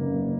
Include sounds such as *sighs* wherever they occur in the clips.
They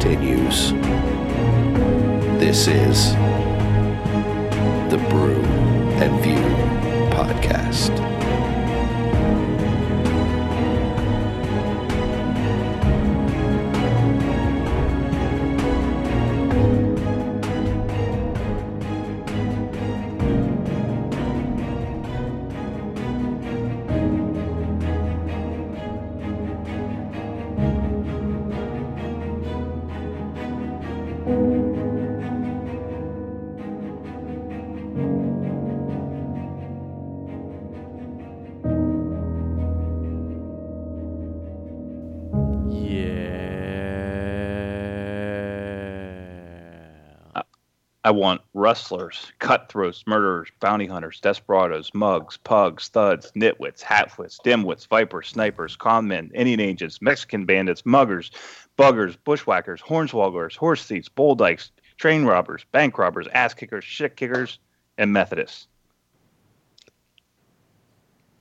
Continues. This is rustlers, cutthroats, murderers, bounty hunters, desperados, mugs, pugs, thuds, nitwits, hatwits, dimwits, vipers, snipers, conmen, Indian agents, Mexican bandits, muggers, buggers, bushwhackers, hornswogglers, horse thieves, bull dykes, train robbers, bank robbers, ass kickers, shit kickers, and Methodists.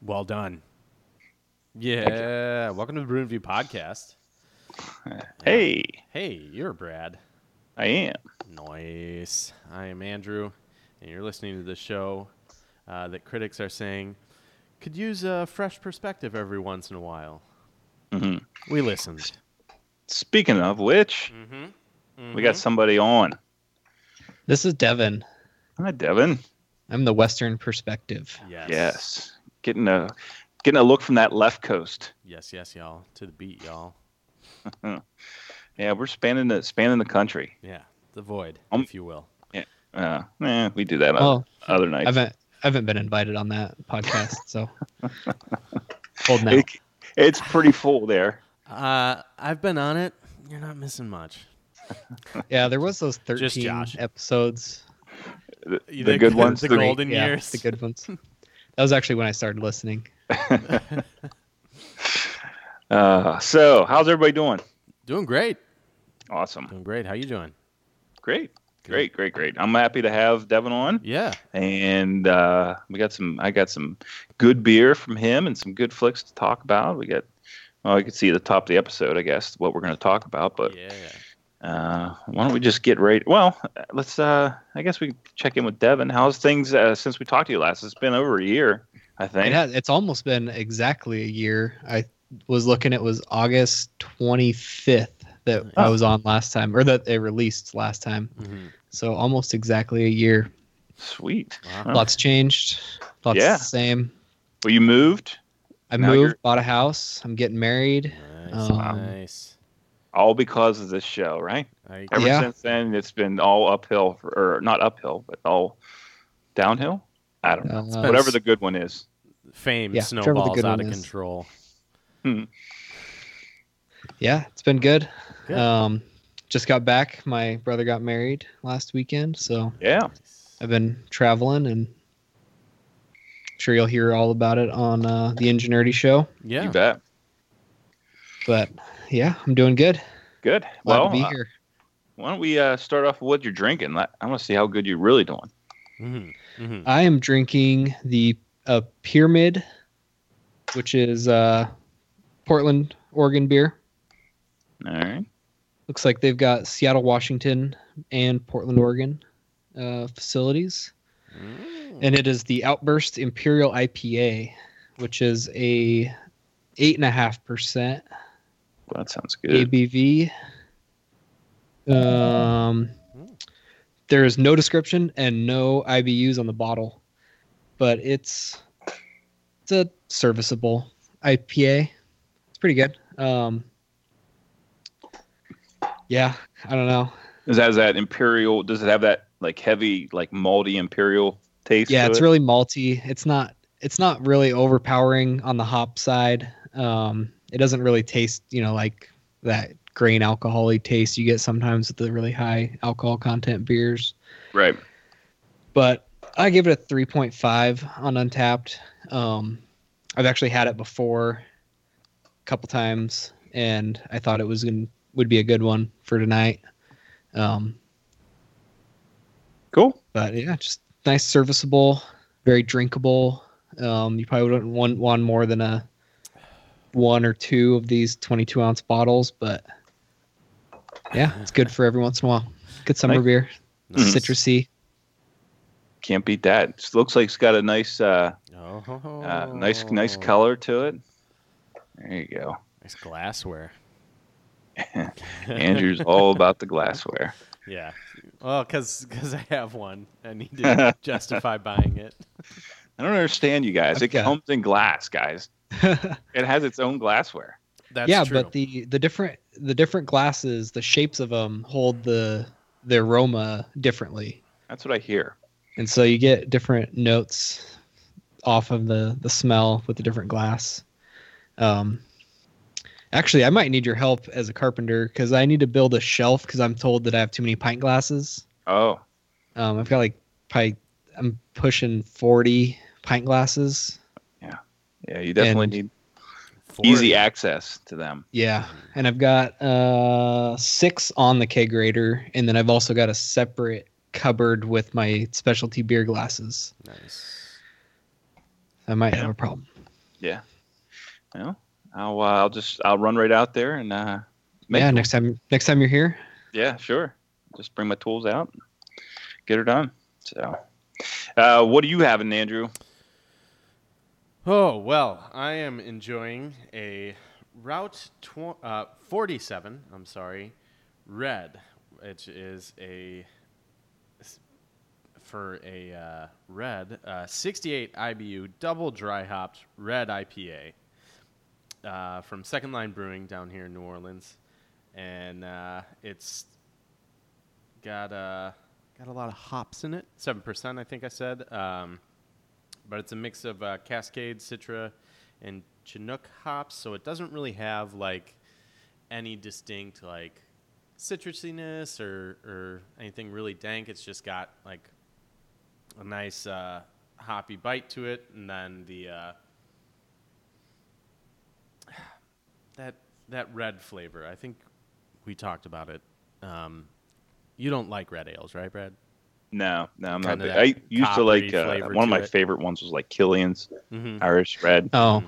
Well done. Yeah. Welcome to the Brew and View podcast. Hey, Hey, you're Brad. I am. Nice. I am Andrew, and you're listening to the show uh, that critics are saying could use a fresh perspective every once in a while. Mhm. We listened. Speaking of which, Mm-hmm. we got somebody on. This is Devin. Hi, Devin. I'm the Western perspective. Yes. Yes, getting a getting a look from that left coast. Yes, yes, y'all. To the beat, y'all. *laughs* Yeah, we're spanning the spanning the country. Yeah. The void, Um, if you will. Uh, eh, we do that Oh, on other I haven't I haven't been invited on that podcast, so *laughs* holding out. It- it's pretty full there. Uh, I've been on it. You're not missing much. *laughs* Yeah, there was those 13 Josh. episodes. The, You the good ones. The the- golden yeah, years. the good ones. That was actually when I started listening. *laughs* Uh, so, how's everybody doing? Doing great. Awesome. Doing great. How you doing? Great. Great, great, great. I'm happy to have Devin on, Yeah. and uh, we got some. I got some good beer from him and some good flicks to talk about. We got. Well, you can see at the top of the episode, I guess, what we're going to talk about. But Yeah. uh, why don't we just get right? Well, let's. Uh, I guess we check in with Devin. How's things uh, since we talked to you last? It's been over a year, I It think. has, it's almost been exactly a year. I was looking. It was August 25th that I Oh. was on last time, or that they released last time. Mhm. So almost exactly a year. Sweet. Wow. Lots changed. Lots Yeah. the same. Well, you moved. I Now moved, you're- bought a house. I'm getting married. Nice. Um, nice. all because of this show, right? I, Ever Yeah. since then, it's been all uphill, for, or not uphill, but all downhill. I don't know. Uh, Whatever the good one is. fame yeah, whichever snowballs out of is. control. Yeah, it's been good. Good. Um, just got back. My brother got married last weekend, so Yeah. I've been traveling and I'm sure you'll hear all about it on uh, the Ingenuity Show. Yeah. You bet. But yeah, I'm doing good. Good. Glad well, to be uh, here. why don't we uh, start off with what you're drinking? Let- I want to see how good you're really doing. hmm hmm I am drinking the uh, Pyramid, which is uh, Portland, Oregon beer. All right. Looks like they've got Seattle, Washington, and Portland, Oregon uh, facilities. Mm. and it is the Outburst Imperial IPA, which is a eight and a half percent that sounds good. ABV. Um, there is no description and no IBUs on the bottle, but it's it's a serviceable IPA. It's pretty good. Um, yeah, I don't know. Is that, that imperial? Does it have that like heavy, like malty imperial taste? yeah it's it? really malty it's not it's not really overpowering on the hop side um it doesn't really taste you know like that grain alcoholy taste you get sometimes with the really high alcohol content beers right. but i give it a 3.5 on Untappd um i've actually had it before a couple times and i thought it was going would be a good one for tonight um Cool. but yeah, just nice, serviceable, very drinkable. Um, you probably wouldn't want one more than a one or two of these 22 ounce bottles, but yeah, it's good for every once in a while. Good summer Nice. beer, Nice. citrusy. Can't beat that. It looks like it's got a nice, uh, Oh, uh, nice, nice color to it. There you go. Nice glassware. *laughs* Andrew's all about the glassware. Yeah. Well, because I have one. I need to justify buying it. I don't understand you guys. It comes in glass, guys. *laughs* It has its own glassware. That's yeah, true. but the the different the different glasses, the shapes of them hold the the aroma differently, That's what I hear. and so you get different notes off of the the smell with the different glass. Um, actually, I might need your help as a carpenter because I need to build a shelf because I'm told that I have too many pint glasses. Oh, Um, I've got like probably I'm pushing forty pint glasses. yeah. Yeah, you definitely And- need Forty. easy access to them. Yeah, and I've got uh six on the kegerator, and then I've also got a separate cupboard with my specialty beer glasses. Nice. I might Yeah. have a problem. Yeah. Well, I'll uh, I'll just I'll run right out there and uh, make yeah, one. next time next time you're here. Yeah, sure. Just bring my tools out, get her done. So, uh, what are you having, Andrew? Oh, well, I am enjoying a Route tw- uh, 47, I'm sorry, red, which is a, for a uh, red, uh, 68 IBU double dry hopped red IPA uh, from Second Line Brewing down here in New Orleans. And uh, it's got, uh, got a lot of hops in it, 7%, I think I said. Um, but it's a mix of uh, Cascade, Citra, and Chinook hops, so it doesn't really have like any distinct like citrusiness or or anything really dank. It's just got like a nice uh, hoppy bite to it, and then the uh, that that red flavor. I think we talked about it. Um, you don't like red ales, right, Brad? No, no, I'm not. Kinda Big. I used to like uh, flavor one of my it. favorite ones was like Killian's Mm-hmm. Irish Red, Oh,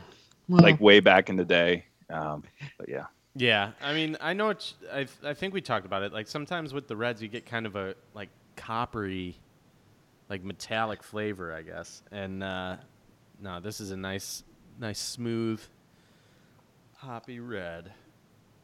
well, like way back in the day. Um, but yeah, Yeah, I mean, I know it's. I I think we talked about it. Like sometimes with the reds, you get kind of a like coppery, like metallic flavor, I guess. And uh, no, this is a nice, nice smooth, hoppy red.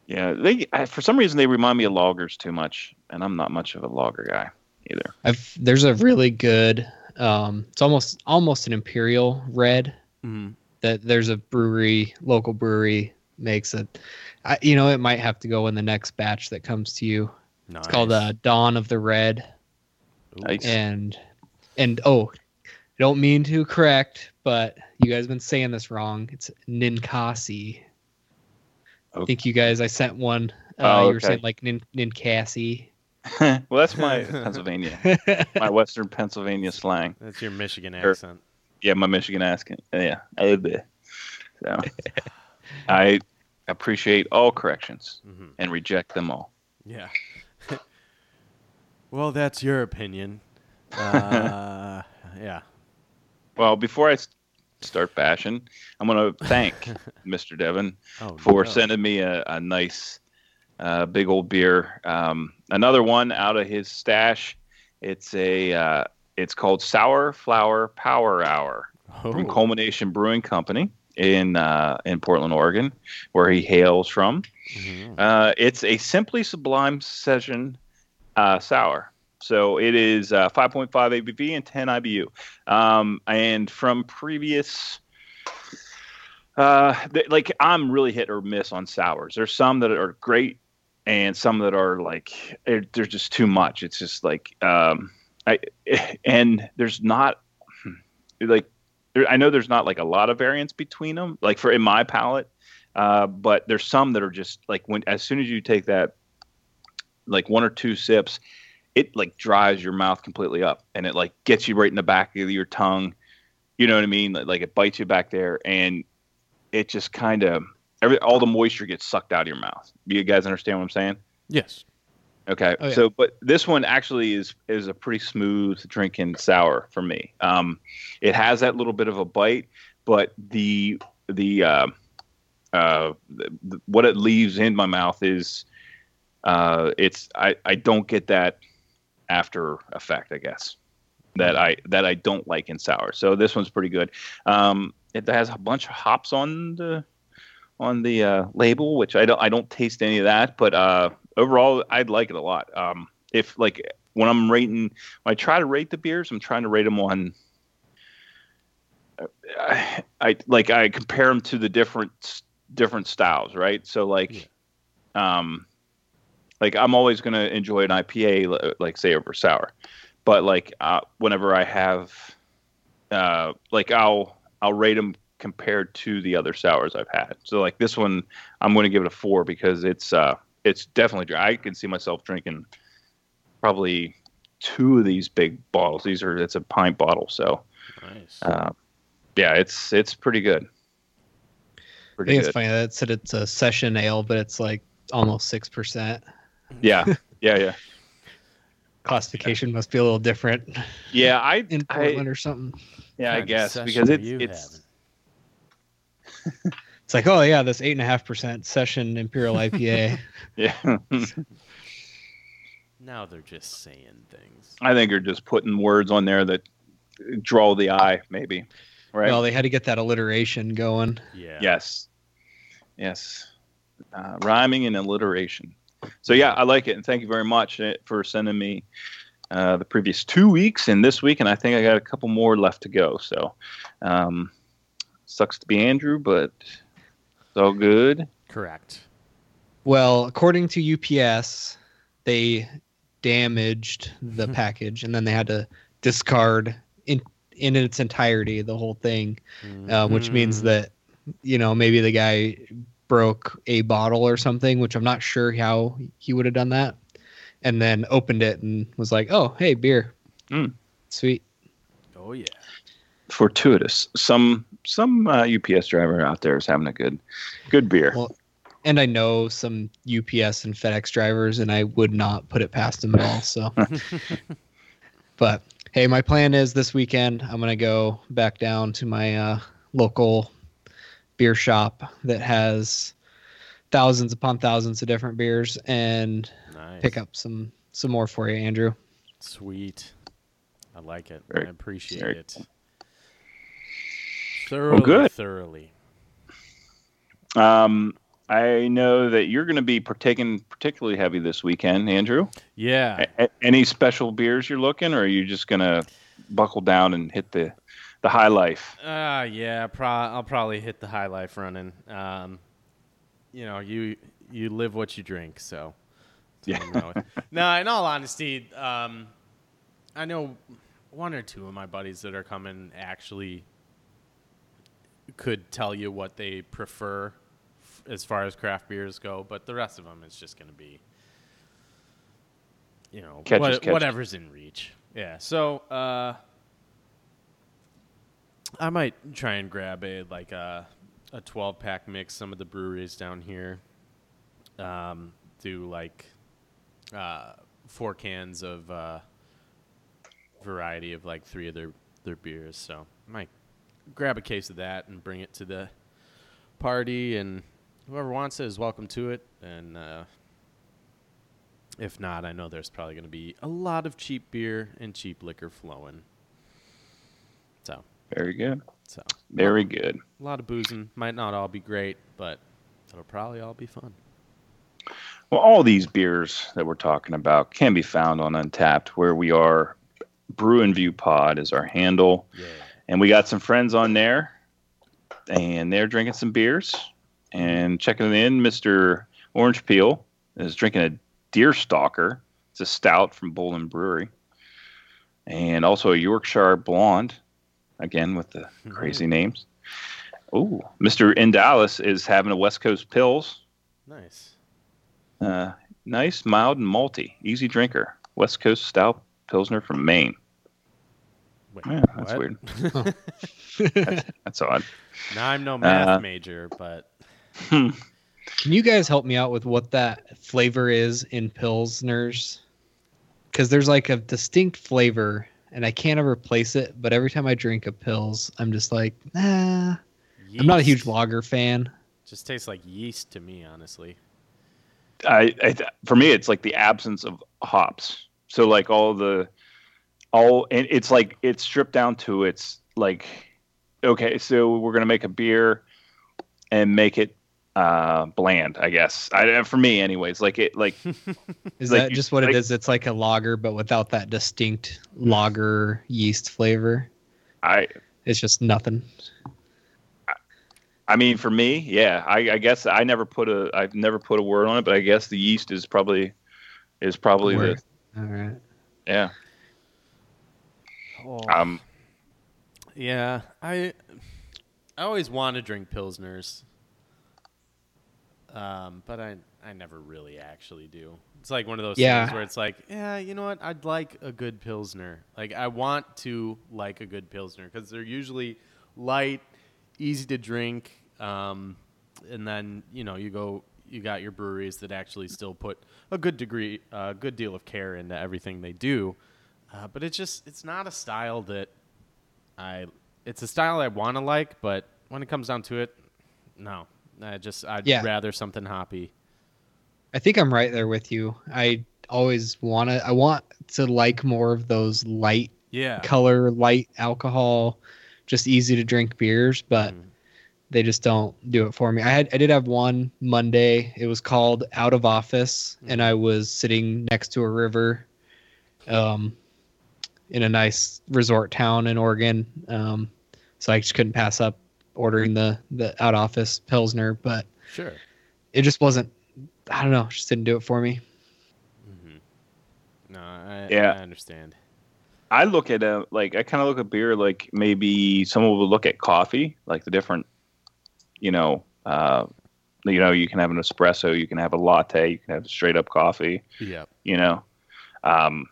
yeah. They I, for some reason they remind me of loggers too much, and I'm not much of a logger guy either. I've there's a really good. Um, it's almost almost an imperial red Mm-hmm. that there's a brewery, local brewery makes it. I, you know, it might have to go in the next batch that comes to you. Nice. It's called uh, Dawn of the Red. Nice. and and oh i don't mean to correct but you guys have been saying this wrong it's ninkasi i think you guys i sent one uh, Oh, you were saying like nin, ninkasi *laughs* well, that's my *laughs* Pennsylvania, *laughs* my Western Pennsylvania slang. That's your Michigan Sure. accent. Yeah, my Michigan accent. Yeah, a bit. So I appreciate all corrections Mhm. and reject them all. Yeah. well, that's your opinion. Uh, yeah. Well, before I s- start bashing, I'm going to thank *laughs* Mr. Devin Oh, for no. sending me a, a nice, uh, big old beer. Um, another one out of his stash. It's a, uh, it's called Sour Flower Power Hour from Oh. Culmination Brewing Company in uh, in Portland, Oregon, where he hails from. Mhm. Uh, it's a simply sublime session uh, sour. So it is uh, 5.5 ABV and 10 IBU. Um, and from previous, uh, th- like I'm really hit or miss on sours. There's some that are great, and some that are like they're, they're just too much. It's just like, um, I and there's not like there, I know there's not like a lot of variance between them. Like for in my palate, uh, but there's some that are just like when as soon as you take that like one or two sips, it like dries your mouth completely up and it like gets you right in the back of your tongue. You know what I mean? Like, like it bites you back there and it just kind of every all the moisture gets sucked out of your mouth. You guys understand what I'm saying? Yes. Okay. Oh, yeah. So, but this one actually is is a pretty smooth drinking sour for me. Um, it has that little bit of a bite, but the the uh, uh, the, what it leaves in my mouth is uh, it's I, I don't get that after effect, I guess that I that I don't like in sour. So this one's pretty good. Um, it has a bunch of hops on the on the uh, label, which I don't I don't taste any of that, but uh, overall I'd like it a lot. Um, if like when I'm rating, when I try to rate the beers, I'm trying to rate them on. I, I like I compare them to the different different styles, right? So like, um, like I'm always gonna enjoy an IPA, like say over sour, but like uh, whenever I have, uh, like I'll I'll rate them compared to the other sours I've had. So like this one, I'm going to give it a four because it's uh it's definitely dry. I can see myself drinking probably two of these big bottles. These are it's a pint bottle, so Nice. uh, yeah, it's it's pretty good. I Pretty think it's funny that it said it's a session ale, but it's like almost six percent. Yeah, yeah, yeah, Classification must be a little different yeah. I, *laughs* in I Portland or something. yeah, I guess because are it's it's It's like, oh yeah, this eight and a half percent session imperial *laughs* IPA. yeah. *laughs* Now they're just saying things. I think you're just putting words on there that draw the eye, maybe. Right. Well, they had to get that alliteration going. Yeah. Yes. Yes. Uh, rhyming and alliteration. So yeah, I like it, and thank you very much uh, for sending me uh, the previous two weeks and this week, and I think I got a couple more left to go. So, um, sucks to be Andrew, but it's all good. Correct. Well, according to UPS, they damaged the *laughs* package, and then they had to discard in in its entirety the whole thing, uh, which means Mhm. that you know maybe the guy broke a bottle or something, which I'm not sure how he would have done that, and then opened it and was like, "Oh, hey, beer, Mm. sweet." Oh yeah. Fortuitous. Some some uh, UPS driver out there is having a good good beer. Well, and I know some UPS and FedEx drivers, and I would not put it past them at all. So, *laughs* *laughs* but hey, my plan is this weekend I'm gonna go back down to my uh, local beer shop that has thousands upon thousands of different beers and Nice. pick up some some more for you, Andrew. Sweet. I like it. Very- I appreciate very it. Thoroughly, good. thoroughly. Um, I know that you're going to be partaking particularly heavy this weekend, Andrew. Yeah. A- a- any special beers you're looking, or are you just gonna buckle down and hit the the high life? Uh, yeah, pro- I'll probably hit the high life running. Um, you know, you you live what you drink, so. Yeah. No, in all honesty, um, I know one or two of my buddies that are coming actually could tell you what they prefer f- as far as craft beers go, but the rest of them is just going to be, you know, what- whatever's in reach. Yeah. So, uh, I might try and grab a like a a 12 pack mix. Some of the breweries down here um, do like uh, four cans of uh, variety of like three of their their beers. So I might grab a case of that and bring it to the party, and whoever wants it is welcome to it. And uh, if not, I know there's probably going to be a lot of cheap beer and cheap liquor flowing. So, Very good. so Very good. a lot of boozing. Might not all be great, but it'll probably all be fun. Well, all these beers that we're talking about can be found on Untappd, where we are. Brew and View Pod is our handle, Yeah. and we got some friends on there, and they're drinking some beers and checking in. Mister Orange Peel is drinking a Deer Stalker. It's a stout from Bolin Brewery, and also a Yorkshire Blonde, again with the *laughs* crazy names. Oh, Mister in Dallas is having a West Coast Pills. Nice. Uh, nice, mild, and malty. Easy drinker. West Coast Stout Pilsner from Maine. Wait, Yeah, that's what? weird. *laughs* That's, that's odd. Now I'm no math Uh, major, but Can you guys help me out with what that flavor is in pilsners? Because there's like a distinct flavor, and I can't ever place it. But every time I drink a pills, I'm just like, nah. I'm not a huge lager fan. Just tastes like yeast to me, honestly. I, I for me, it's like the absence of hops. So like all the, all and it's like it's stripped down to its like, okay, so we're gonna make a beer, and make it uh bland. I guess. I for me, anyways. Like it like *laughs* Is Like that you- just what like- it is? It's like a lager, but without that distinct lager yeast flavor. I It's just nothing. I mean, for me, yeah, I, I guess I never put a, I've never put a word on it, but I guess the yeast is probably, is probably the, All right. yeah. Oh. Um, Yeah, I I always want to drink pilsners, um, but I I never really actually do. It's like one of those Yeah. things where it's like, yeah, you know what? I'd like a good pilsner. Like I want to like a good pilsner because they're usually light, easy to drink, um, and then you know you go. You got your breweries that actually still put a good degree, a good deal of care into everything they do, uh, but it's just it's not a style that I it's a style I want to like, but when it comes down to it, no. I just I'd Yeah. rather something hoppy. I think I'm right there with you. I always want to. I want to like more of those light Yeah. color, light alcohol, just easy to drink beers, but Mhm. they just don't do it for me. I had I did have one Monday. It was called Out of Office, and I was sitting next to a river, um, in a nice resort town in Oregon. Um, so I just couldn't pass up ordering the the Out Office Pilsner, but Sure. it just wasn't. I don't know, just didn't do it for me. Mm-hmm. No, I, Yeah. I understand. I look at a, like, I kind of look at beer like maybe someone would look at coffee, like the different, you know, uh, you know, you can have an espresso, you can have a latte, you can have straight up coffee, Yeah. you know, um,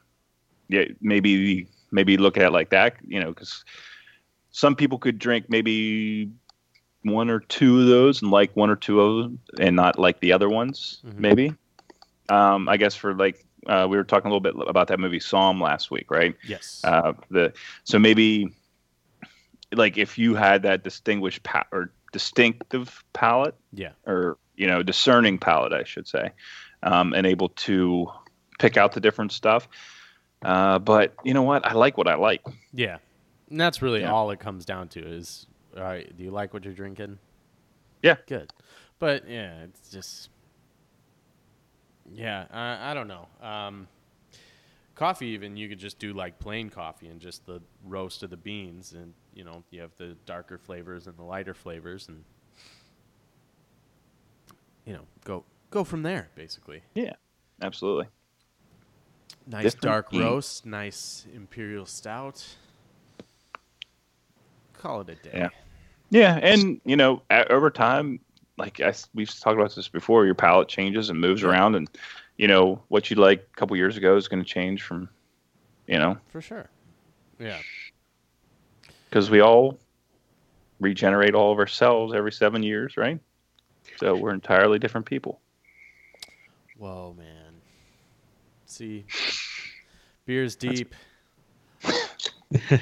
yeah, maybe, maybe look at it like that, you know, because some people could drink maybe one or two of those and like one or two of them and not like the other ones, Mhm. maybe. Um, I guess for like, uh, we were talking a little bit about that movie Somm last week, right? Yes. Uh, the so maybe like if you had that distinguished pa- or distinctive palate yeah. or you know discerning palate, I should say, um, and able to pick out the different stuff. Uh, but you know what? I like what I like. Yeah. And that's really Yeah. all it comes down to is all right, do you like what you're drinking? Yeah. Good. But yeah, it's just Yeah, I, I don't know. Um, coffee even you could just do like plain coffee and just the roast of the beans and you know, you have the darker flavors and the lighter flavors and you know, go go from there basically. Yeah, absolutely. Nice Different dark beans. roast, nice imperial stout. Call it a day. Yeah. Yeah, and you know, a- over time, like I, s- we've talked about this before, your palate changes and moves Yeah. around, and you know what you like a couple years ago is going to change from, you know, For sure. Yeah. because we all regenerate all of our cells every seven years, right? So we're entirely different people. Whoa, man. See, beer's deep. *laughs* *laughs*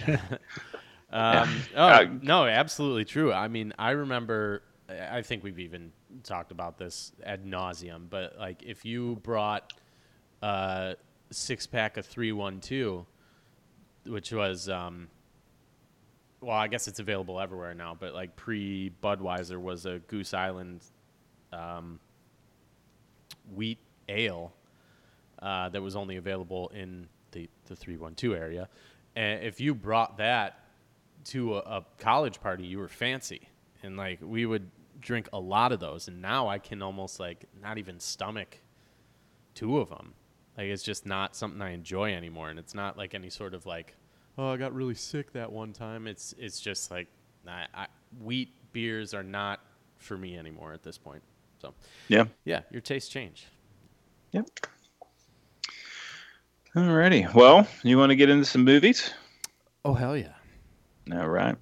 um, *laughs* oh Uh, no, absolutely true. I mean, I remember. I think we've even talked about this ad nauseum. But like, if you brought a six pack of three one two, which was, um, well, I guess it's available everywhere now. But like pre Budweiser was a Goose Island um, wheat ale uh, that was only available in the, the 312 area. And if you brought that to a, a college party, you were fancy. And like we would drink a lot of those. And now I can almost like not even stomach two of them. Like it's just not something I enjoy anymore. And it's not like any sort of like, oh, I got really sick that one time. It's it's just like I, I, wheat beers are not for me anymore at this point. So Yeah. yeah, your tastes change. Yep. Alrighty. Well, you want to get into some movies? Oh hell yeah! All right.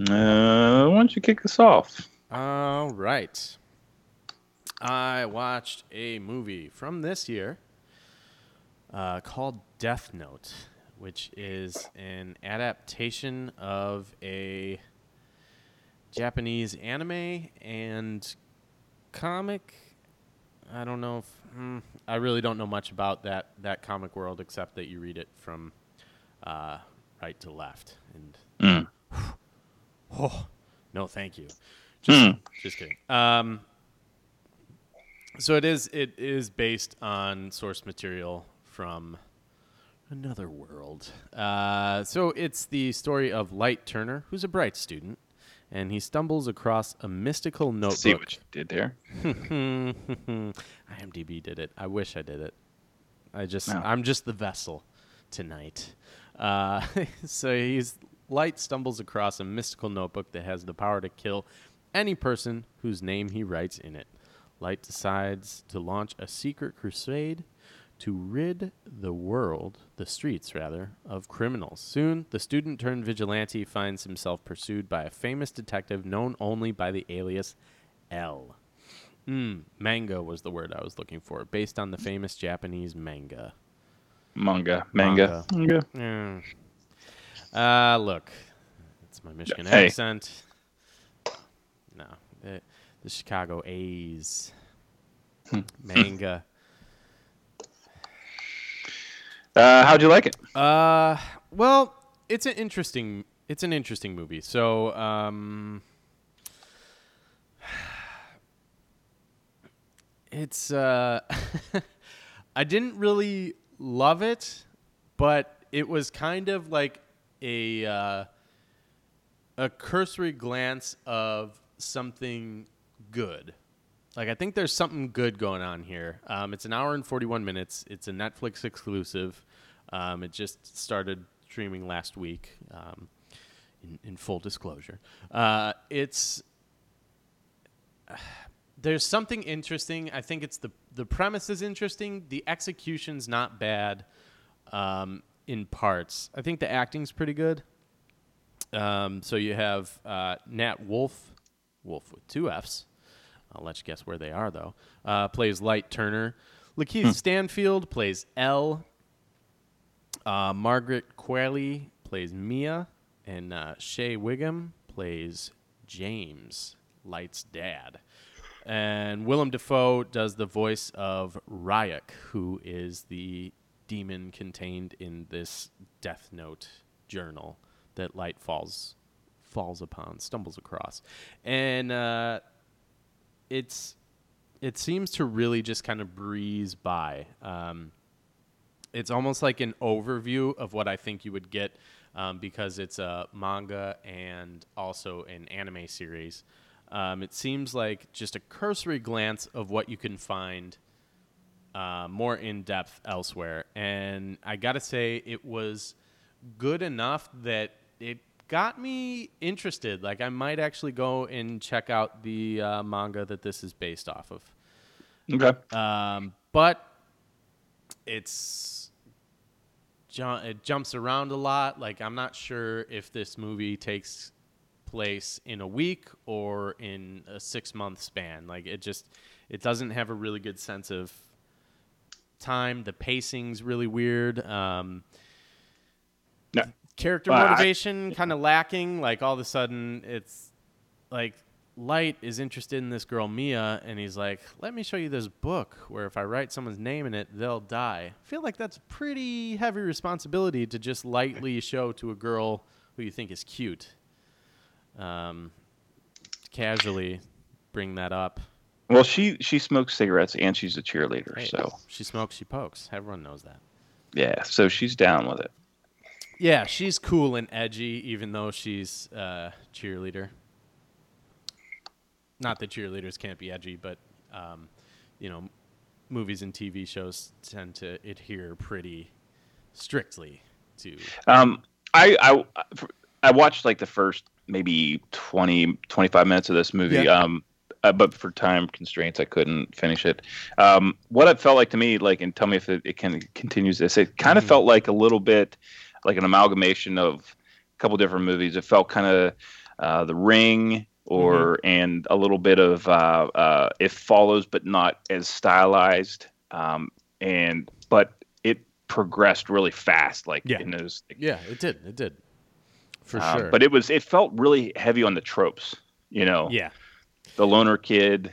Uh, why don't you kick us off? All right. I watched a movie from this year uh, called Death Note, which is an adaptation of a Japanese anime and comic. I don't know if hmm, I really don't know much about that that comic world except that you read it from uh, right to left and Mm. *sighs* Oh, no, thank you. Just, just kidding. Um, so it is. It is based on source material from another world. Uh, so it's the story of Light Turner, who's a bright student, and he stumbles across a mystical notebook. See what you did there. *laughs* IMDb did it. I wish I did it. I just No. I'm just the vessel tonight. Uh, *laughs* so he's light stumbles across a mystical notebook that has the power to kill any person whose name he writes in it. Light decides to launch a secret crusade to rid the world, the streets rather, of criminals. Soon, the student turned vigilante finds himself pursued by a famous detective known only by the alias L. Mm, manga was the word I was looking for, based on the famous Japanese manga. Manga. Manga. Manga. Mm. Uh, look, it's my Michigan Hey. accent. No, the, the Chicago A's manga. Uh, how'd you like it? Uh, well, it's an interesting. It's an interesting movie. So, um, *sighs* it's uh, *laughs* I didn't really love it, but it was kind of like a uh, a cursory glance of something good. Like I think there's something good going on here. Um, it's an hour and 41 minutes. It's a Netflix exclusive. Um, it just started streaming last week. Um, in, in full disclosure, uh, it's there's something interesting. I think it's the the premise is interesting. The execution's not bad um, in parts. I think the acting's pretty good. Um, so you have uh, Nat Wolff, Wolff with two F's. I'll let you guess where they are though. Uh, plays Light Turner. Lakeith Stanfield plays L. Uh, Margaret Qualley plays Mia, and uh, Shea Whigham plays James, Light's dad. And Willem Dafoe does the voice of Ryuk, who is the demon contained in this Death Note journal that Light falls falls upon, stumbles across, and uh, it's it seems to really just kind of breeze by. Um, it's almost like an overview of what I think you would get um, because it's a manga and also an anime series. Um, it seems like just a cursory glance of what you can find uh, more in depth elsewhere. And I got to say, it was good enough that it got me interested. Like, I might actually go and check out the uh, manga that this is based off of. Okay. Um, but it's it jumps around a lot. Like I'm not sure if this movie takes place in a week or in a six month span. Like it just it doesn't have a really good sense of time. The pacing's really weird. Um, No. character Well, motivation kind of lacking. Like all of a sudden, it's like Light is interested in this girl Mia, and he's like, "Let me show you this book where if I write someone's name in it, they'll die." I feel like that's a pretty heavy responsibility to just lightly show to a girl who you think is cute. Um, casually bring that up. Well, she she smokes cigarettes and she's a cheerleader, Hey, so she smokes, she pokes. Everyone knows that. yeah, so she's down with it. Yeah, she's cool and edgy, even though she's a cheerleader. Not that cheerleaders can't be edgy, but um, you know, movies and TV shows tend to adhere pretty strictly to. Um, I I I watched like the first maybe 20, 25 minutes of this movie. Yeah. Um, uh, but for time constraints, I couldn't finish it. Um, what it felt like to me, like, and tell me if it, it can continues this. It kind of Mhm. felt like a little bit like an amalgamation of a couple different movies. It felt kind of uh, The Ring. Or and a little bit of uh, uh, it follows, but not as stylized. Um, and but it progressed really fast, like Yeah. in those Yeah, it did. It did. For um, sure. But it was it felt really heavy on the tropes. You know, yeah, the loner kid,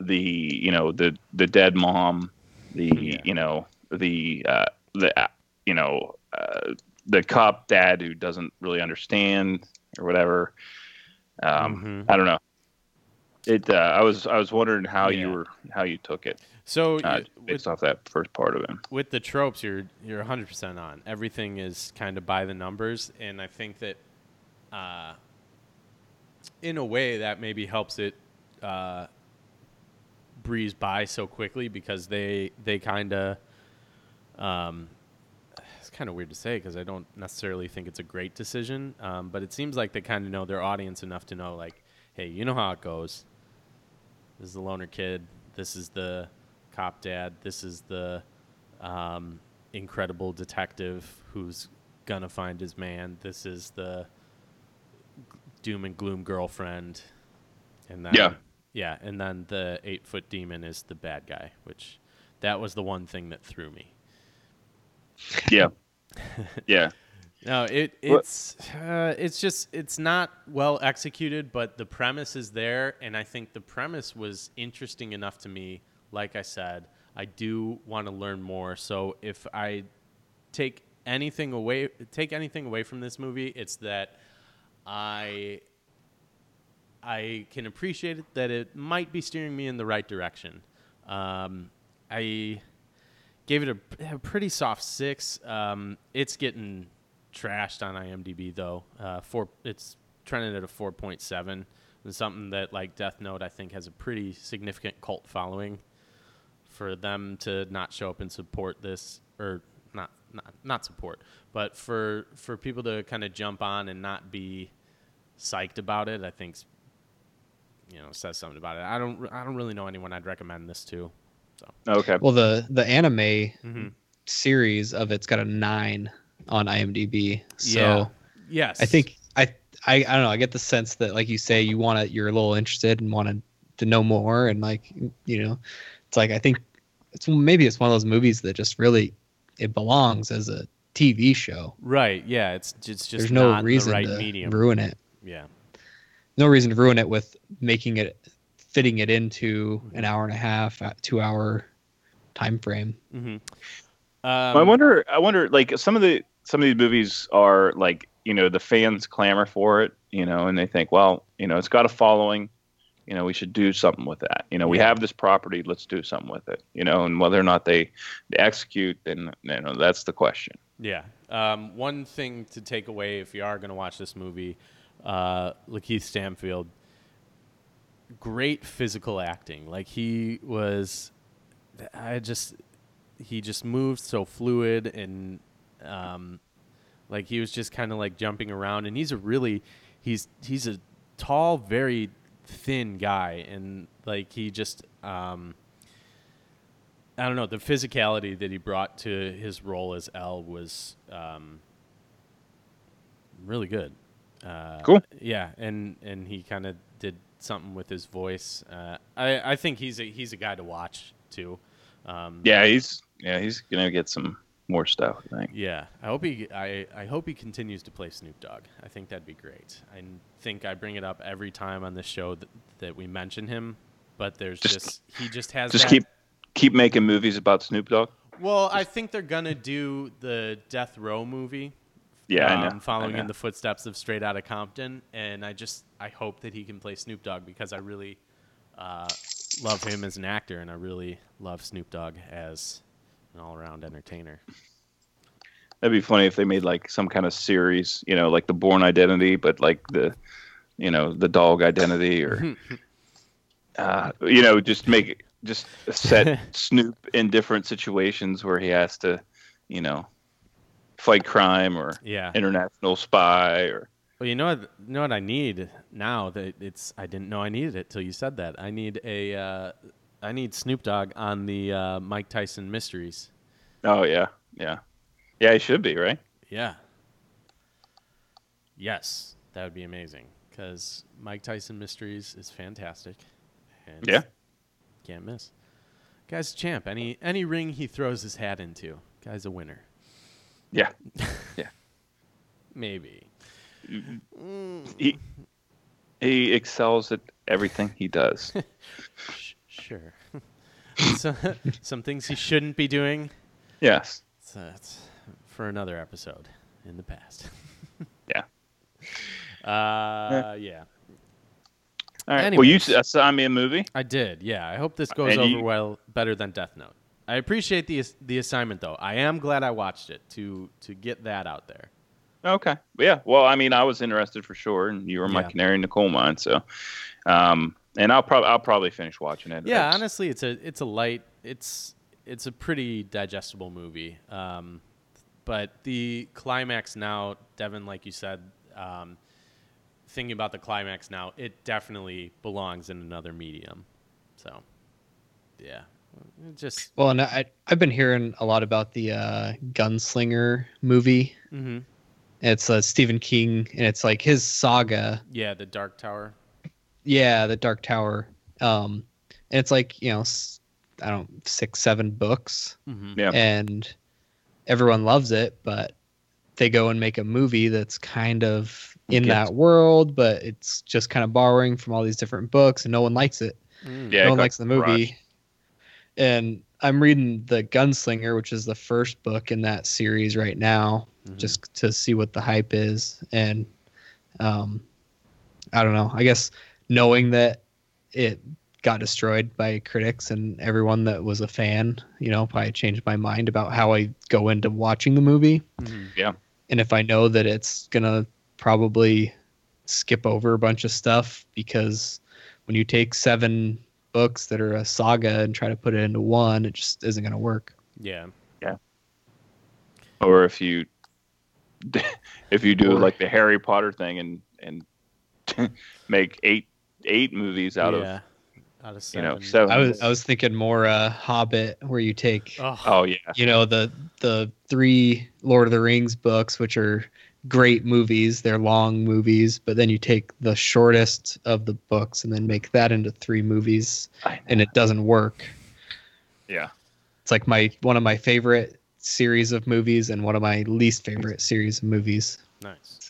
the you know the the dead mom, the Yeah. you know the uh, the uh, you know uh, the cop dad who doesn't really understand or whatever. Um, Mhm. I don't know. It. Uh, I was I was wondering how you were how you took it so uh, with, based off that first part of it. with the tropes, you're you're 100 percent on. Everything is kind of by the numbers, and I think that, uh, in a way, that maybe helps it uh, breeze by so quickly because they they kind of. Um, it's kind of weird to say because I don't necessarily think it's a great decision, um, but it seems like they kind of know their audience enough to know, like, hey, you know how it goes. This is the loner kid. This is the cop dad. This is the um, incredible detective who's gonna find his man. This is the doom and gloom girlfriend. And then Yeah. yeah, and then the eight foot demon is the bad guy, which that was the one thing that threw me. Yeah, *laughs* yeah. No, it it's uh, it's just it's not well executed, but the premise is there, and I think the premise was interesting enough to me. Like I said, I do want to learn more. So if I take anything away, take anything away from this movie, it's that I I can appreciate it that it might be steering me in the right direction. Um, I gave it a, a pretty soft six. Um, it's getting trashed on IMDb though. Uh, four, it's trending at a four point seven. It's something that like Death Note, I think, has a pretty significant cult following. For them to not show up and support this, or not not not support, but for for people to kind of jump on and not be psyched about it, I think you know says something about it. I don't I don't really know anyone I'd recommend this to. So Okay. Well, the the anime Mm-hmm. series of it's got a nine on IMDb. So Yeah. Yes, I think I, I I don't know. I get the sense that like you say, you want to, you're a little interested and wanted to know more, and like you know, it's like I think it's maybe it's one of those movies that just really it belongs as a TV show. right. Yeah, it's it's just There's no reason the right to medium. ruin it. yeah. No reason to ruin it with making it fitting it into an hour and a half, uh, two hour time frame. Mm-hmm. Um, I wonder. I wonder. Like some of the some of these movies are like you know the fans clamor for it, you know, and they think, well, you know, it's got a following. You know, we should do something with that. You know, we have this property. Let's do something with it. You know, and whether or not they, they execute, then you know that's the question. Yeah. Um, one thing to take away if you are going to watch this movie, uh, Lakeith Stanfield, great physical acting. Like he was, I just, he just moved so fluid and, um, like he was just kind of like jumping around. And he's a really, he's he's a tall, very thin guy, and like he just, um, I don't know, the physicality that he brought to his role as L was um, really good. Uh, Cool. Yeah, and and he kind of did something with his voice. Uh, I I think he's a he's a guy to watch too. Um, Yeah, he's yeah he's gonna get some more stuff. I think. Yeah, I hope he I, I hope he continues to play Snoop Dogg. I think that'd be great. I think I bring it up every time on this show that, that we mention him, but there's Just- just, he just has Just that- keep keep making movies about Snoop Dogg. Well, I think they're gonna do the Death Row movie. Yeah, I um, know. I Following know. in the footsteps of Straight Outta Compton, and I just I hope that he can play Snoop Dogg because I really uh, love him as an actor, and I really love Snoop Dogg as an all-around entertainer. That'd be funny if they made like some kind of series, you know, like the Bourne Identity, but like the, you know, the dog identity, or, *laughs* uh, you know, just make just set *laughs* Snoop in different situations where he has to, you know, fight crime or Yeah. international spy or Well, you know what? You know what I need now that it's. I didn't know I needed it till you said that. I need a. Uh, I need Snoop Dogg on the uh, Mike Tyson Mysteries. oh yeah, yeah, yeah, he should be right. Yeah. Yes, that would be amazing because Mike Tyson Mysteries is fantastic. And Yeah. Can't miss. Guy's a champ. Any any ring he throws his hat into, guy's a winner. Yeah, *laughs* yeah. Maybe. he he excels at everything he does. *laughs* Sure. *laughs* so, some things he shouldn't be doing. yes. So that's for another episode in the past. *laughs* Yeah. Uh, yeah. All right. Well, you Anyways. s- assigned me a movie. I did. Yeah. I hope this goes And over you- well, better than Death Note. I appreciate the the assignment though. I am glad I watched it to to get that out there. Okay. Yeah. Well, I mean, I was interested for sure, and you were my Yeah. canary in the coal mine. So, um, and I'll probably I'll probably finish watching it. Yeah, It's- honestly, it's a it's a light. It's it's a pretty digestible movie. Um, but the climax now, Devin, like you said, um, thinking about the climax now, it definitely belongs in another medium. So, yeah, it just Well, and I I've been hearing a lot about the uh, Gunslinger movie. Mm-hmm. It's uh, Stephen King, and it's like his saga. yeah, the Dark Tower. Yeah, the Dark Tower. Um, and it's like you know, I don't six seven books, hmm Yeah. and everyone loves it, but they go and make a movie that's kind of in Gets- that world, but it's just kind of borrowing from all these different books, and no one likes it. Mm. Yeah. it no one likes the movie. rushed. And I'm reading the Gunslinger, which is the first book in that series right now, Mhm. just to see what the hype is. And um, I don't know. I guess knowing that it got destroyed by critics and everyone that was a fan, you know, probably changed my mind about how I go into watching the movie. Mhm. And if I know that it's gonna probably skip over a bunch of stuff because when you take seven books that are a saga and try to put it into one, it just isn't gonna work. Yeah. Yeah. Or if you *laughs* if you do Or- like the Harry Potter thing and and *laughs* make eight eight movies out yeah. of out of you know seven. seven. I was I was thinking more uh Hobbit where you take Oh, oh yeah. you know the the three Lord of the Rings books, which are great movies. They're long movies, but then you take the shortest of the books and then make that into three movies, and it doesn't work. Yeah. It's like my one of my favorite series of movies and one of my least favorite series of movies. nice.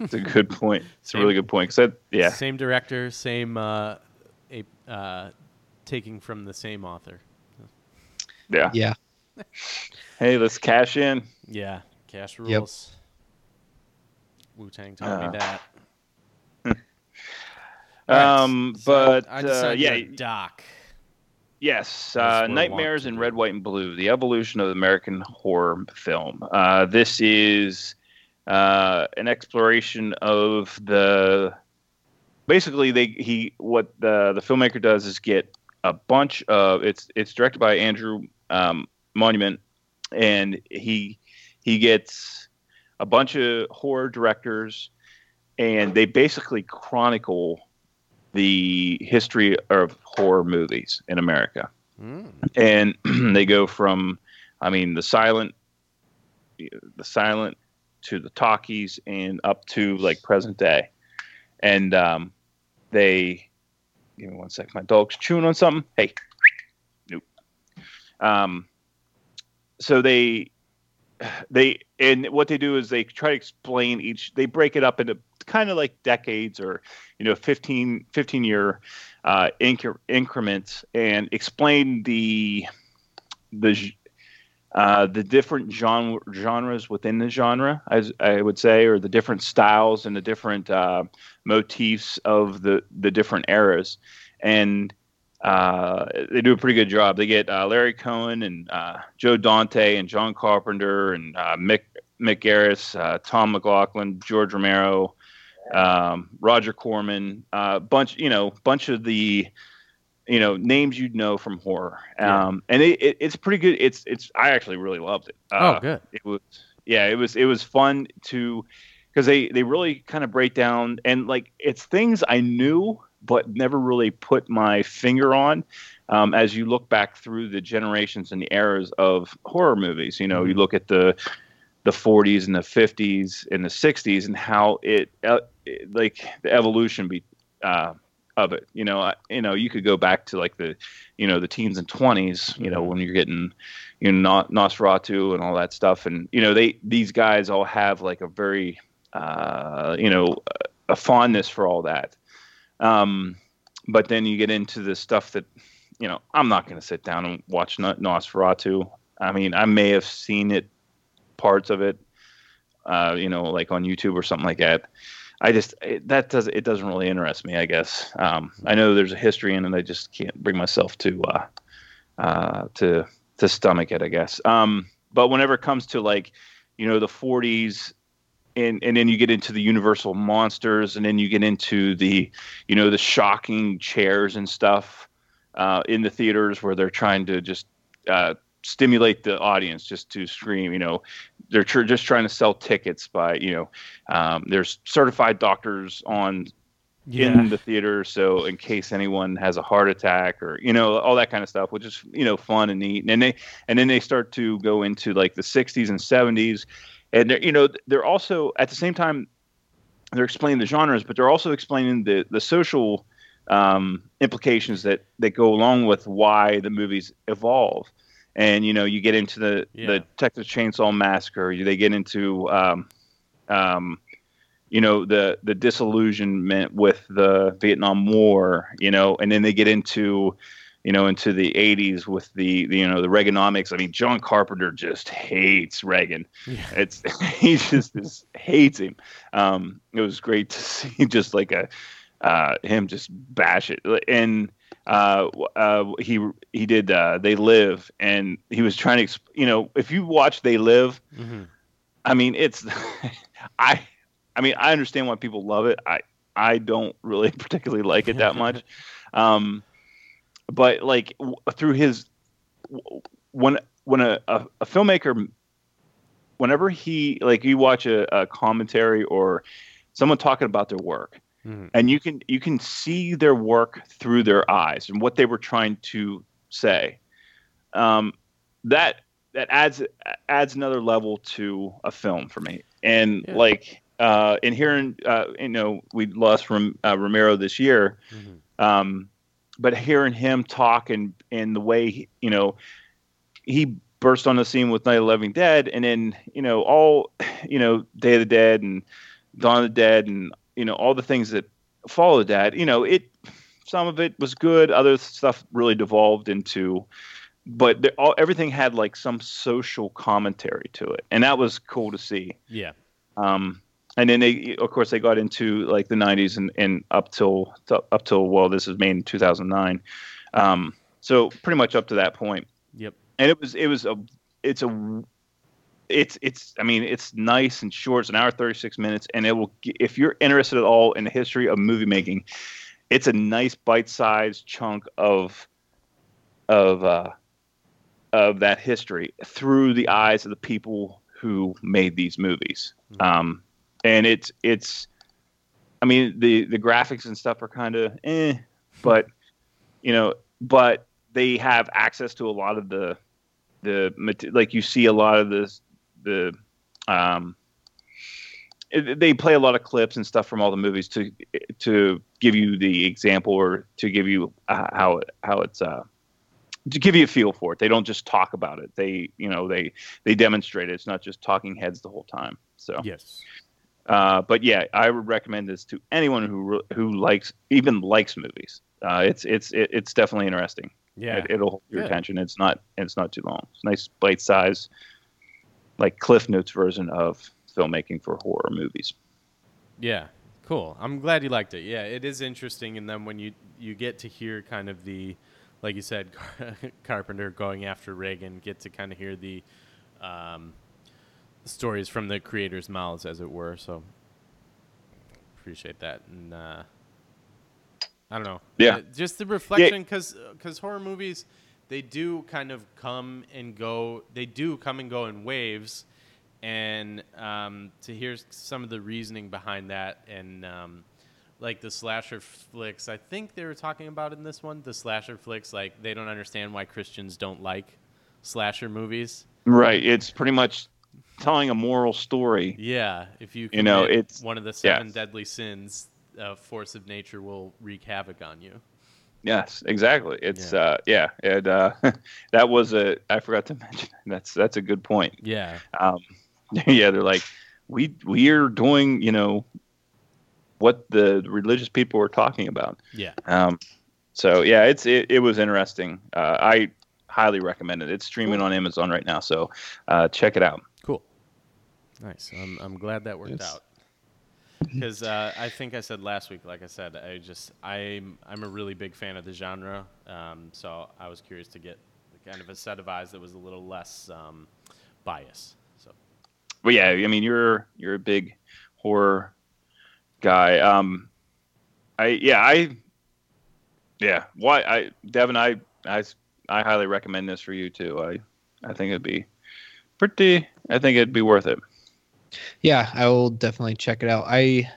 It's a good point. It's a really good point. 'Cause that, yeah. Same director, same uh, a, uh, taking from the same author. Yeah. Yeah. *laughs* Hey, let's cash in. Yeah, cash Yep. rules. Wu Tang taught Uh, me that. All right, *laughs* Um, so but I uh, yeah, doc. Yes, uh, Nightmares in. Red, White, and Blue: The Evolution of the American Horror Film. Uh, this is uh, an exploration of the. Basically, they he what the the filmmaker does is get a bunch of it's it's directed by Andrew um, Monument, and he he gets a bunch of horror directors, and they basically chronicle the history of horror movies in America. Mm. And *clears throat* they go from, I mean, the silent, the silent to the talkies and up to like present day. And um, they give me one sec. My dog's chewing on something. Hey, nope. Um, so they they and what they do is they try to explain each. They break it up into kind of like decades or you know 15, 15 year uh, incre- increments and explain the the uh, the different genre, genres within the genre, as I would say, or the different styles and the different uh, motifs of the the different eras, and uh, they do a pretty good job. They get uh, Larry Cohen and uh, Joe Dante and John Carpenter and Mick Mick Garris, Tom McLoughlin, George Romero, um, Roger Corman, a bunch you know bunch of the you know names you'd know from horror. Um, yeah. and it, it, it's pretty good. It's it's i actually really loved it. Uh, oh good. it was yeah it was it was fun to because they they really kind of break down and like it's things i knew but never really put my finger on um, as you look back through the generations and the eras of horror movies. You know mm-hmm. you look at the the 40s and the 50s and the 60s and how it, uh, it like the evolution be uh, of it. You know, I, you know, you could go back to like the, you know, the teens and twenties. You know, when you're getting, you know, Nosferatu and all that stuff, and you know, they these guys all have like a very, uh, you know, a fondness for all that. Um, but then you get into the stuff that, you know, I'm not going to sit down and watch Nosferatu. I mean, I may have seen it, parts of it, uh, you know, like on YouTube or something like that. I just it, that does it doesn't really interest me. I guess um, I know there's a history in it. I just can't bring myself to uh, uh, to to stomach it. I guess. Um, but whenever it comes to like you know the 40s and and then you get into the universal monsters and then you get into the you know the shocking chairs and stuff uh, in the theaters where they're trying to just uh, stimulate the audience just to scream. You know, they're tr- just trying to sell tickets by you know, um, there's certified doctors on yeah. in the theater, so in case anyone has a heart attack or you know all that kind of stuff, which is you know fun and neat. And then they and then they start to go into like the 60s and 70s, and they're you know they're also at the same time they're explaining the genres, but they're also explaining the the social um, implications that that go along with why the movies evolve and you know you get into the yeah. the Texas Chainsaw Massacre. They get into um, um, you know the the disillusionment with the Vietnam War. You know, and then they get into you know into the 80s with the, the you know the Reaganomics. I mean, John Carpenter just hates Reagan. Yeah. It's *laughs* he just, just hates him. Um, it was great to *laughs* see just like a uh, him just bash it and uh, uh, he he did uh, They Live, and he was trying to, you know, if you watch They Live, mm-hmm. I mean, it's, *laughs* I, I mean, I understand why people love it. I I don't really *laughs* particularly like it that much, *laughs* um, but like w- through his, when when a, a, a, filmmaker, whenever he like you watch a, a commentary or someone talking about their work Mm-hmm. And you can you can see their work through their eyes and what they were trying to say. Um, that that adds adds another level to a film for me. And yeah. like uh, in hearing, uh, you know, we lost from uh, Romero this year, mm-hmm. um, but hearing him talk and and the way he, you know he burst on the scene with Night of the Living Dead, and then you know all you know Day of the Dead and Dawn of the Dead and you know all the things that followed that you know it some of it was good other stuff really devolved into but all, everything had like some social commentary to it and that was cool to see. Yeah. Um and then they of course they got into like the 90s and, and up till up till well this is made in 2009 um so pretty much up to that point. Yep. And it was it was a it's a it's it's I mean it's nice and short. It's an hour thirty six minutes, and it will if you're interested at all in the history of movie making, it's a nice bite sized chunk of of uh, of that history through the eyes of the people who made these movies. Mm-hmm. Um, and it's it's I mean the the graphics and stuff are kind of eh, but you know, but they have access to a lot of the the like you see a lot of this the um, they play a lot of clips and stuff from all the movies to to give you the example or to give you uh, how it, how it's uh, to give you a feel for it. They don't just talk about it. They you know they they demonstrate it. It's not just talking heads the whole time. So Yes. uh, but yeah, I would recommend this to anyone who who likes even likes movies. Uh, it's it's it's definitely interesting. Yeah. It, it'll hold your Good. attention. It's not it's not too long. It's a nice bite size, like Cliff Notes version of filmmaking for horror movies. Yeah, cool. I'm glad you liked it. Yeah, it is interesting, and then when you you get to hear kind of the, like you said, *laughs* Carpenter going after Reagan, get to kind of hear the um, stories from the creators' mouths, as it were. So appreciate that, and uh, I don't know. Yeah. Uh, just the reflection, because because horror movies, they do kind of come and go. They do come and go in waves and um, to hear some of the reasoning behind that and um, like the slasher flicks i think they were talking about in this one the slasher flicks like they don't understand why christians don't like slasher movies Right. It's pretty much telling a moral story. yeah if you You know, it's- one of the seven deadly sins uh, force of nature will wreak havoc on you Yes, exactly. It's Yeah. uh yeah, and uh *laughs* that was a I forgot to mention. *laughs* That's that's a good point. yeah Um *laughs* yeah, they're like we we're doing, you know, what the religious people were talking about. yeah Um so yeah, it's it, it was interesting. Uh I highly recommend it. It's streaming on Amazon right now, so uh check it out. Cool. Nice. I'm, I'm glad that worked Yes. out. Because uh, I think I said last week, like I said, I just I'm I'm a really big fan of the genre. Um, so I was curious to get kind of a set of eyes that was a little less um, biased. So But yeah, I mean you're you're a big horror guy. Um, I yeah I yeah why I Devin I I I highly recommend this for you too. I I think it'd be pretty. I think it'd be worth it. Yeah, I will definitely check it out. I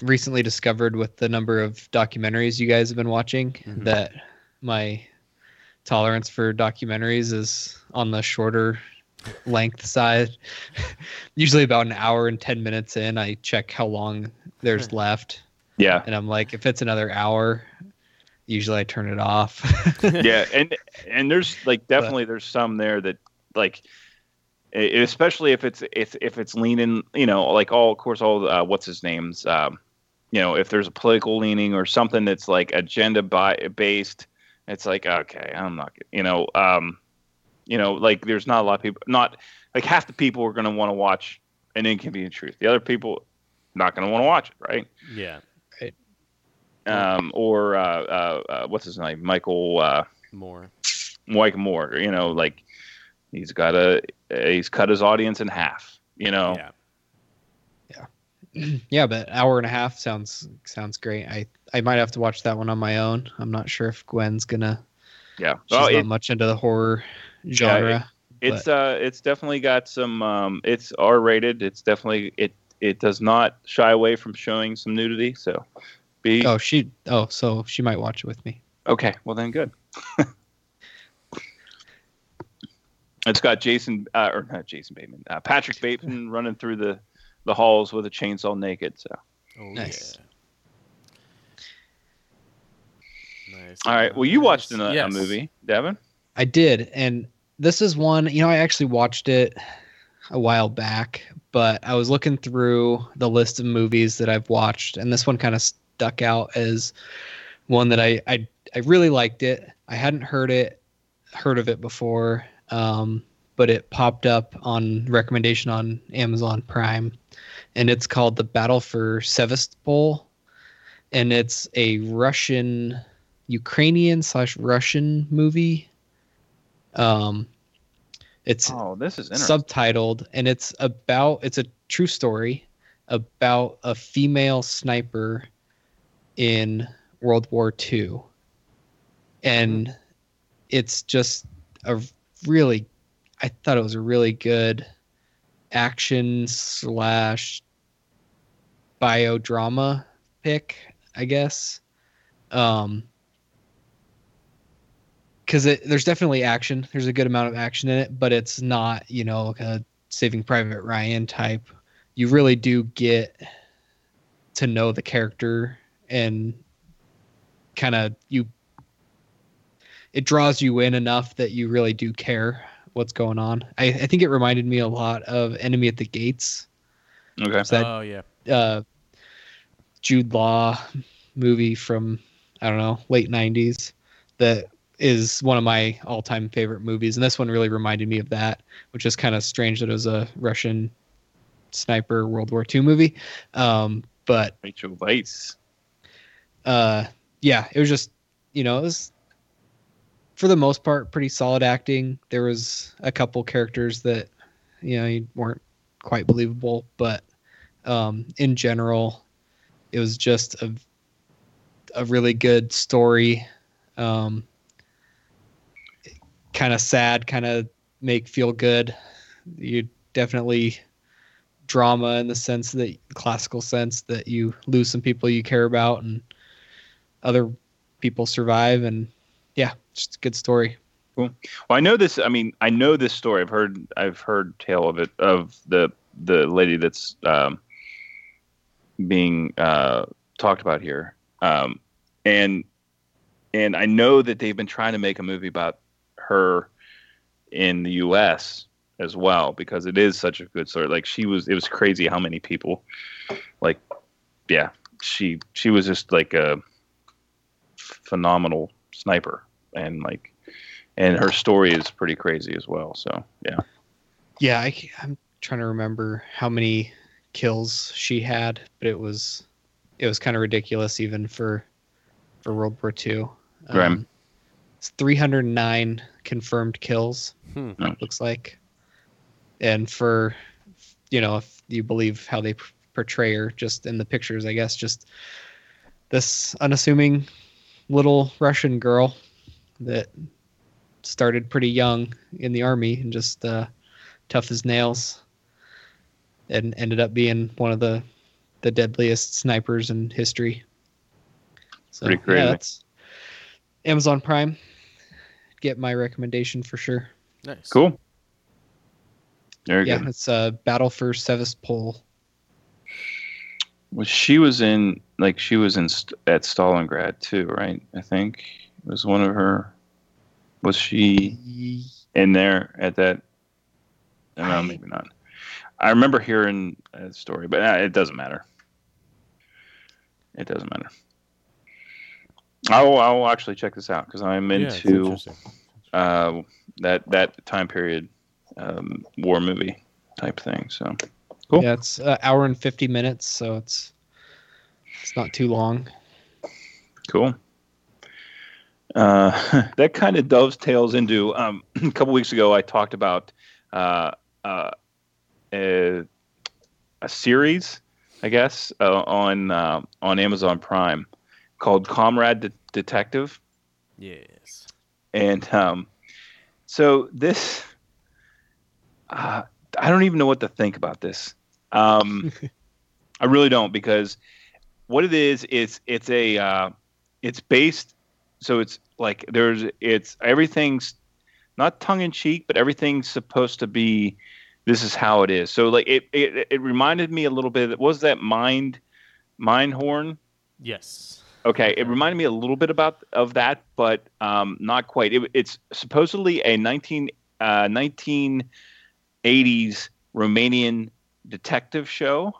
recently discovered with the number of documentaries you guys have been watching Mhm. that my tolerance for documentaries is on the shorter length side. *laughs* Usually about an hour and 10 minutes in, I check how long there's left. Yeah, And I'm like, if it's another hour, usually I turn it off. *laughs* yeah, and and there's like definitely there's some there that like especially if it's if if it's leaning you know like all of course all uh, what's his name's um you know if there's a political leaning or something that's like agenda by, based it's like okay i'm not you know um you know like there's not a lot of people not like half the people are going to want to watch an inconvenient truth the other people not going to want to watch it right yeah, um or uh, uh, uh what's his name michael uh Moore. Mike Moore. You know, like he's got a he's cut his audience in half. You know, Yeah, yeah, *clears throat* yeah, but hour and a half sounds sounds great. I I might have to watch that one on my own. I'm not sure if Gwen's gonna. yeah. She's Well, not it, much into the horror genre. it's uh it's definitely got some um it's R rated. It's definitely it it does not shy away from showing some nudity. So be oh, she. Oh, so she might watch it with me. okay. Well then, good. *laughs* it's got Jason uh, or not Jason Bateman, uh, Patrick Bateman *laughs* running through the the halls with a chainsaw naked. So oh Nice. yeah. Nice. all right. Well, you watched Nice. a, a movie, Devin. I did, and this is one. You know, I actually watched it a while back, but I was looking through the list of movies that I've watched, and this one kind of stuck out as one that I I I really liked it. I hadn't heard it heard of it before, um, but it popped up on recommendation on Amazon Prime, and it's called The Battle for Sevastopol, and it's a Russian, Ukrainian slash Russian movie. Um, it's Oh, this is subtitled and it's about it's a true story about a female sniper in World War II. And it's just a really I thought it was a really good action slash biodrama pick, I guess. Um because there's definitely action. There's a good amount of action in it, but it's not, you know, like a Saving Private Ryan type you really do get to know the character and kind of you it draws you in enough that you really do care what's going on. I, I think it reminded me a lot of Enemy at the Gates. Okay. So that oh yeah. uh, Jude Law movie from I don't know late '90s that is one of my all-time favorite movies, and this one really reminded me of that, which is kind of strange that it was a Russian sniper World War II movie. Um, but Rachel Weisz. uh, yeah, it was just you know it was for the most part pretty solid acting. There was a couple characters that you know weren't quite believable, but um, in general, it was just a a really good story. Um, kind of sad, kind of make feel good. You definitely drama in the sense that classical sense that you lose some people you care about and other people survive and yeah, just good story. Cool. Well, I know this. I mean, I know this story. I've heard. I've heard tale of it of the the lady that's um, being uh, talked about here, um, and and I know that they've been trying to make a movie about her in the U.S. as well because it is such a good story. Like she was, it was crazy how many people, like, yeah, she she was just like a phenomenal sniper and like and her story is pretty crazy as well so yeah Yeah, I, am trying to remember how many kills she had, but it was it was kind of ridiculous even for for World War II. Right. It's 309 confirmed kills. Hmm. looks like. And for, you know, if you believe how they portray her, just in the pictures, I guess, just this unassuming little Russian girl that started pretty young in the army and just uh, tough as nails, and ended up being one of the the deadliest snipers in history. So Pretty crazy. yeah, that's Amazon Prime. Get my recommendation for sure. Nice. cool very yeah, good it's uh, Battle for Sevastopol. well, she was in like she was in St- at stalingrad too right i think it was one of her was she in there at that no I- maybe not i remember hearing a story but uh, it doesn't matter it doesn't matter i'll, I'll actually check this out because i'm into interesting. uh, that that time period um, war movie type thing. So Cool. Yeah, it's an hour and fifty minutes, so it's it's not too long. cool. Uh, *laughs* that kind of dovetails into um, *clears throat* a couple weeks ago. I talked about uh, uh, a, a series, I guess, uh, on uh, on Amazon Prime called Comrade De- Detective. Yes. And um, so this, uh, I don't even know what to think about this. Um, *laughs* I really don't because what it is, it's it's a uh, it's based. So it's like there's it's everything's not tongue in cheek, but everything's supposed to be. This is how it is. So like it it, it reminded me a little bit. What was that mind Mindhorn? Yes. Okay, it reminded me a little bit about of that, but um, not quite. It, it's supposedly a 19, uh, 1980s Romanian detective show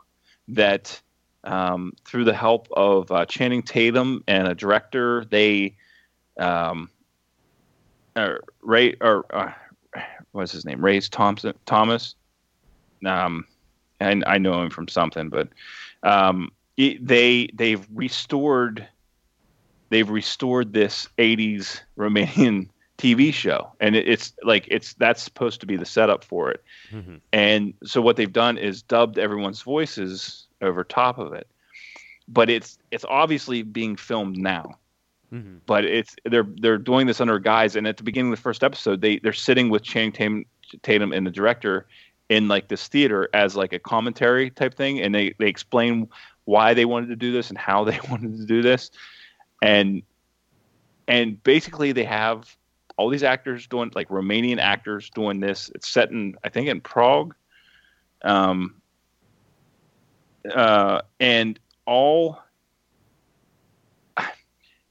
that, um, through the help of uh, Channing Tatum and a director, they, um, uh, Ray or uh, what's his name, Ray Thompson Thomas. Um, and I know him from something, but um, it, they they've restored they've restored this 80s Romanian *laughs* TV show. And it, it's like it's that's supposed to be the setup for it. Mhm. and so what they've done is dubbed everyone's voices over top of it. But it's it's obviously being filmed now Mhm. but it's they're they're doing this under a guise and at the beginning of the first episode they they're sitting with Channing Tatum, Tatum and the director in like this theater as like a commentary type thing and they they explain why they wanted to do this and how *laughs* they wanted to do this. And and basically they have all these actors doing like Romanian actors doing this. It's set in I think in Prague. Um uh, and all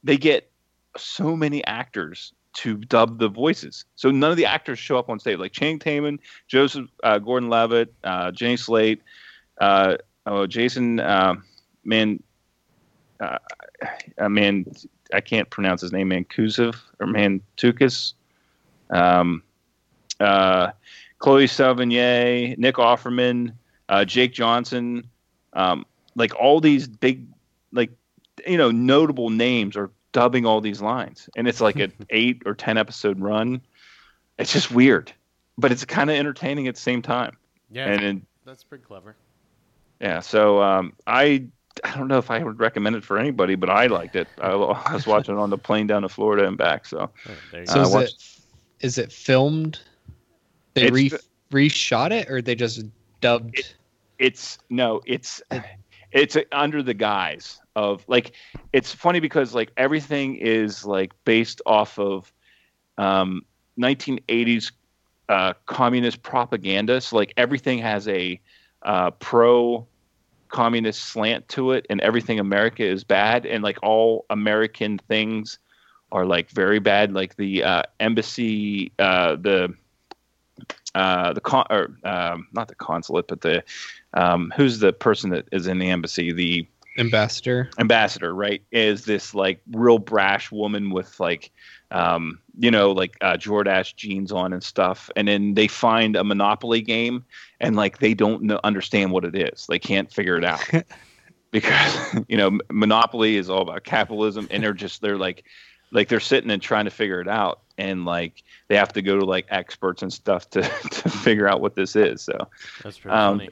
they get so many actors to dub the voices. So none of the actors show up on stage, like Channing Tatum, Joseph uh, Gordon-Levitt, uh, Jenny Slate, uh, oh, Jason uh, Man, uh, uh, Man, I can't pronounce his name, Mancusiv or Mantukis, um, uh, Chloe Sevigny, Nick Offerman, uh, Jake Johnson, um, like all these big, like you know, notable names are dubbing all these lines, and it's like an *laughs* eight or ten episode run. It's just weird, but it's kind of entertaining at the same time. Yeah, And then that's pretty clever. yeah, so um, I I don't know if I would recommend it for anybody, but I liked it. I, I was watching it on the plane down to Florida and back. So Oh, there you So Uh, go. is watch- it is it filmed? They It's re fi- reshot it, or they just dubbed? It- it's no, it's it's under the guise of like it's funny because like everything is like based off of um, 1980s uh, communist propaganda. So like everything has a uh, pro communist slant to it, and everything America is bad, and like all American things are like very bad. Like the uh, embassy, uh, the uh, the con or um, not the consulate, but the um, who's the person that is in the embassy? The ambassador. ambassador, right? Is this like real brash woman with like, um, you know, like uh, Jordache jeans on and stuff, and then they find a Monopoly game, and like they don't know, understand what it is. They can't figure it out *laughs* because you know Monopoly is all about capitalism, and they're just they're like, like they're sitting and trying to figure it out, and like they have to go to like experts and stuff to *laughs* to figure out what this is. So That's pretty um, funny.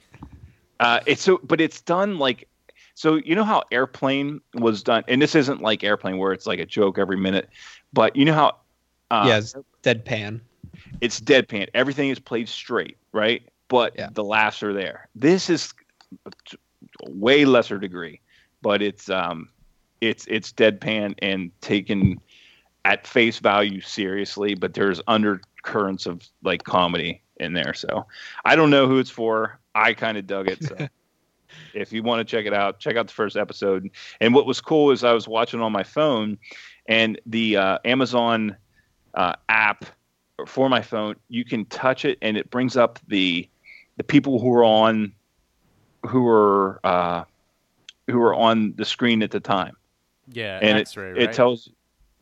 Uh, it's so, but it's done like so. You know how Airplane was done, and this isn't like Airplane where it's like a joke every minute, but you know how uh, yeah, it's deadpan. it's deadpan. Everything is played straight, right? But Yeah. the laughs are there. This is way lesser degree, but it's um, it's it's deadpan and taken at face value seriously. But there's undercurrents of like comedy in there. So I don't know who it's for. I kind of dug it. So if you want to check it out, check out the first episode. And what was cool is I was watching on my phone, and the uh, Amazon uh, app for my phone, you can touch it and it brings up the the people who are on who are uh, who are on the screen at the time, Yeah, and it, X-ray, right? it tells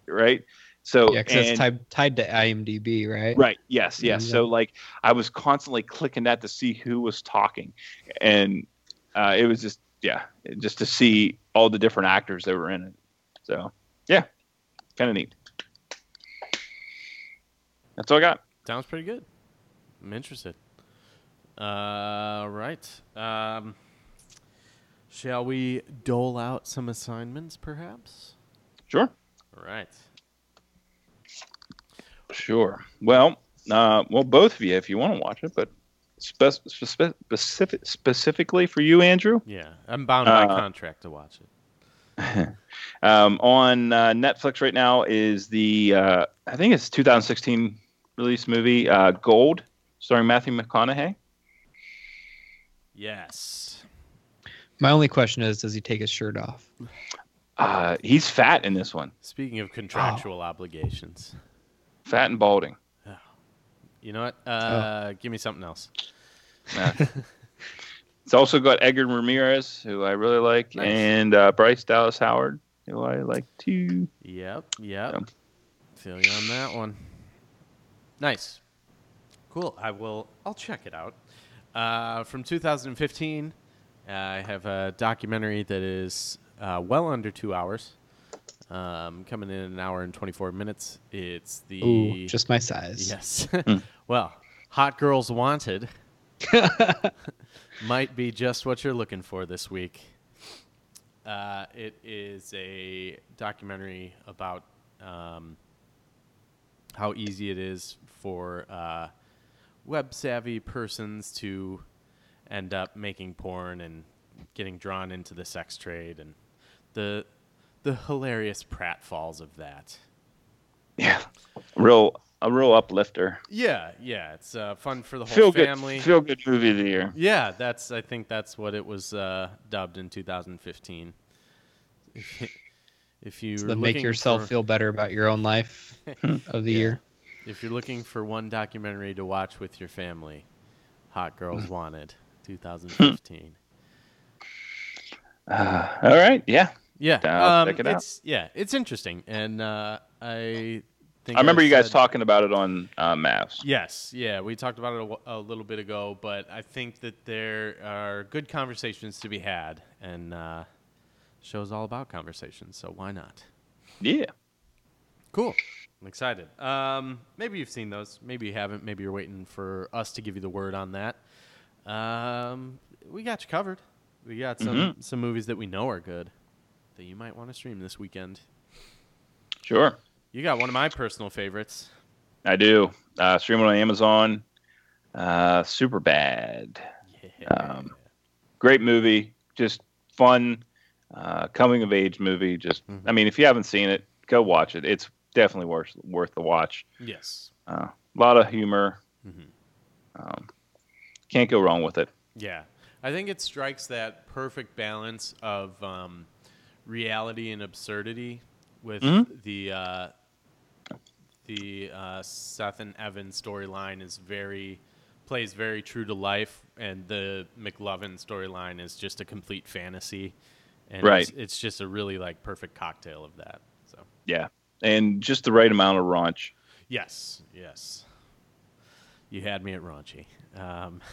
right. So Yeah, because and- it's tied tied to IMDb, right? Right. Yes. Yes. Yeah. So like I was constantly clicking that to see who was talking, and uh, it was just yeah, just to see all the different actors that were in it. So yeah, kind of neat. That's all I got. Sounds pretty good. I'm interested. Uh, right. Um, shall we dole out some assignments, perhaps? Sure. All right. Sure. Well, uh, well, both of you, if you want to watch it, but spec- spec- specific, specifically for you, Andrew, Yeah, I'm bound by Uh, contract to watch it. *laughs* um, on uh, Netflix right now is the uh, I think it's 2016 release movie uh, Gold, starring Matthew McConaughey. Yes. My only question is, does he take his shirt off? Uh, he's fat in this one, Speaking of contractual obligations, fat and balding. you know what? Uh, Give me something else. Uh, *laughs* it's also got Edgar Ramirez, who I really like, Nice. and uh, Bryce Dallas Howard, who I like too. Yep. Yep. Yeah. Feel you on that one. Nice. Cool. I will. I'll check it out. Uh, from 2015, uh, I have a documentary that is uh, well under two hours. Um, coming in an hour and 24 minutes. It's the Ooh, just my size. yes. *laughs* *laughs* well, Hot Girls Wanted *laughs* might be just what you're looking for this week. Uh, it is a documentary about um, how easy it is for uh, web savvy persons to end up making porn and getting drawn into the sex trade and the the hilarious pratfalls of that. Yeah, real a real uplifter. Yeah, yeah, it's uh, fun for the whole Feel family. good, feel good movie of the year. Yeah, that's. I think that's what it was uh, dubbed in 2015. If, if you To were make yourself for, feel better about your own life *laughs* of the Yeah. year. if you're looking for one documentary to watch with your family, Hot Girls Wanted, 2015. Uh, *sighs* all right, yeah. Yeah, um, check it out. it's yeah, it's interesting, and uh, I think I remember you guys said- talking about it on uh, Mavs. Yes, yeah, we talked about it a, a little bit ago, but I think that there are good conversations to be had, and uh, show's all about conversations, so why not? Yeah. Cool. I'm excited. Um, maybe you've seen those. Maybe you haven't. Maybe you're waiting for us to give you the word on that. Um, we got you covered. We got some Mhm. some movies that we know are good that you might want to stream this weekend. Sure. You got one of my personal favorites. I do. Uh, streaming on Amazon. Uh, Superbad. Yeah. Um, great movie. Just fun. Uh, coming of age movie. Just, Mhm. I mean, if you haven't seen it, go watch it. It's definitely worth worth the watch. yes. Uh, a lot of humor. Mhm. Um, can't go wrong with it. Yeah, I think it strikes that perfect balance of um, reality and absurdity with Mhm. the uh, the uh, Seth and Evan storyline is very plays very true to life, and the McLovin storyline is just a complete fantasy. And Right. it's, it's just a really like perfect cocktail of that. So Yeah, and just the right amount of raunch. yes, yes, you had me at raunchy. Um. *laughs*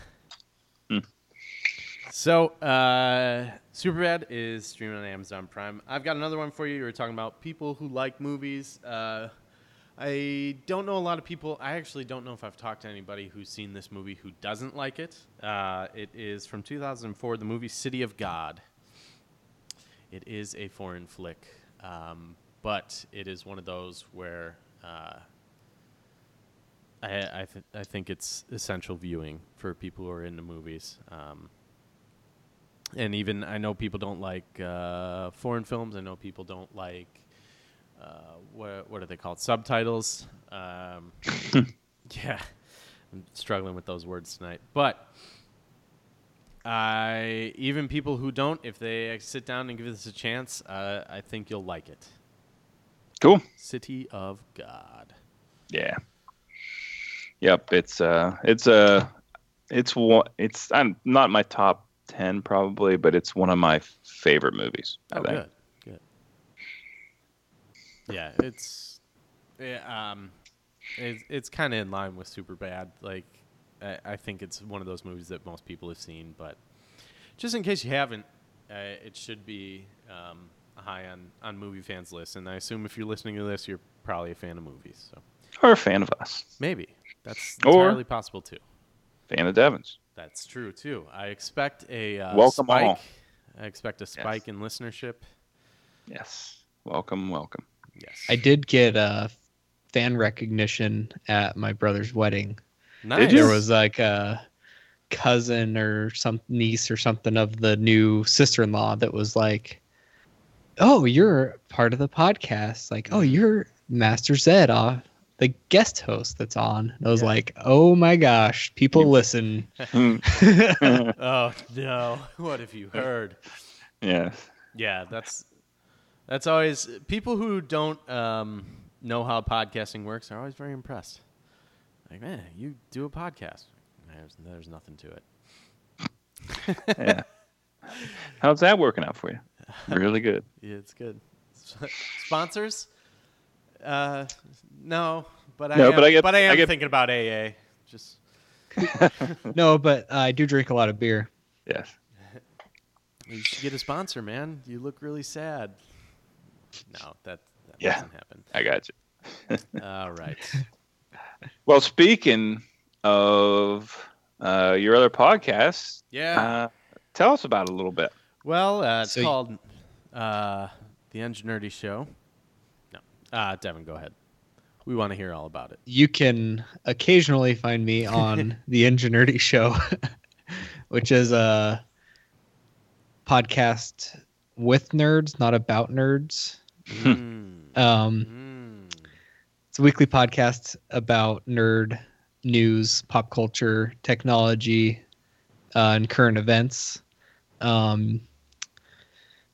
So, uh, Superbad is streaming on Amazon Prime. I've got another one for you. You were talking about people who like movies. Uh, I don't know a lot of people. I actually don't know if I've talked to anybody who's seen this movie who doesn't like it. Uh, it is from 2004, the movie City of God. It is a foreign flick, um, but it is one of those where uh, I I, th- I think it's essential viewing for people who are into movies. Um, and even I know people don't like uh, foreign films. I know people don't like uh, what what are they called subtitles. Um, *laughs* yeah, I'm struggling with those words tonight. But I even people who don't, if they sit down and give this a chance, uh, I think you'll like it. Cool. City of God. Yeah. Yep. It's uh, it's uh, it's one. It's I'm not my top ten probably, but it's one of my favorite movies. I Oh, think. good, good. Yeah, it's, yeah, um, it's it's kind of in line with Superbad. Like, I, I think it's one of those movies that most people have seen, but just in case you haven't, uh, it should be um, high on on movie fans' list. And I assume if you're listening to this, you're probably a fan of movies. So Or a fan of us, maybe that's Or- entirely possible too. fan of Devin's. That's true too. I expect a uh, Welcome spike. all. I expect a spike in listenership. Yes. Welcome, welcome. Yes, I did get uh, fan recognition at my brother's wedding. Nice. you? There was like a cousin or some niece or something of the new sister-in-law that was like, "Oh, you're part of the podcast." Like, "Oh, you're Master Zed, uh, the guest host that's on." And I was Yeah. like, "Oh my gosh, people listen." *laughs* *laughs* Oh no! *laughs* What have you heard? yeah. Yeah, that's that's always people who don't um, know how podcasting works are always very impressed. Like, man, you do a podcast. There's there's nothing to it. Yeah. How's that working out for you? Really good. Yeah, it's good. Sponsors? Uh, no, but I No, am, but I get- I am I get- thinking about AA. Just *laughs* no, but uh, I do drink a lot of beer. Yes. *laughs* you should get a sponsor, man. You look really sad. No, that that Yeah. doesn't happen. I got you. *laughs* All right. Well, speaking of uh, your other podcast, Yeah. uh, tell us about it a little bit. Well, uh, it's So y- called uh, the Engineerdy Show. Uh, Devin, go ahead. We want to hear all about it. you can occasionally find me on *laughs* the Ingenuity Show, *laughs* which is a podcast with nerds, not about nerds. Mm. Um, Mm. It's a weekly podcast about nerd news, pop culture, technology, uh, and current events. Um,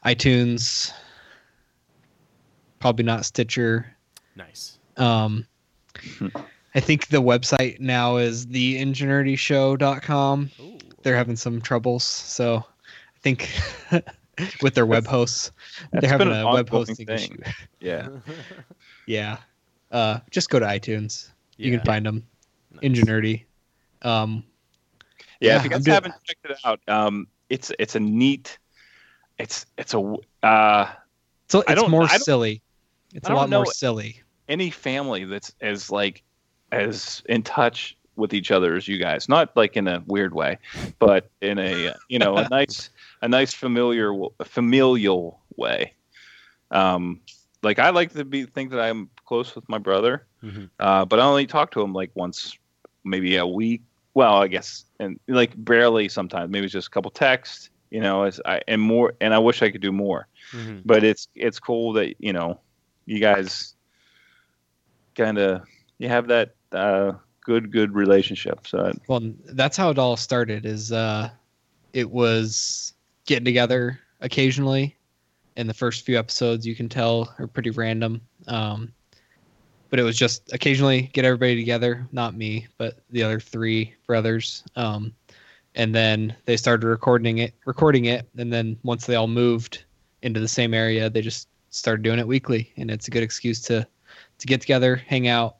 iTunes, probably not Stitcher. Nice. Um, I think the website now is theingenuityshow.com. Ooh. They're having some troubles, so I think *laughs* with their web hosts, they're having a web hosting thing. issue. *laughs* Yeah. *laughs* Yeah. Uh, just go to iTunes. You can find them. Nice. Ingenuity. Um, Yeah, Yeah, if you I'm guys haven't checked it out, um, it's it's a neat, it's it's a uh, so I it's don't- more I don't- silly. It's a lot more silly. any family that's as like as in touch with each other as you guys. Not like in a weird way, but in a you know a *laughs* nice a nice familiar familial way. Um, like I like to be think that I'm close with my brother, Mhm. uh, but I only talk to him like once, maybe a week. Well, I guess and like barely sometimes. Maybe it's just a couple texts. You know, as I and more, and I wish I could do more Mhm. but it's it's cool that you know you guys kind of you have that uh, good good relationship. So Well, that's how it all started. Is uh, it was getting together occasionally, and the first few episodes you can tell are pretty random. Um, but it was just occasionally get everybody together, not me, but the other three brothers. Um, and then they started recording it, recording it, and then once they all moved into the same area, they just started doing it weekly, and it's a good excuse to to get together, hang out,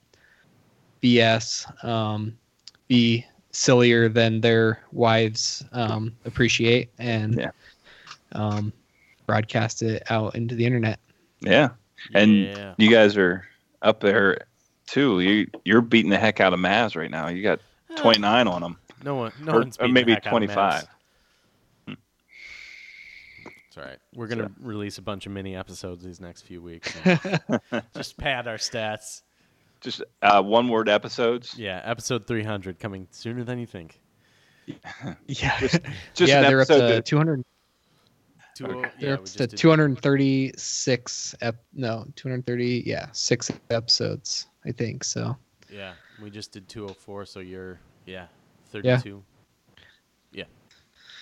BS, um, be sillier than their wives um, appreciate, and Yeah. um, broadcast it out into the internet. yeah, and yeah. you guys are up there too. You you're beating the heck out of Mavs right now. You got 29 on them, No one, no or, one's or beating the maybe heck out of 25. Mavs. It's all right. We're gonna release a bunch of mini episodes these next few weeks. *laughs* just pad our stats. Just uh, one word episodes. Yeah, episode 300 coming sooner than you think. *laughs* Yeah, *laughs* Just yeah, an they're up to that- 200. Two, Okay. yeah, They're up to 236. Ep- no, 230. Yeah, six episodes, I think. So Yeah, we just did 204, so you're yeah 32. Yeah,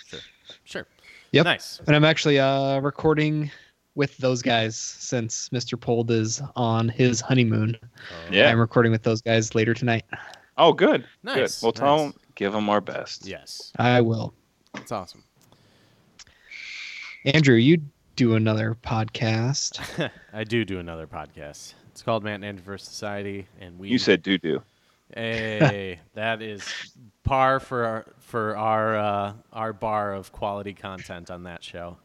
sure, sure. Yep. Nice. And I'm actually uh, recording with those guys since Mr. Pold is on his honeymoon. Oh, Yeah. I'm recording with those guys later tonight. Oh, good. Nice, Good. Well, tell nice. them, give them our best. Yes, I will. that's awesome. Andrew, you do another podcast. *laughs* I do do another podcast. It's called Matt and Andrew vs. Society, and we. You said doo doo. Hey, that is par for our, for our uh, our bar of quality content on that show.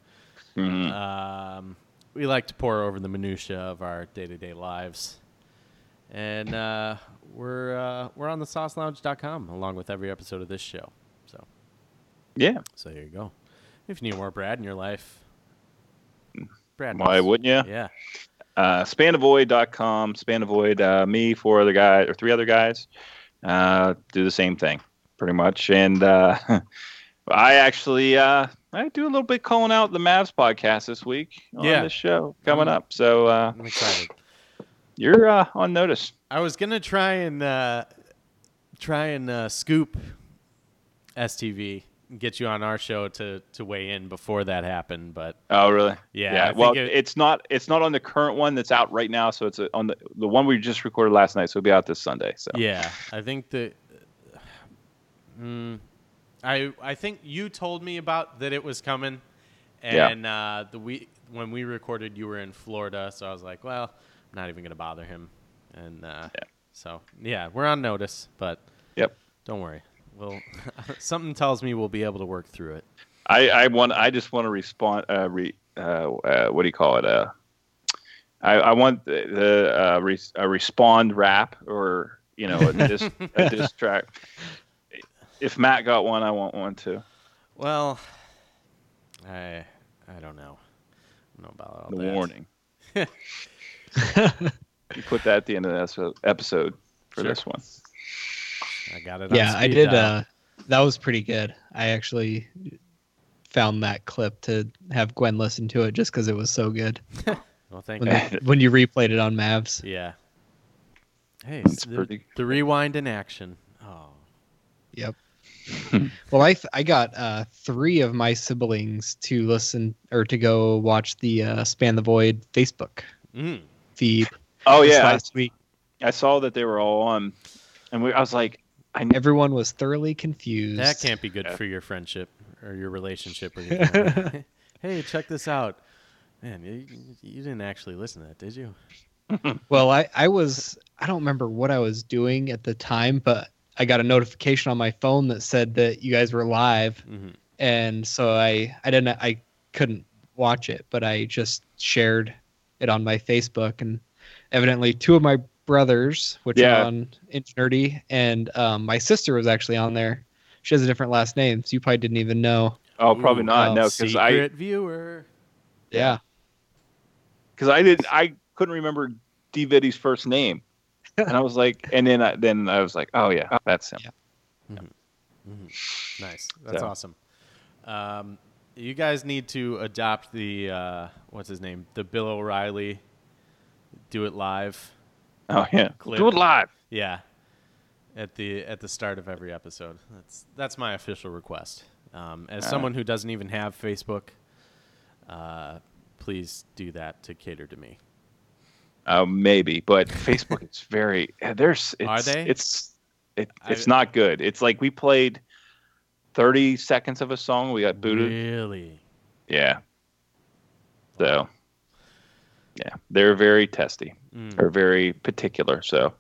Mhm. Um, we like to pour over the minutia of our day to day lives, and uh, we're uh, we're on the saucelounge.com along with every episode of this show. So Yeah. so there you go. If you need more Brad in your life, Brad. Why knows. wouldn't you? Yeah. Uh, spanavoid.com, spanavoid, uh, me, four other guys, or three other guys, uh, do the same thing pretty much. And uh, *laughs* I actually, uh, I do a little bit calling out the Mavs podcast this week on Yeah. this show coming up. So uh, I'm excited. you're uh, on notice. I was gonna try and uh, try and uh, scoop STV, get you on our show to to weigh in before that happened, but Oh, really? Yeah, think well, it- it's not. It's not on the current one that's out right now. So it's on the the one we just recorded last night. So it'll be out this Sunday. So yeah, I think that. Mm, I I think you told me about that it was coming, Yeah. and uh, the we when we recorded, you were in Florida, so I was like, well, I'm not even gonna bother him, and uh, Yeah. so yeah, we're on notice, but Yep. don't worry, we'll *laughs* something tells me we'll be able to work through it. I, I want. I just want to respond. Uh, re, uh, uh, what do you call it? Uh, I, I want the, uh, re, a respond rap or you know a *laughs* dis, a diss track. If Matt got one, I want one too. Well, I I don't know. I don't know about all The that. warning. *laughs* You put that at the end of the episode- episode for Sure. this one. I got it. on yeah, I did. dial. Uh, that was pretty good. I actually found that clip to have Gwen listen to it just because it was so good *laughs* well, thank when, you. they, *laughs* when you replayed it on Mavs. Yeah. Hey, That's the, pretty- the rewind in action. Oh, Yep. *laughs* well, I th- I got uh, three of my siblings to listen or to go watch the uh, Span the Void Facebook mm. feed. Oh yeah, last week I saw that they were all on, and we, I was like, I everyone was thoroughly confused. that can't be good Yeah. for your friendship or your relationship with your *laughs* hey, check this out. Man, you, you didn't actually listen to that, did you? *laughs* Well, I, I was I don't remember what I was doing at the time, but I got a notification on my phone that said that you guys were live, hmm and so I I didn't I couldn't watch it, but I just shared it on my Facebook, and evidently two of my brothers, which Yeah. are on Ingenuity, and um, my sister was actually on there. She has a different last name, so you probably didn't even know. oh probably Ooh, not no because I Secret viewer. Yeah, because I didn't I couldn't remember D Viddy's first name, and I was like, *laughs* and then I then I was like, oh yeah, that's him. Yeah. Mhm. Nice. That's So. awesome. Um, you guys need to adopt the uh, what's his name, the Bill O'Reilly, do it live. Oh yeah, *laughs* Clip. do it live. Yeah, at the at the start of every episode. That's that's my official request. Um, as All someone who doesn't even have Facebook, uh, please do that to cater to me. Uh, maybe, but Facebook is *laughs* very. There's. It's, Are they? It's. It, I- it's not good. It's like we played thirty seconds of a song. We got booted. Really? Yeah. So. Yeah, they're very testy. Mm. They're very particular. So,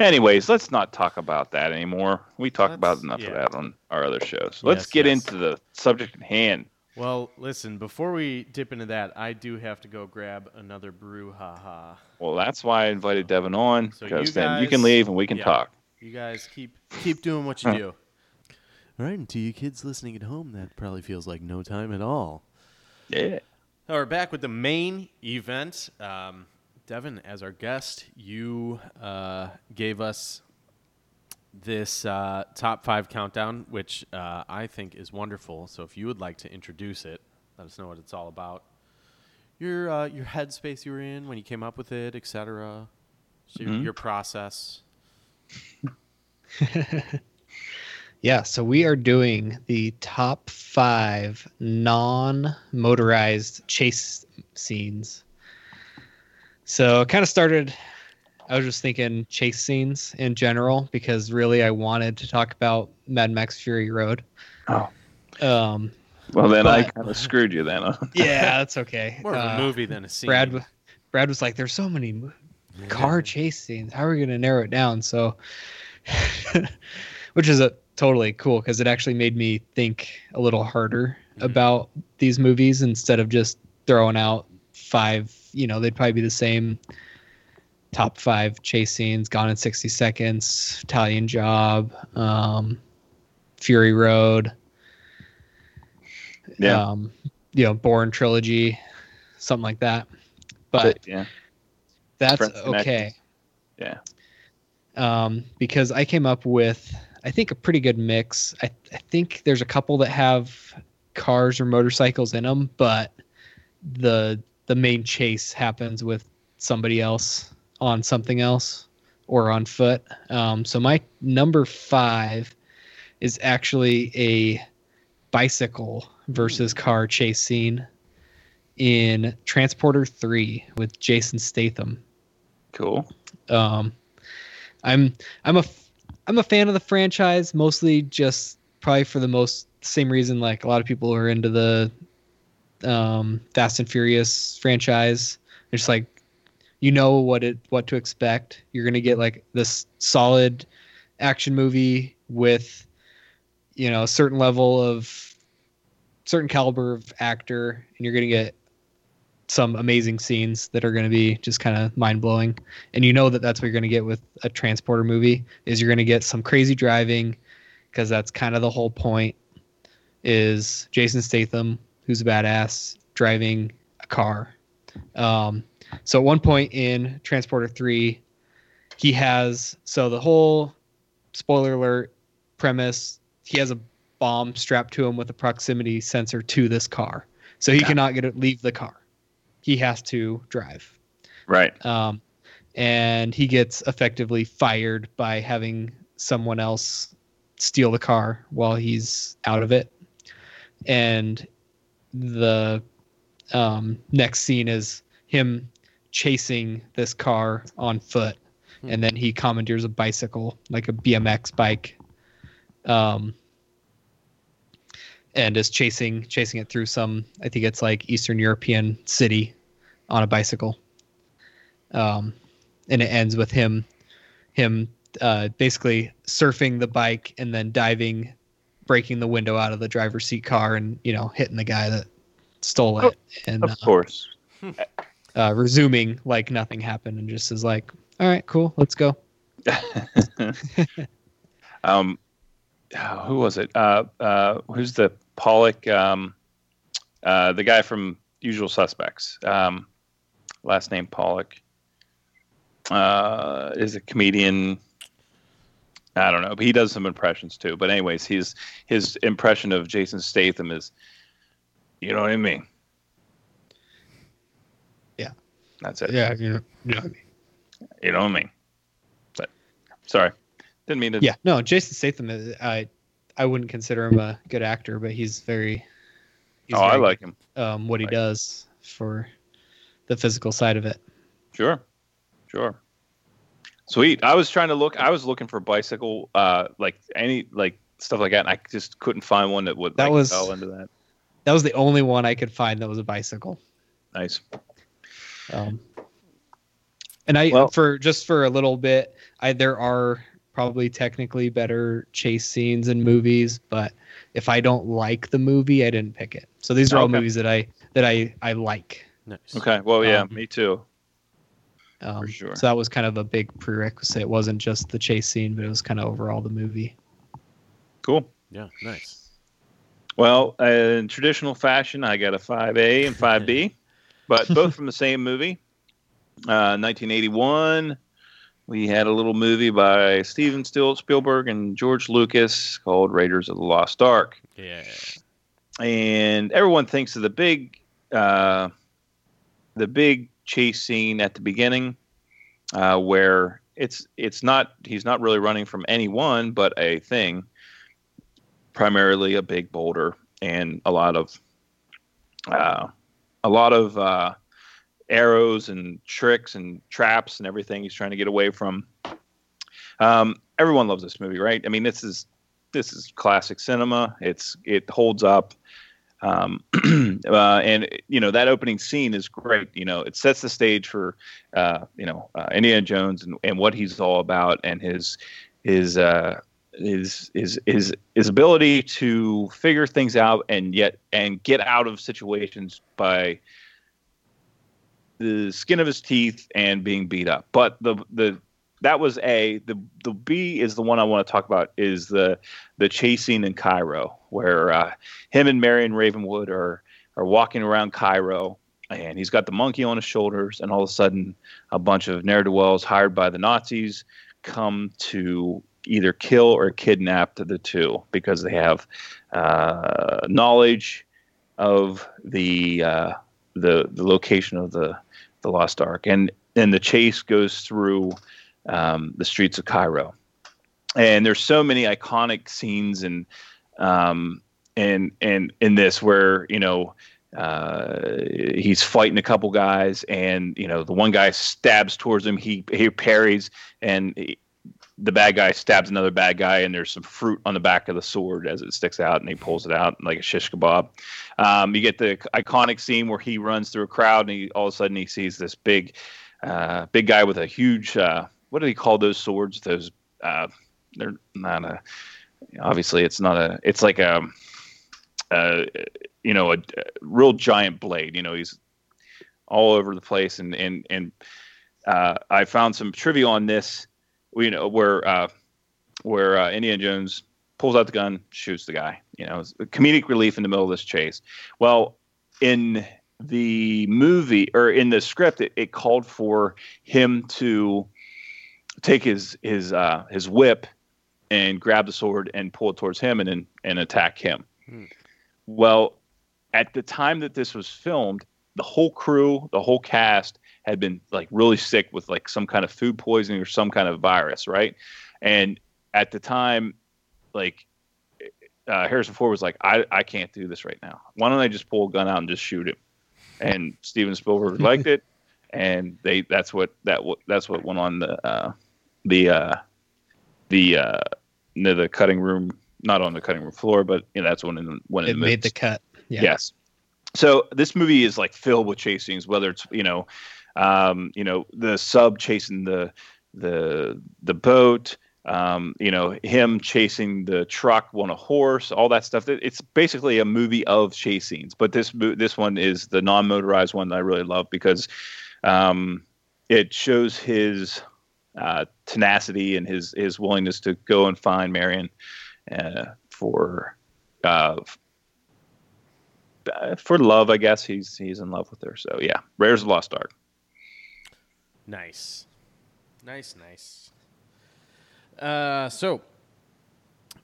anyways, let's not talk about that anymore. We talk about enough yeah. of that on our other shows. Let's Yes, get yes. into the subject at hand. Well, listen. Before we dip into that, I do have to go grab another brew. Ha ha. Well, that's why I invited Devin on So because you then you can leave and we can yeah. talk. You guys keep keep doing what you do. All right, and to you kids listening at home, that probably feels like no time at all. Yeah. Right, back with the main event. Um, Devin, as our guest, you uh, gave us this uh, top five countdown, which uh, I think is wonderful. So if you would like to introduce it, let us know what it's all about. Your uh, your headspace you were in when you came up with it, etc. So your, Mhm. your process. *laughs* Yeah, so we are doing the top five non motorized chase scenes. So it kind of started, I was just thinking chase scenes in general because really I wanted to talk about Mad Max Fury Road. Oh. Um, Well, then I kind of screwed you then. Huh? *laughs* yeah, that's okay. More of a Uh, movie than a scene. Brad, Brad was like, "There's so many mo- car chase scenes. How are we going to narrow it down?" So, *laughs* which is a totally cool because it actually made me think a little harder Mhm. about these movies instead of just throwing out five. You know, they'd probably be the same top five chase scenes: Gone in 60 Seconds, Italian Job, um, Fury Road. Yeah. Um, you know, Bourne trilogy, something like that. But yeah. that's Friends okay. Yeah. Um, because I came up with, I think, a pretty good mix. I, I think there's a couple that have cars or motorcycles in them, but the the main chase happens with somebody else on something else or on foot. Um, so my number five is actually a bicycle versus car chase scene in Transporter 3 with Jason Statham. Cool. Um, I'm I'm a I'm a fan of the franchise mostly just probably for the most same reason like a lot of people are into the um, Fast and Furious franchise. It's like you know what it what to expect. You're gonna get like this solid action movie with you know a certain level of certain caliber of actor, and you're gonna get some amazing scenes that are going to be just kind of mind blowing. And you know that that's what you're going to get with a transporter movie is you're going to get some crazy driving because that's kind of the whole point is Jason Statham, who's a badass, driving a car. Um, so at one point in Transporter 3, he has so the whole spoiler alert premise, he has a bomb strapped to him with a proximity sensor to this car. So he Yeah. cannot get it leave the car. He has to drive. Right. Um, and he gets effectively fired by having someone else steal the car while he's out of it. And the um, next scene is him chasing this car on foot, Hmm. and then he commandeers a bicycle, like a BMX bike, um, and is chasing chasing it through some, I think it's like Eastern European city, on a bicycle. Um, and it ends with him, him uh, basically surfing the bike and then diving, breaking the window out of the driver's seat car, and you know hitting the guy that stole it, Oh, and Of uh, course. uh, resuming like nothing happened, and just is like, all right, cool, let's go. *laughs* um, who was it? Uh, uh, who's the Pollak? Um, uh, the guy from Usual Suspects. Um, last name Pollak. Uh, is a comedian. I don't know, but he does some impressions too. But anyways, he's his impression of Jason Statham is, you know what I mean? Yeah. That's it. Yeah, you know, you know what I mean. You know what I mean? But sorry, didn't mean to. Yeah, no, Jason Statham. Is, I I wouldn't consider him a good actor, but he's very. He's oh, I like him. um, what he like- does for the physical side of it. Sure, sure. Sweet. I was trying to look. I was looking for bicycle, uh, like any like stuff like that, and I just couldn't find one that would That like, was- fell into that. That was the only one I could find that was a bicycle. Nice. Um, and I Well- for just for a little bit, I there are probably technically better chase scenes in movies, but if I don't like the movie, I didn't pick it. So these are all Okay. movies that I that I I like. Nice. Okay. Well, yeah, Um, me too. Um, For sure. So that was kind of a big prerequisite. It wasn't just the chase scene, but it was kind of overall the movie. Cool. Yeah, nice. Well, uh, in traditional fashion, I got a 5A and 5B, *laughs* but both from the same movie. Uh, 1981, we had a little movie by Steven Spielberg and George Lucas called Raiders of the Lost Ark. Yeah. and everyone thinks of the big uh, the big chase scene at the beginning uh, where it's it's not he's not really running from anyone but a thing primarily a big boulder and a lot of uh, a lot of uh, arrows and tricks and traps and everything he's trying to get away from. Um, everyone loves this movie right? I mean this is this is classic cinema. It's it holds up. Um, *clears throat* uh, and you know that opening scene is great. You know, it sets the stage for uh, you know uh, Indiana Jones and, and what he's all about, and his his uh, his his his his ability to figure things out and yet and get out of situations by the skin of his teeth and being beat up. But the the that was a the the B is the one I want to talk about is the the chasing in Cairo where uh, him and Marion Ravenwood are are walking around Cairo and he's got the monkey on his shoulders and all of a sudden a bunch of ne'er do wells hired by the Nazis come to either kill or kidnap the two because they have uh, knowledge of the uh, the the location of the the lost ark. And and the chase goes through um, the streets of Cairo. And there's so many iconic scenes and um and and in this where you know uh he's fighting a couple guys and you know the one guy stabs towards him. He he parries and the bad guy stabs another bad guy and there's some fruit on the back of the sword as it sticks out and he pulls it out like a shish kebab. Um, you get the iconic scene where he runs through a crowd and he all of a sudden he sees this big uh, big guy with a huge uh, what do they call those swords? Those uh, they're not a obviously it's not a it's like a, uh you know a, a real giant blade you know he's all over the place and and and uh, I found some trivia on this you know where uh, where uh, Indiana Jones pulls out the gun shoots the guy you know comedic relief in the middle of this chase well in the movie or in the script it, it called for him to take his his uh, his whip and grab the sword and pull it towards him and and, and attack him. Hmm. Well, at the time that this was filmed, the whole crew, the whole cast had been like really sick with like some kind of food poisoning or some kind of virus, right? And at the time, like uh, Harrison Ford was like, I, I can't do this right now. Why don't I just pull a gun out and just shoot him? And Steven Spielberg *laughs* liked it, and they that's what that that's what went on the uh, the uh, the uh, the cutting room, not on the cutting room floor, but you know that's when in when it made the cut. Yeah. Yes. So this movie is like filled with chase scenes, whether it's you know, um, you know the sub chasing the the the boat, um, you know him chasing the truck on a horse, all that stuff. It's basically a movie of chase scenes, but this this one is the non-motorized one that I really love because um, it shows his uh, tenacity and his his willingness to go and find Marion uh, for uh, for love. I guess he's he's in love with her. So yeah, Raiders Lost Ark. Nice, nice, nice. Uh, so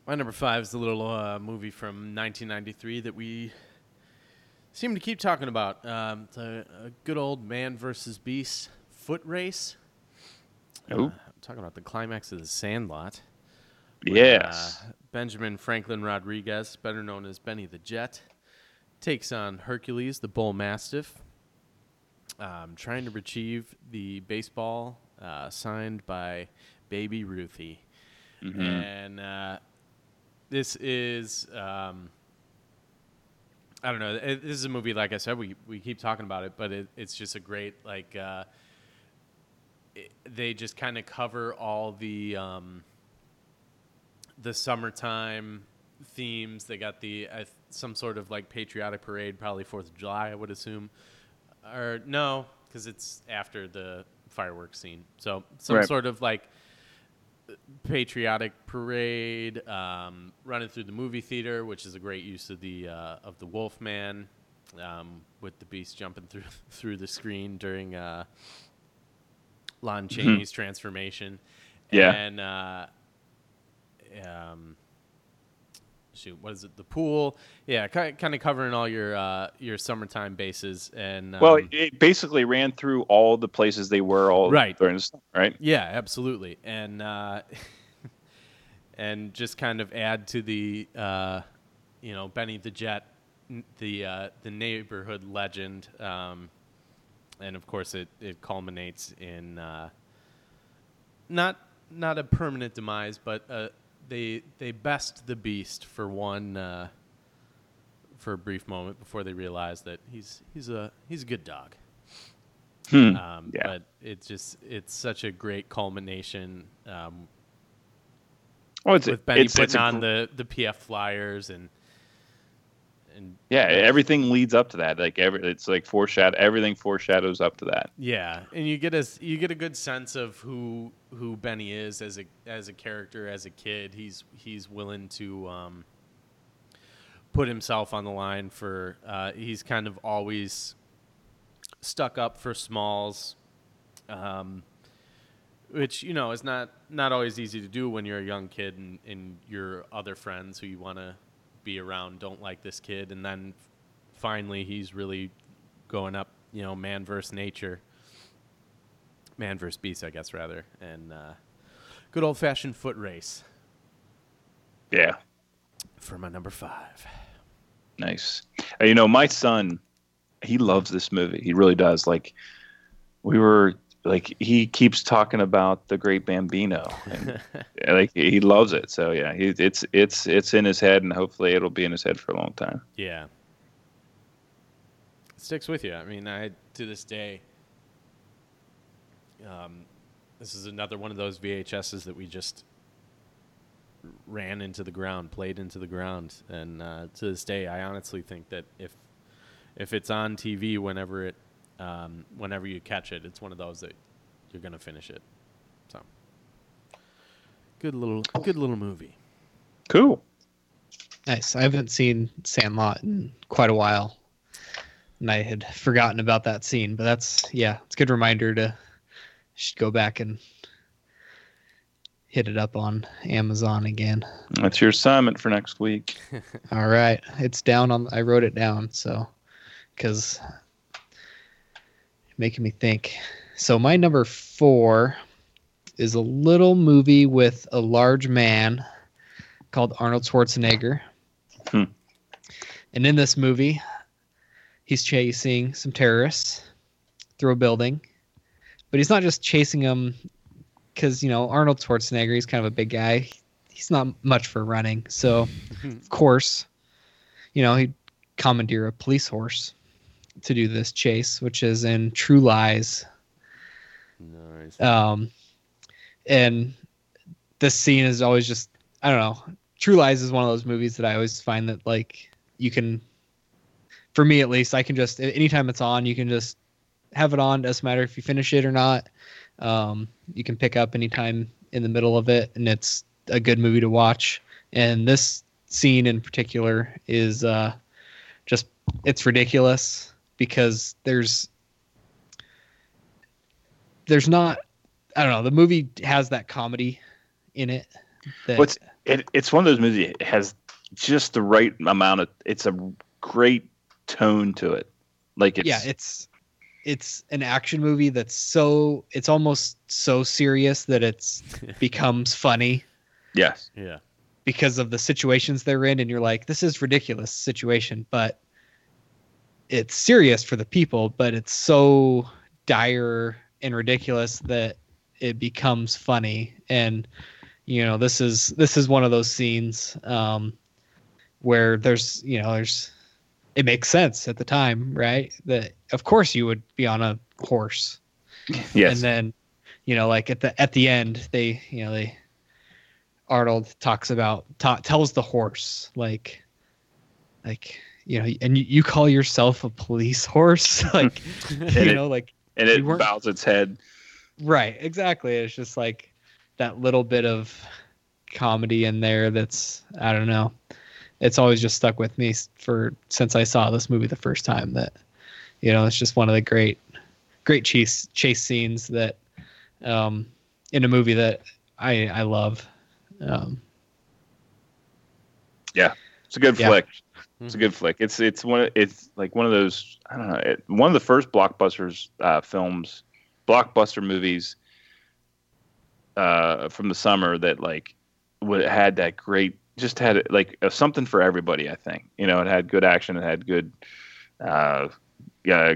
my number five is the little uh, movie from 1993 that we seem to keep talking about. Um, it's a, a good old man versus beast foot race. Uh, I'm talking about the climax of the Sandlot. With, yes. Uh, Benjamin Franklin Rodriguez, better known as Benny the Jet, takes on Hercules, the bull mastiff, um, trying to retrieve the baseball uh, signed by Baby Ruthie. Mm-hmm. And uh, this is. Um, I don't know. It, this is a movie, like I said, we, we keep talking about it, but it, it's just a great like uh, they just kind of cover all the um, the summertime themes. They got the uh, some sort of like patriotic parade, probably Fourth of July, I would assume, or no, because it's after the fireworks scene. So some right. sort of like patriotic parade um, running through the movie theater, which is a great use of the uh, of the Wolfman um, with the beast jumping through *laughs* through the screen during uh, Lon mm-hmm. Chaney's mm-hmm. transformation. Yeah. And uh, um, shoot, what is it? The pool. Yeah, kind of covering all your uh, your summertime bases. And um, well, it basically ran through all the places they were all right during the summer, right? Yeah, absolutely. And uh, *laughs* and just kind of add to the uh, you know Benny the Jet, the uh, the neighborhood legend. Um, and of course it, it culminates in uh, not not a permanent demise, but uh, they they best the beast for one uh, for a brief moment before they realize that he's he's a he's a good dog. Hmm. Um, yeah. But it's just it's such a great culmination. Um, oh, it's with Benny it's, putting it's on the the PF flyers and and yeah, everything leads up to that. Like every, it's like foreshadow. Everything foreshadows up to that. Yeah, and you get a you get a good sense of who who Benny is as a as a character as a kid. He's he's willing to um, put himself on the line for. Uh, he's kind of always stuck up for Smalls, um, which you know is not not always easy to do when you're a young kid and, and your other friends who you want to be around don't like this kid, and then finally he's really going up, you know, man versus nature, man versus beast, I guess rather, and uh, good old fashioned foot race. Yeah. For my number five. Nice. Uh, you know, my son, he loves this movie. He really does. Like, we were like he keeps talking about the great Bambino, and like he loves it. So yeah, he, it's it's it's in his head, and hopefully it'll be in his head for a long time. Yeah, it sticks with you. I mean, I to this day, um, this is another one of those VHSs that we just ran into the ground, played into the ground, and uh, to this day, I honestly think that if if it's on TV whenever it um, whenever you catch it, it's one of those that you're gonna finish it. So good little good little movie. Cool. Nice. I haven't seen Sandlot in quite a while, and I had forgotten about that scene. But that's yeah, it's a good reminder to should go back and hit it up on Amazon again. That's your assignment for next week. *laughs* All right, it's down on. I wrote it down so because making me think. So my number four is a little movie with a large man called Arnold Schwarzenegger. Hmm. And in this movie, he's chasing some terrorists through a building, but he's not just chasing them because you know Arnold Schwarzenegger. He's kind of a big guy. He's not much for running, so of course, you know he'd commandeer a police horse to do this chase, which is in True Lies. Nice. Um, and this scene is always just I don't know. True Lies is one of those movies that I always find that like you can, for me at least, I can just anytime it's on, you can just have it on. Doesn't matter if you finish it or not. Um, you can pick up anytime in the middle of it, and it's a good movie to watch. And this scene in particular is uh, just it's ridiculous because there's there's not I don't know the movie has that comedy in it. That, What's it, it's one of those movies that has just the right amount of it's a great tone to it. Like it's yeah, it's it's an action movie that's so it's almost so serious that it's *laughs* becomes funny yes. Yeah. because of the situations they're in and you're like this is ridiculous situation but it's serious for the people but it's so dire and ridiculous that it becomes funny. And you know this is this is one of those scenes um where there's you know there's it makes sense at the time right? That of course you would be on a horse. Yes. and then you know like at the at the end they you know they arnold talks about ta- tells the horse like like you know and you, you call yourself a police horse *laughs* like *laughs* you it- know like and it bows its head. right exactly it's just like that little bit of comedy in there that's i don't know it's always just stuck with me for since i saw this movie the first time that you know it's just one of the great great chase chase scenes that um in a movie that i i love um Yeah. It's a good Yeah. flick. It's a good flick. It's it's one of- it's like one of those I don't know it, one of the first blockbusters uh, films, blockbuster movies uh, from the summer that like would had that great just had like uh, something for everybody. I think you know it had good action. It had good uh, yeah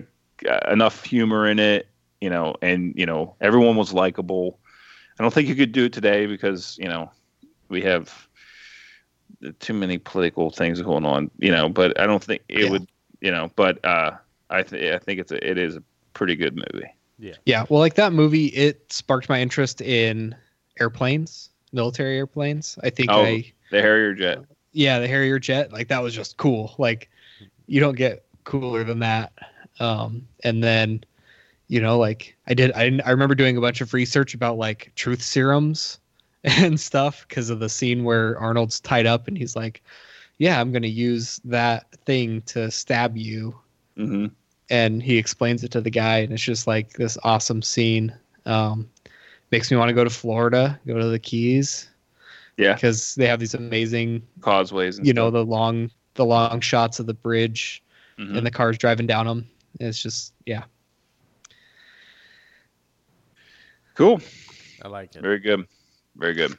uh, enough humor in it. You know, and you know everyone was likable. I don't think you could do it today because you know we have too many political things going on, you know. But I don't think it Yeah. would, you know. But uh, I th- I think it's a, it is a pretty good movie. yeah Yeah. well like that movie it sparked my interest in airplanes military airplanes i think Oh. i The Harrier jet. yeah the harrier jet like that was just cool like you don't get cooler than that um and then you know like i did i, I remember doing a bunch of research about like truth serums *laughs* and stuff because of the scene where arnold's tied up and he's like yeah i'm gonna use that thing to stab you hmm and he explains it to the guy and it's just like this awesome scene um makes me want to go to florida go to the keys Yeah, because they have these amazing causeways. And you know stuff. the long the long shots of the bridge Mhm. and the cars driving down them it's just yeah cool. I like it. Very good. Very good.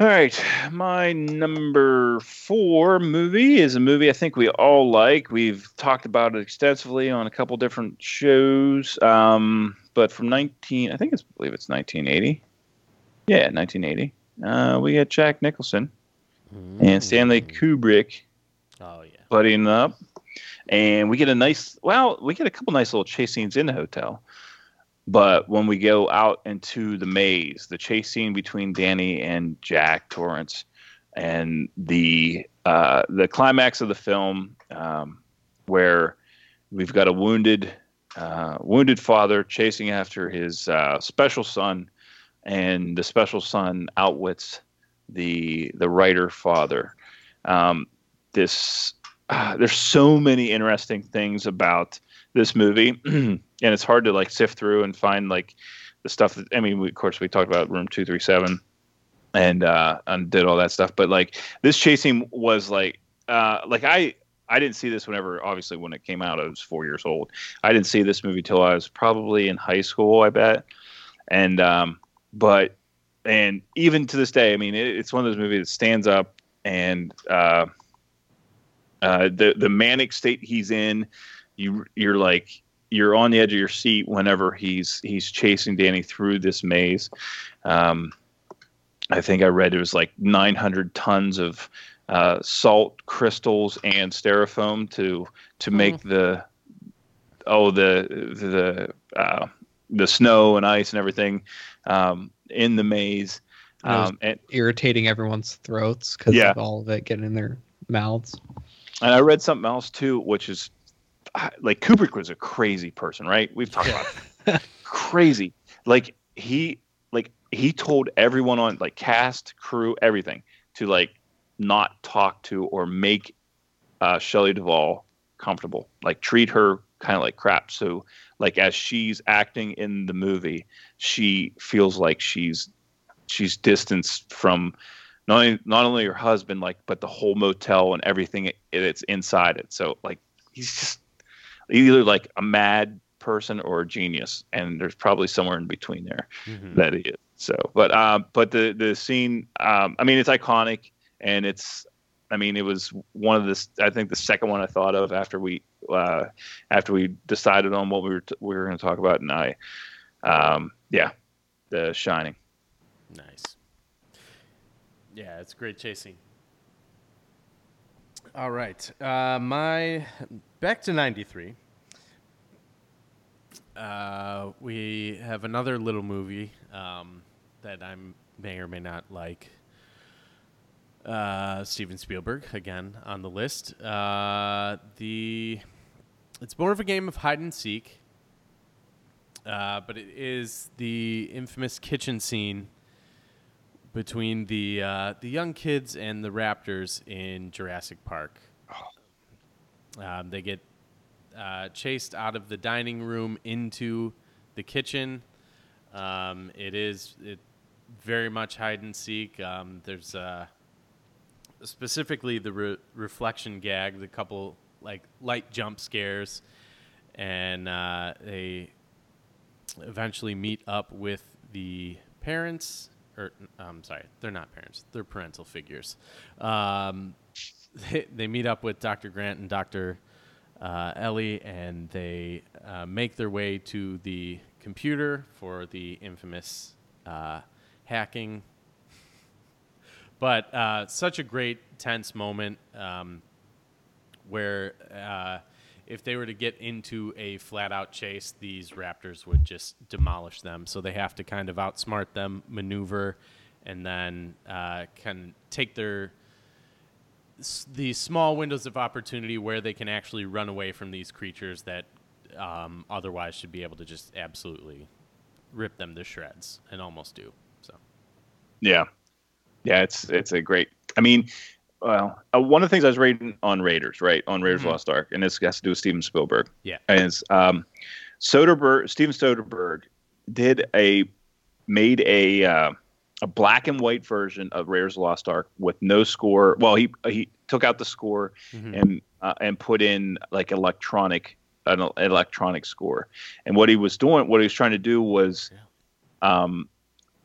All right, my number four movie is a movie I think we all like. We've talked about it extensively on a couple different shows. Um, but from 19, I think it's I believe it's 1980. Yeah, 1980. Uh, we had Jack Nicholson and Stanley Mm. Kubrick Oh yeah. buddying up, and we get a nice. Well, we get a couple nice little chase scenes in the hotel. But when we go out into the maze, the chase scene between Danny and Jack Torrance, and the uh, the climax of the film, um, where we've got a wounded uh, wounded father chasing after his uh, special son, and the special son outwits the the writer father. Um, this uh, there's so many interesting things about this movie *clears throat* and it's hard to like sift through and find like the stuff that i mean we, of course we talked about room 237 and uh and did all that stuff but like this chasing was like uh like i I didn't see this whenever, obviously, when it came out, I was four years old. I didn't see this movie till I was probably in high school, I bet. And, um, but, and even to this day, I mean, it, it's one of those movies that stands up and, uh, uh, the the manic state he's in, you you're like you're on the edge of your seat whenever he's he's chasing Danny through this maze. Um, I think I read it was like 900 tons of uh, salt crystals and styrofoam to to make the oh the the uh, the snow and ice and everything um, in the maze. Um, and irritating everyone's throats because Yeah. of all of it getting in their mouths. And I read something else too, which is like Kubrick was a crazy person, right? We've talked about crazy. Like he like he told everyone on like cast, crew, everything to like not talk to or make uh Shelley Duvall comfortable. Like treat her kind of like crap. So like as she's acting in the movie, she feels like she's she's distanced from not only not only her husband like but the whole motel and everything it, it's inside it so like he's just either like a mad person or a genius and there's probably somewhere in between there Mhm. that he is so but um but the the scene um i mean it's iconic and it's i mean it was one of the i think the second one i thought of after we uh after we decided on what we were t- we were going to talk about and i um yeah the shining Nice. Yeah, it's great chasing. All right. Uh, my back to 93. Uh, we have another little movie um, that I may or may not like. Uh, Steven Spielberg again on the list. Uh, the it's more of a game of hide and seek, uh, but it is the infamous kitchen scene between the uh, the young kids and the raptors in Jurassic Park. Um, they get uh, chased out of the dining room into the kitchen. Um, it is it very much hide and seek. Um, there's uh, specifically the re- reflection gag, the couple like light jump scares, and uh, they eventually meet up with the parents or I'm sorry, they're not parents; they're parental figures. Um, *laughs* they, they meet up with Dr. Grant and Dr. Uh, Ellie, and they uh, make their way to the computer for the infamous uh, hacking. But uh, such a great tense moment um, where uh, if they were to get into a flat out chase, these raptors would just demolish them. So they have to kind of outsmart them, maneuver, and then uh, can take their these small windows of opportunity where they can actually run away from these creatures that um, otherwise should be able to just absolutely rip them to shreds and almost do. So Yeah, yeah, it's it's a great. I mean, well, uh, one of the things I was reading on Raiders, right, on Raiders the Mhm. Lost Ark, and this has to do with Steven Spielberg. Yeah. is um, Soderbergh, Steven Soderbergh did a made a uh, a black and white version of the Lost Ark with no score. Well, he he took out the score Mhm. and uh, and put in like electronic an electronic score. And what he was doing, what he was trying to do was um,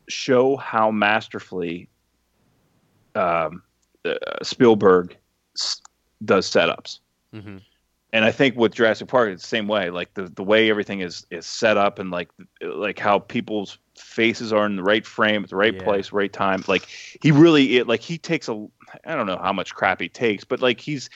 show how masterfully um, uh, Spielberg s- does setups. Mhm. And I think with Jurassic Park, it's the same way. Like the, the way everything is is set up, and like like how people's faces are in the right frame at the right Yeah. place, right time. Like he really it like he takes a I don't know how much crap he takes, but like he's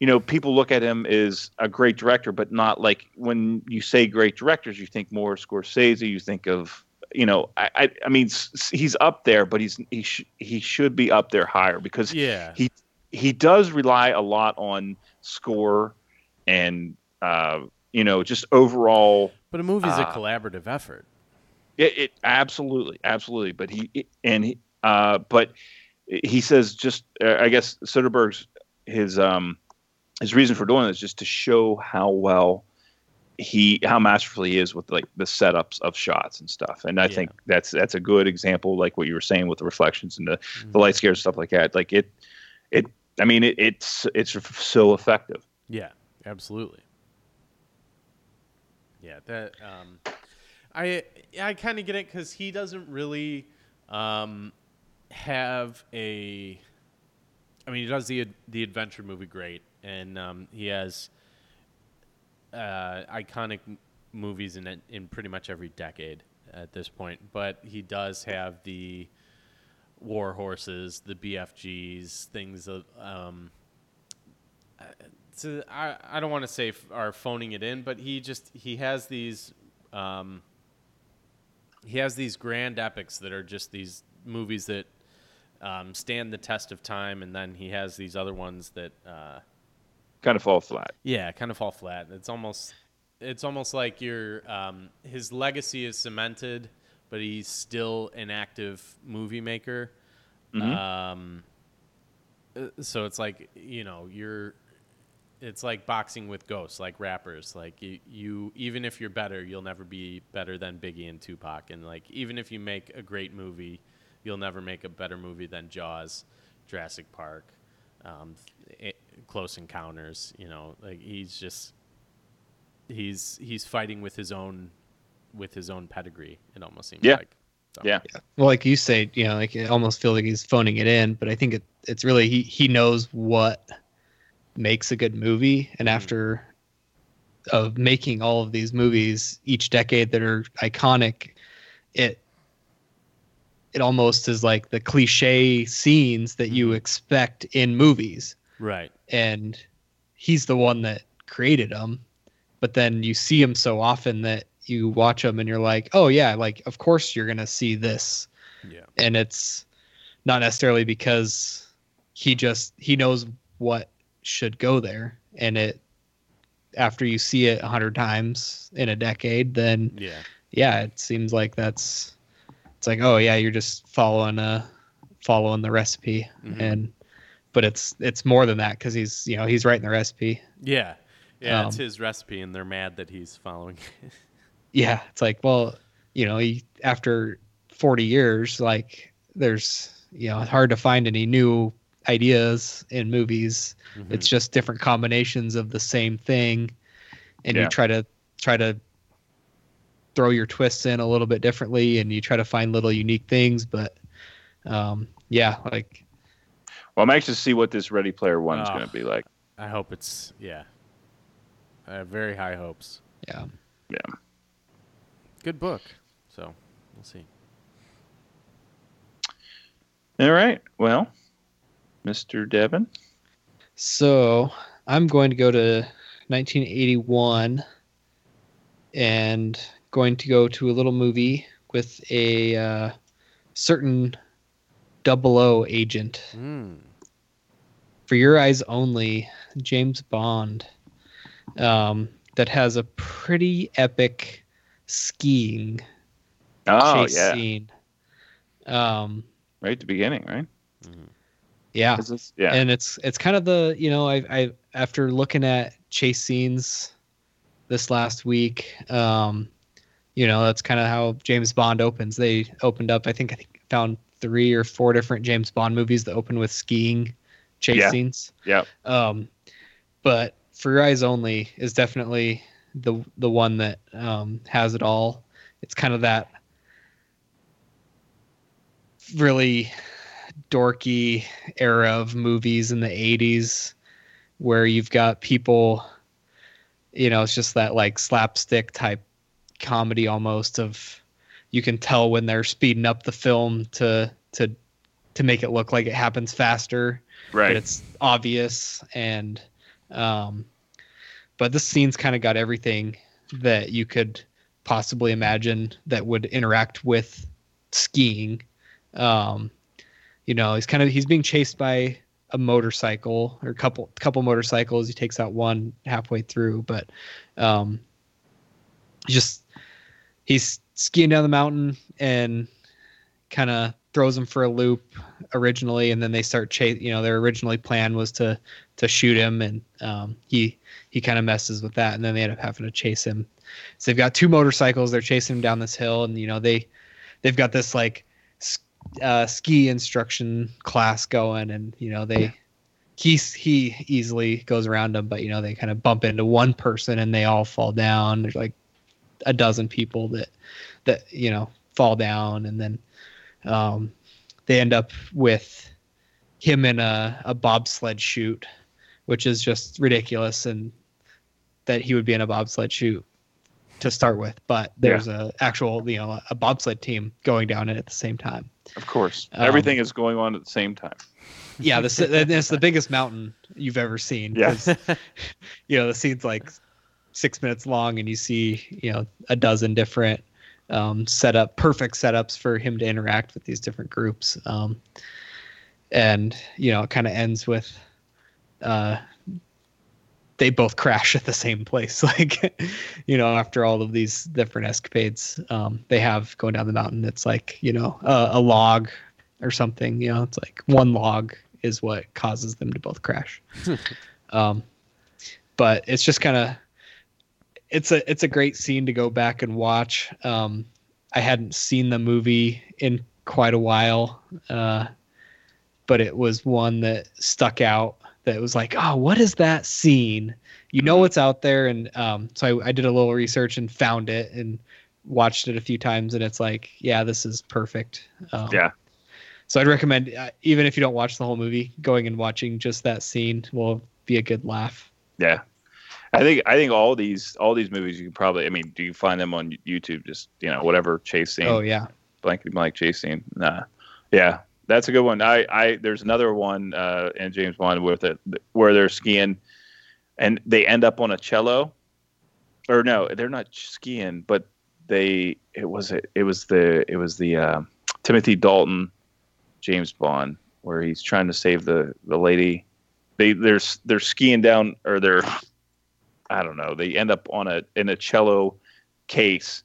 you know people look at him as a great director, but not like when you say great directors, you think more Scorsese, you think of you know I I, I mean he's up there, but he's he sh- he should be up there higher because yeah, he he does rely a lot on score and uh, you know just overall but a movie's a uh, collaborative effort. it, it absolutely absolutely but he it- and he, uh, but he says just uh, I guess Soderbergh's his um his reason for doing this is just to show how well he how masterful he is with like the setups of shots and stuff and I Yeah. think that's that's a good example like what you were saying with the reflections and the Mm-hmm. the light scares stuff like that like it it I mean, it, it's it's so effective. Yeah, absolutely. Yeah, that um, I I kind of get it because he doesn't really um, have a. I mean, he does the the adventure movie great, and um, he has uh, iconic movies in in pretty much every decade at this point. But he does have the war horses, the BFGs, things of. Um, so I, I don't want to say f- are phoning it in, but he just he has these um, he has these grand epics that are just these movies that um, stand the test of time, and then he has these other ones that uh, Kind of fall flat. yeah, kind of fall flat. It's almost it's almost like your um, his legacy is cemented, but he's still an active movie maker. Um, uh, so it's like you know you're it's like boxing with ghosts, like rappers. Like you, you, even if you're better, you'll never be better than Biggie and Tupac. And like even if you make a great movie, you'll never make a better movie than Jaws, Jurassic Park, um, i Close Encounters. You know, like he's just he's he's fighting with his own with his own pedigree. It almost seems Yeah. like. So, Yeah. Well, like you say, you know, like I almost feel like he's phoning it in, but I think it, it's really he he knows what makes a good movie, and Mhm. after of making all of these movies each decade that are iconic, it it almost is like the cliche scenes that you Mhm. expect in movies, Right. and he's the one that created them. But then you see him so often that you watch them and you're like, oh yeah, like of course you're gonna see this Yeah. and it's not necessarily because he just he knows what should go there and it after you see it a hundred times in a decade then Yeah. yeah it seems like that's it's like oh yeah you're just following uh following the recipe Mhm. and but it's it's more than that because he's you know he's writing the recipe Yeah. Yeah. it's Um, his recipe, and they're mad that he's following. *laughs* yeah it's like well you know he, after 40 years like there's you know it's hard to find any new ideas in movies Mm-hmm. it's just different combinations of the same thing and Yeah. you try to try to throw your twists in a little bit differently and you try to find little unique things but um yeah like Well, I'm anxious to see what this Ready Player One is Ah. going to be like. I hope it's yeah. I have very high hopes. yeah Yeah. Good book. So we'll see. All right. Well, Mr. Devin. So I'm going to go to 1981 and going to go to a little movie with a uh, certain double O agent. Mm. For Your Eyes Only, James Bond, um, that has a pretty epic skiing Oh, chase yeah. scene. Um, Right at the beginning, right? yeah. This- yeah. and it's it's kind of the you know I I after looking at chase scenes this last week, um, you know that's kind of how James Bond opens. They opened up I think I think found three or four different James Bond movies that open with skiing chase Yeah. scenes. Yeah. Um, but For Your Eyes Only is definitely the the one that um, has it all. It's kind of that really dorky era of movies in the 80s where you've got people you know it's just that like slapstick type comedy almost of you can tell when they're speeding up the film to to to make it look like it happens faster right. but it's obvious and um but this scene's kind of got everything that you could possibly imagine that would interact with skiing. Um you know he's kind of he's being chased by a motorcycle or a couple couple motorcycles. He takes out one halfway through but um just he's skiing down the mountain and kind of throws him for a loop originally and then they start chase you know their originally plan was to to shoot him and um, he he kind of messes with that and then they end up having to chase him. So they've got two motorcycles they're chasing him down this hill and you know they they've got this like uh, ski instruction class going and you know they he's he easily goes around them, but you know they kind of bump into one person and they all fall down. There's like a dozen people that that you know fall down, and then um, they end up with him in a, a bobsled chute, which is just ridiculous, and that he would be in a bobsled chute to start with. But there's a actual you know a bobsled team going down it at the same time. Of course, Um, everything is going on at the same time. Yeah, this it's the biggest mountain you've ever seen. Yeah. you know the scene's like six minutes long, and you see you know a dozen different um, setup, perfect setups for him to interact with these different groups. Um, and you know, it kind of ends with uh, they both crash at the same place. *laughs* Like, you know, after all of these different escapades um, they have going down the mountain, it's like you know a, a log or something. You know, it's like one log is what causes them to both crash. *laughs* um, but it's just kind of it's a it's a great scene to go back and watch. Um, I hadn't seen the movie in quite a while, uh, but it was one that stuck out. That was like, oh, what is that scene? You know it's out there, and um, so I, I did a little research and found it and watched it a few times, and it's like, yeah, this is perfect. Um, Yeah. So I'd recommend, uh, even if you don't watch the whole movie, going and watching just that scene will be a good laugh. Yeah, I think I think all these all these movies you can probably. I mean, do you find them on YouTube? Just you know, whatever chase scene. Oh yeah, blankety blank chase scene. Nah, yeah, that's a good one. I, I there's another one uh, in James Bond with it where they're skiing, and they end up on a cello, or no, they're not skiing, but they it was it, it was the it was the uh, Timothy Dalton James Bond where he's trying to save the the lady. They they're they're skiing down or they're I don't know. They end up on a in a cello case.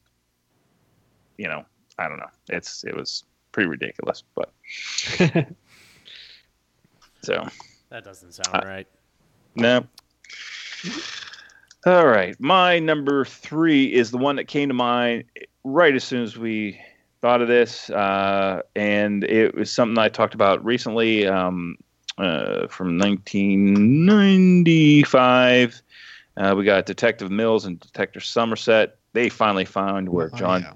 You know, I don't know. It's it was pretty ridiculous, but *laughs* so That doesn't sound Uh, right. no. All right, my number three is the one that came to mind right as soon as we thought of this, uh, and it was something I talked about recently um, uh, from 1995. Uh, we got Detective Mills and Detective Somerset. They finally found where Oh, John yeah.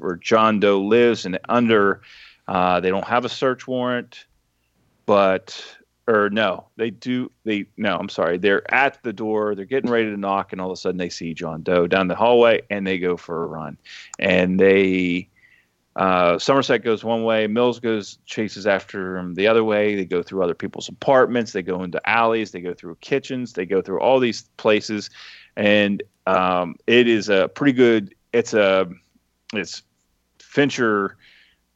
Where John Doe lives, and under uh, they don't have a search warrant, but or no, they do. They no, I'm sorry, they're at the door, they're getting ready to knock, and all of a sudden they see John Doe down the hallway, and they go for a run, and they. Uh, Somerset goes one way, Mills goes chases after him the other way. They go through other people's apartments, they go into alleys, they go through kitchens, they go through all these places, and um, it is a pretty good. It's a it's Fincher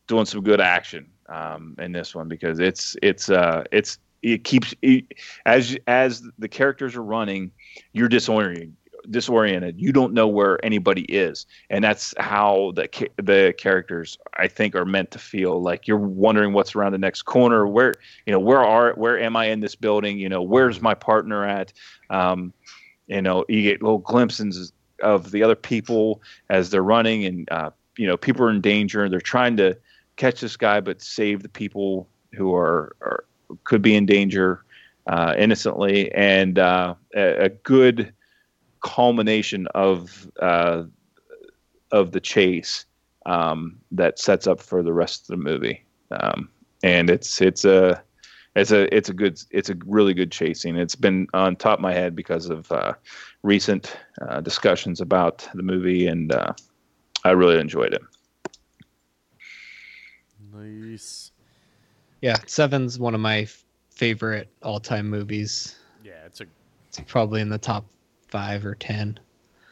doing some good action um, in this one because it's it's uh, it's it keeps it, as as the characters are running, you're disoriented. Disoriented, you don't know where anybody is, and that's how the the characters I think are meant to feel. Like you're wondering what's around the next corner. Where you know where are where am I in this building? You know where's my partner at? Um, you know you get little glimpses of the other people as they're running, and uh, you know people are in danger. and They're trying to catch this guy, but save the people who are, are could be in danger uh, innocently, and uh, a, a good culmination of uh, of the chase um, that sets up for the rest of the movie. Um, and it's it's a it's a it's a good it's a really good chasing. It's been on top of my head because of uh, recent uh, discussions about the movie, and uh, I really enjoyed it. Nice. yeah. Seven's one of my f- favorite all-time movies. Yeah, it's a It's probably in the top five or ten.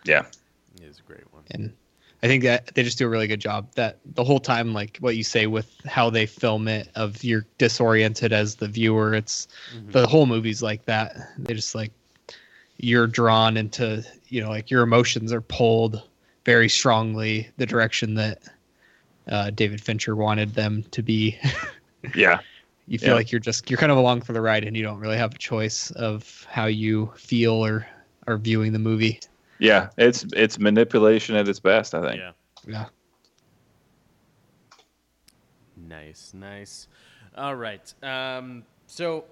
Yeah, it is a great one. and I think that they just do a really good job. That the whole time, like what you say with how they film it, of you're disoriented as the viewer. It's Mhm. the whole movie's like that. They just like you're drawn into, you know, like your emotions are pulled very strongly the direction that uh, David Fincher wanted them to be. *laughs* yeah, you feel Yeah. like you're just you're kind of along for the ride, and you don't really have a choice of how you feel or are viewing the movie. yeah. It's it's manipulation at its best. I think. Yeah. Yeah. Nice, nice. All right. Um, so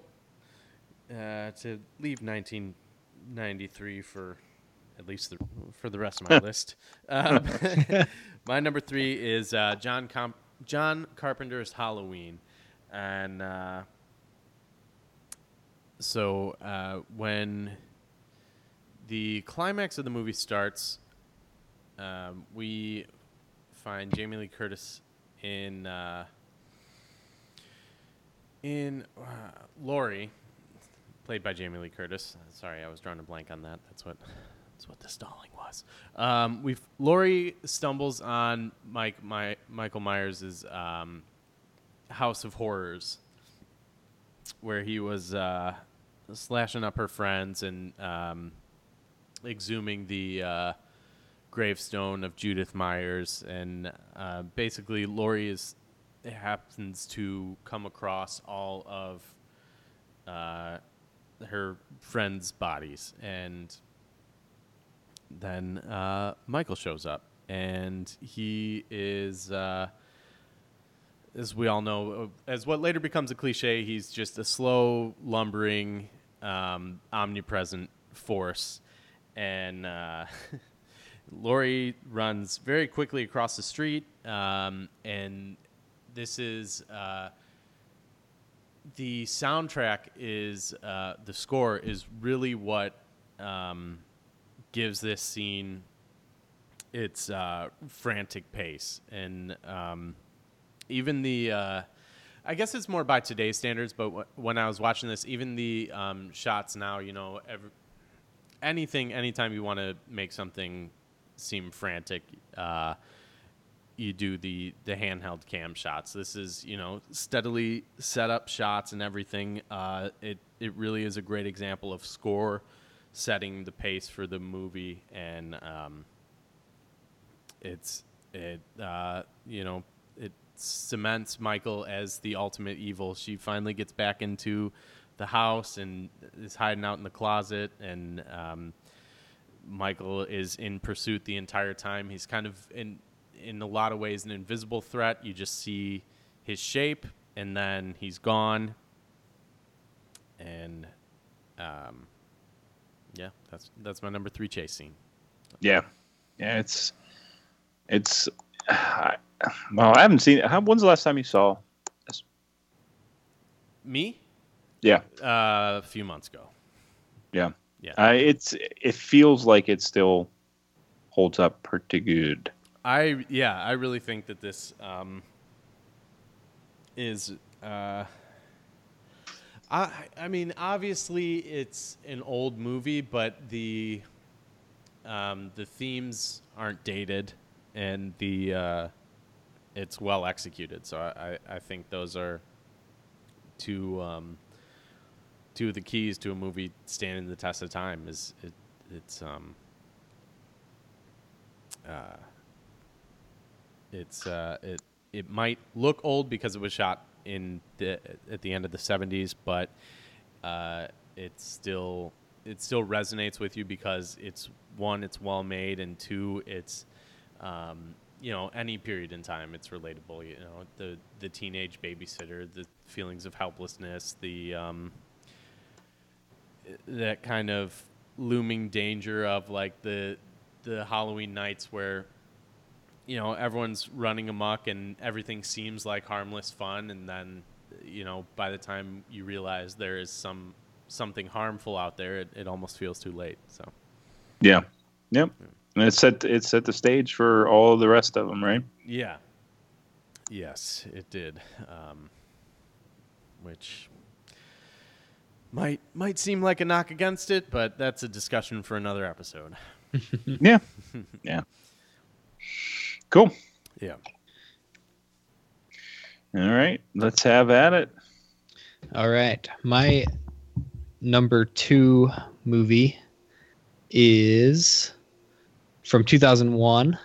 uh, to leave 1993 for at least the, for the rest of my *laughs* list. Um, *laughs* my number three is uh, John Com- John Carpenter's Halloween, and uh, so uh, when the climax of the movie starts, um, we find Jamie Lee Curtis in uh, in uh, Laurie, played by Jamie Lee Curtis. Sorry, I was drawing a blank on that. That's what that's what the stalling was. Um, we Laurie stumbles on Mike my, Michael Myers' um, House of Horrors, where he was uh, slashing up her friends and um, exhuming the uh, gravestone of Judith Myers, and uh, basically Laurie is happens to come across all of uh, her friends' bodies, and then uh, Michael shows up, and he is. Uh, as we all know, as what later becomes a cliche, he's just a slow, lumbering, um, omnipresent force. And uh, *laughs* Laurie runs very quickly across the street, um, and this is uh, the soundtrack is uh, the score is really what um, gives this scene its uh, frantic pace and um, even the uh, I guess it's more by today's standards, but w- when I was watching this, even the um, shots now, you know, every, anything, anytime you want to make something seem frantic, uh, you do the the handheld cam shots. This is you know steadily set up shots and everything. Uh, it it really is a great example of score setting the pace for the movie, and um, it's it uh, you know it cements Michael as the ultimate evil. She finally gets back into the house and is hiding out in the closet, and um, Michael is in pursuit the entire time. He's kind of in in a lot of ways an invisible threat. You just see his shape, and then he's gone. And um, yeah, that's that's my number three chase scene. Yeah, yeah, it's it's. I, *sighs* well, I haven't seen it. How, when's the last time you saw? This? Me? Yeah, Uh, a few months ago. yeah. Yeah. Uh, it's it feels like it still holds up pretty good. I yeah, I really think that this um, is. Uh, I I mean, obviously it's an old movie, but the um, the themes aren't dated, and the uh, it's well executed. So I, I, I think those are two um, two of the keys to a movie standing the test of time. Is it, it's um, uh, it's uh, it it might look old because it was shot in the at the end of the 70s, but uh, it's still it still resonates with you because it's one, it's well made, and two, it's um, you know any period in time it's relatable. You know the the teenage babysitter, the feelings of helplessness, the um, that kind of looming danger of like the the Halloween nights where you know everyone's running amok and everything seems like harmless fun and then you know by the time you realize there is some something harmful out there it, it almost feels too late so Yeah, yep. And it set it set the stage for all the rest of them, right? yeah yes it did um, which might might seem like a knock against it but that's a discussion for another episode *laughs* yeah, *laughs* yeah. Cool. yeah All right, let's have at it. All right. My number two movie is from 2001,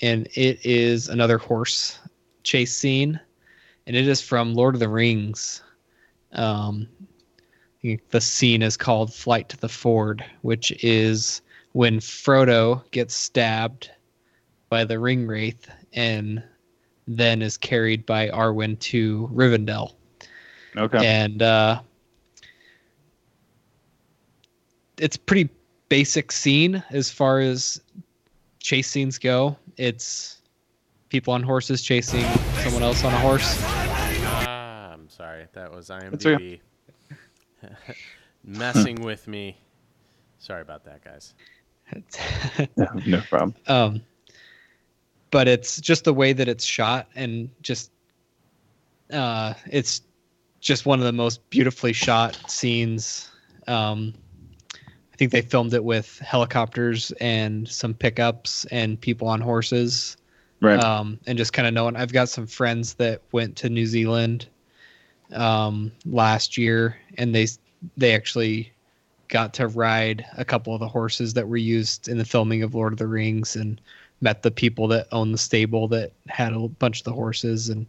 and it is another horse chase scene, and it is from Lord of the Rings. Um, the scene is called Flight to the Ford, which is when Frodo gets stabbed by the ring wraith and then is carried by Arwen to Rivendell Okay. and uh, it's pretty basic scene as far as chase scenes go. It's people on horses chasing someone else on a horse. Ah, I'm sorry. That was okay. IMDb. *laughs* Messing with me. Sorry about that, guys. *laughs* no problem. um, but it's just the way that it's shot and just uh, it's just one of the most beautifully shot scenes. Um, I think they filmed it with helicopters and some pickups and people on horses. Right. Um, and just kind of knowing, I've got some friends that went to New Zealand um, last year, and they they actually got to ride a couple of the horses that were used in the filming of Lord of the Rings, and met the people that owned the stable that had a bunch of the horses, and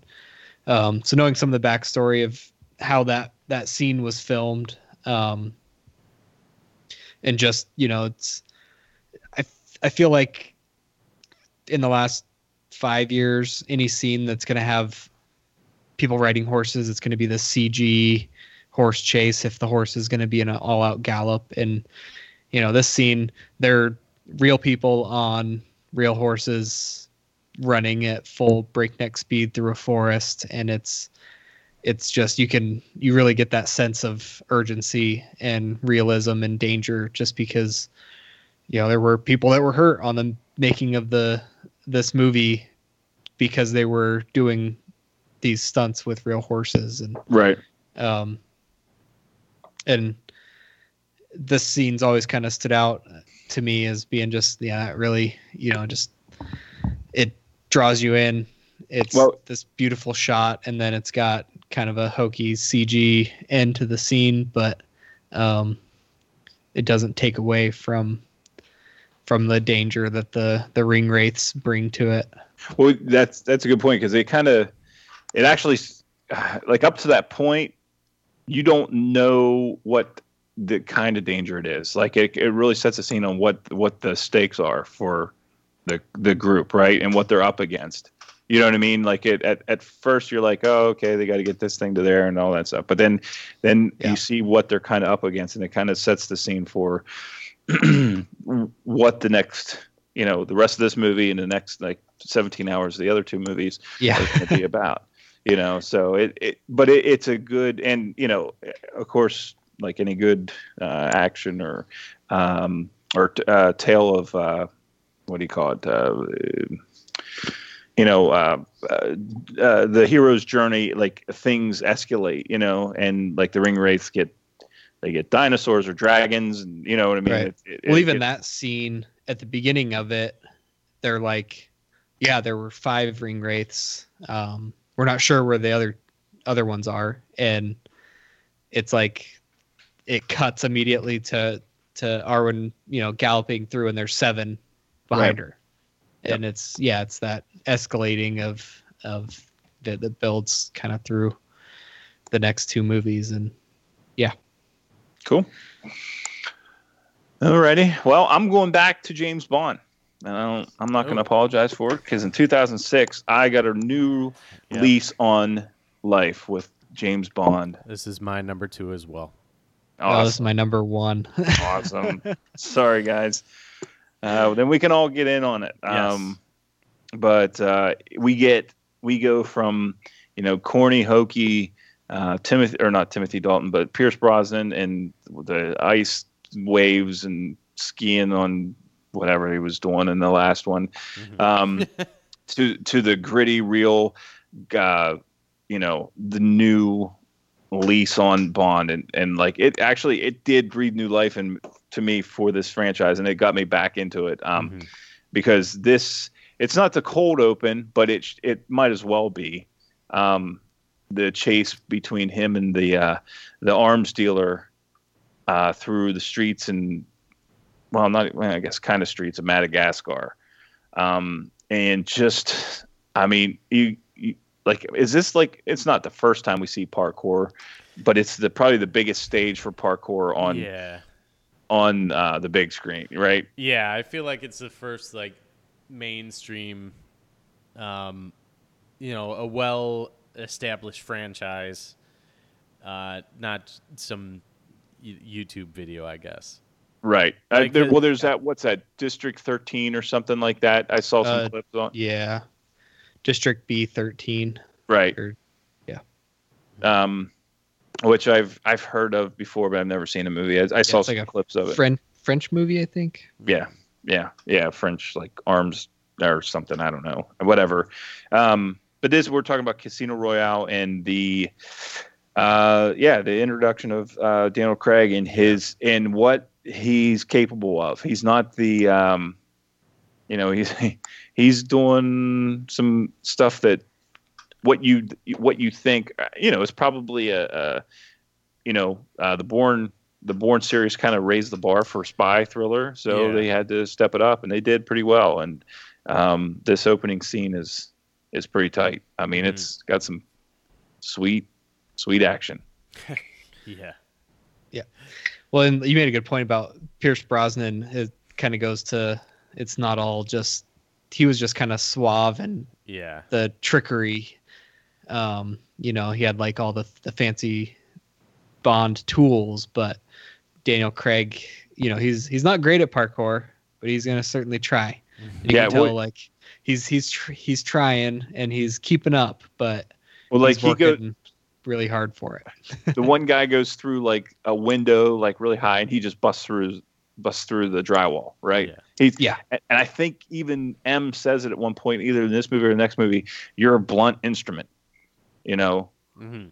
um, so knowing some of the backstory of how that that scene was filmed, um, and just you know, it's I I feel like in the last five years, any scene that's going to have people riding horses, it's going to be the CG horse chase if the horse is going to be in an all out gallop. And, you know, this scene, they're real people on real horses running at full breakneck speed through a forest. And it's, it's just, you can, you really get that sense of urgency and realism and danger just because, you know, there were people that were hurt on the making of the, this movie because they were doing these stunts with real horses and Right. um and this scene's always kind of stood out to me as being just yeah really you know just it draws you in. It's Well- this beautiful shot and then it's got kind of a hokey cg end to the scene but um it doesn't take away from from the danger that the the ring wraiths bring to it. Well, that's that's a good point because it kind of it actually like up to that point you don't know what the kind of danger it is. Like it, it really sets a scene on what what the stakes are for the the group, right, and what they're up against. You know what I mean? Like it at, at first you're like, oh, okay, they got to get this thing to there and all that stuff. But then then Yeah. you see what they're kind of up against, and it kind of sets the scene for *clears throat* what the next, you know, the rest of this movie and the next like 17 hours of the other two movies yeah are going to be about. You know, so it, it but it, it's a good and you know, of course, like any good uh, action or um, or t- uh, tale of uh, what do you call it? Uh, you know, uh, uh, the hero's journey, like things escalate, you know, and like the ring wraiths get they get dinosaurs or dragons, and you know what I mean. Right. It- it- well it- even that scene at the beginning of it they're like yeah there were five ring wraiths um we're not sure where the other other ones are and it's like it cuts immediately to to arwen you know galloping through and there's seven behind her and it's yeah it's that escalating of of that, that builds kind of through the next two movies and yeah, Cool. Alrighty. Well, I'm going back to James Bond. And I don't, I'm not going to Oh. apologize for it because in 2006, I got a new Yeah. lease on life with James Bond. This is my number two as well. Oh, this is my number one awesome. *laughs* Sorry, guys. Uh, then we can all get in on it. Yes. Um, but uh, we get we go from you know corny, hokey uh, Timothy or not Timothy Dalton, but Pierce Brosnan and the ice waves and skiing on whatever he was doing in the last one Mhm. um, *laughs* to to the gritty, real, uh, you know, the new lease on Bond, and and like it actually it did breathe new life and to me for this franchise, and it got me back into it um, Mhm. because this it's not the cold open, but it it might as well be. Um, the chase between him and the uh, the arms dealer uh, through the streets and well, not well, I guess kind of streets of Madagascar, um, and just I mean, you like is this like it's not the first time we see parkour, but it's the probably the biggest stage for parkour on yeah. on uh, the big screen, right? Yeah, I feel like it's the first like mainstream, um, you know, a well established franchise, uh, not some YouTube video, I guess. Right. Uh, Like, there, uh, well, there's that. What's that? District 13 or something like that. I saw some Uh, clips on. Yeah. District B thirteen. Right. or- yeah. Um, which I've I've heard of before, but I've never seen a movie. I, I saw some like a clips of it. French French movie, I think. Yeah, yeah, yeah. French like arms or something. I don't know. Whatever. Um, but this we're talking about Casino Royale and the, uh, yeah, the introduction of uh, Daniel Craig and his and what he's capable of. He's not the, um, you know, *laughs* he's he's doing some stuff that what you what you think you know is probably a, a you know uh, the Bourne the Bourne series kind of raised the bar for spy thriller so Yeah. they had to step it up and they did pretty well and um, this opening scene is is pretty tight i mean Mhm. it's got some sweet sweet action *laughs* Yeah. Yeah. Well, and you made a good point about Pierce Brosnan. It kind of goes to it's not all just he was just kind of suave and Yeah. the trickery. Um, you know, he had like all the the fancy Bond tools, but Daniel Craig, you know, he's he's not great at parkour, but he's gonna certainly try. And you Yeah, can tell well- like he's he's tr- he's trying and he's keeping up, but well like he goes really hard for it. the one guy goes through like a window like really high and he just busts through busts through the drywall right Yeah. he's Yeah. and i think even m says it at one point either in this movie or the next movie you're a blunt instrument you know hmm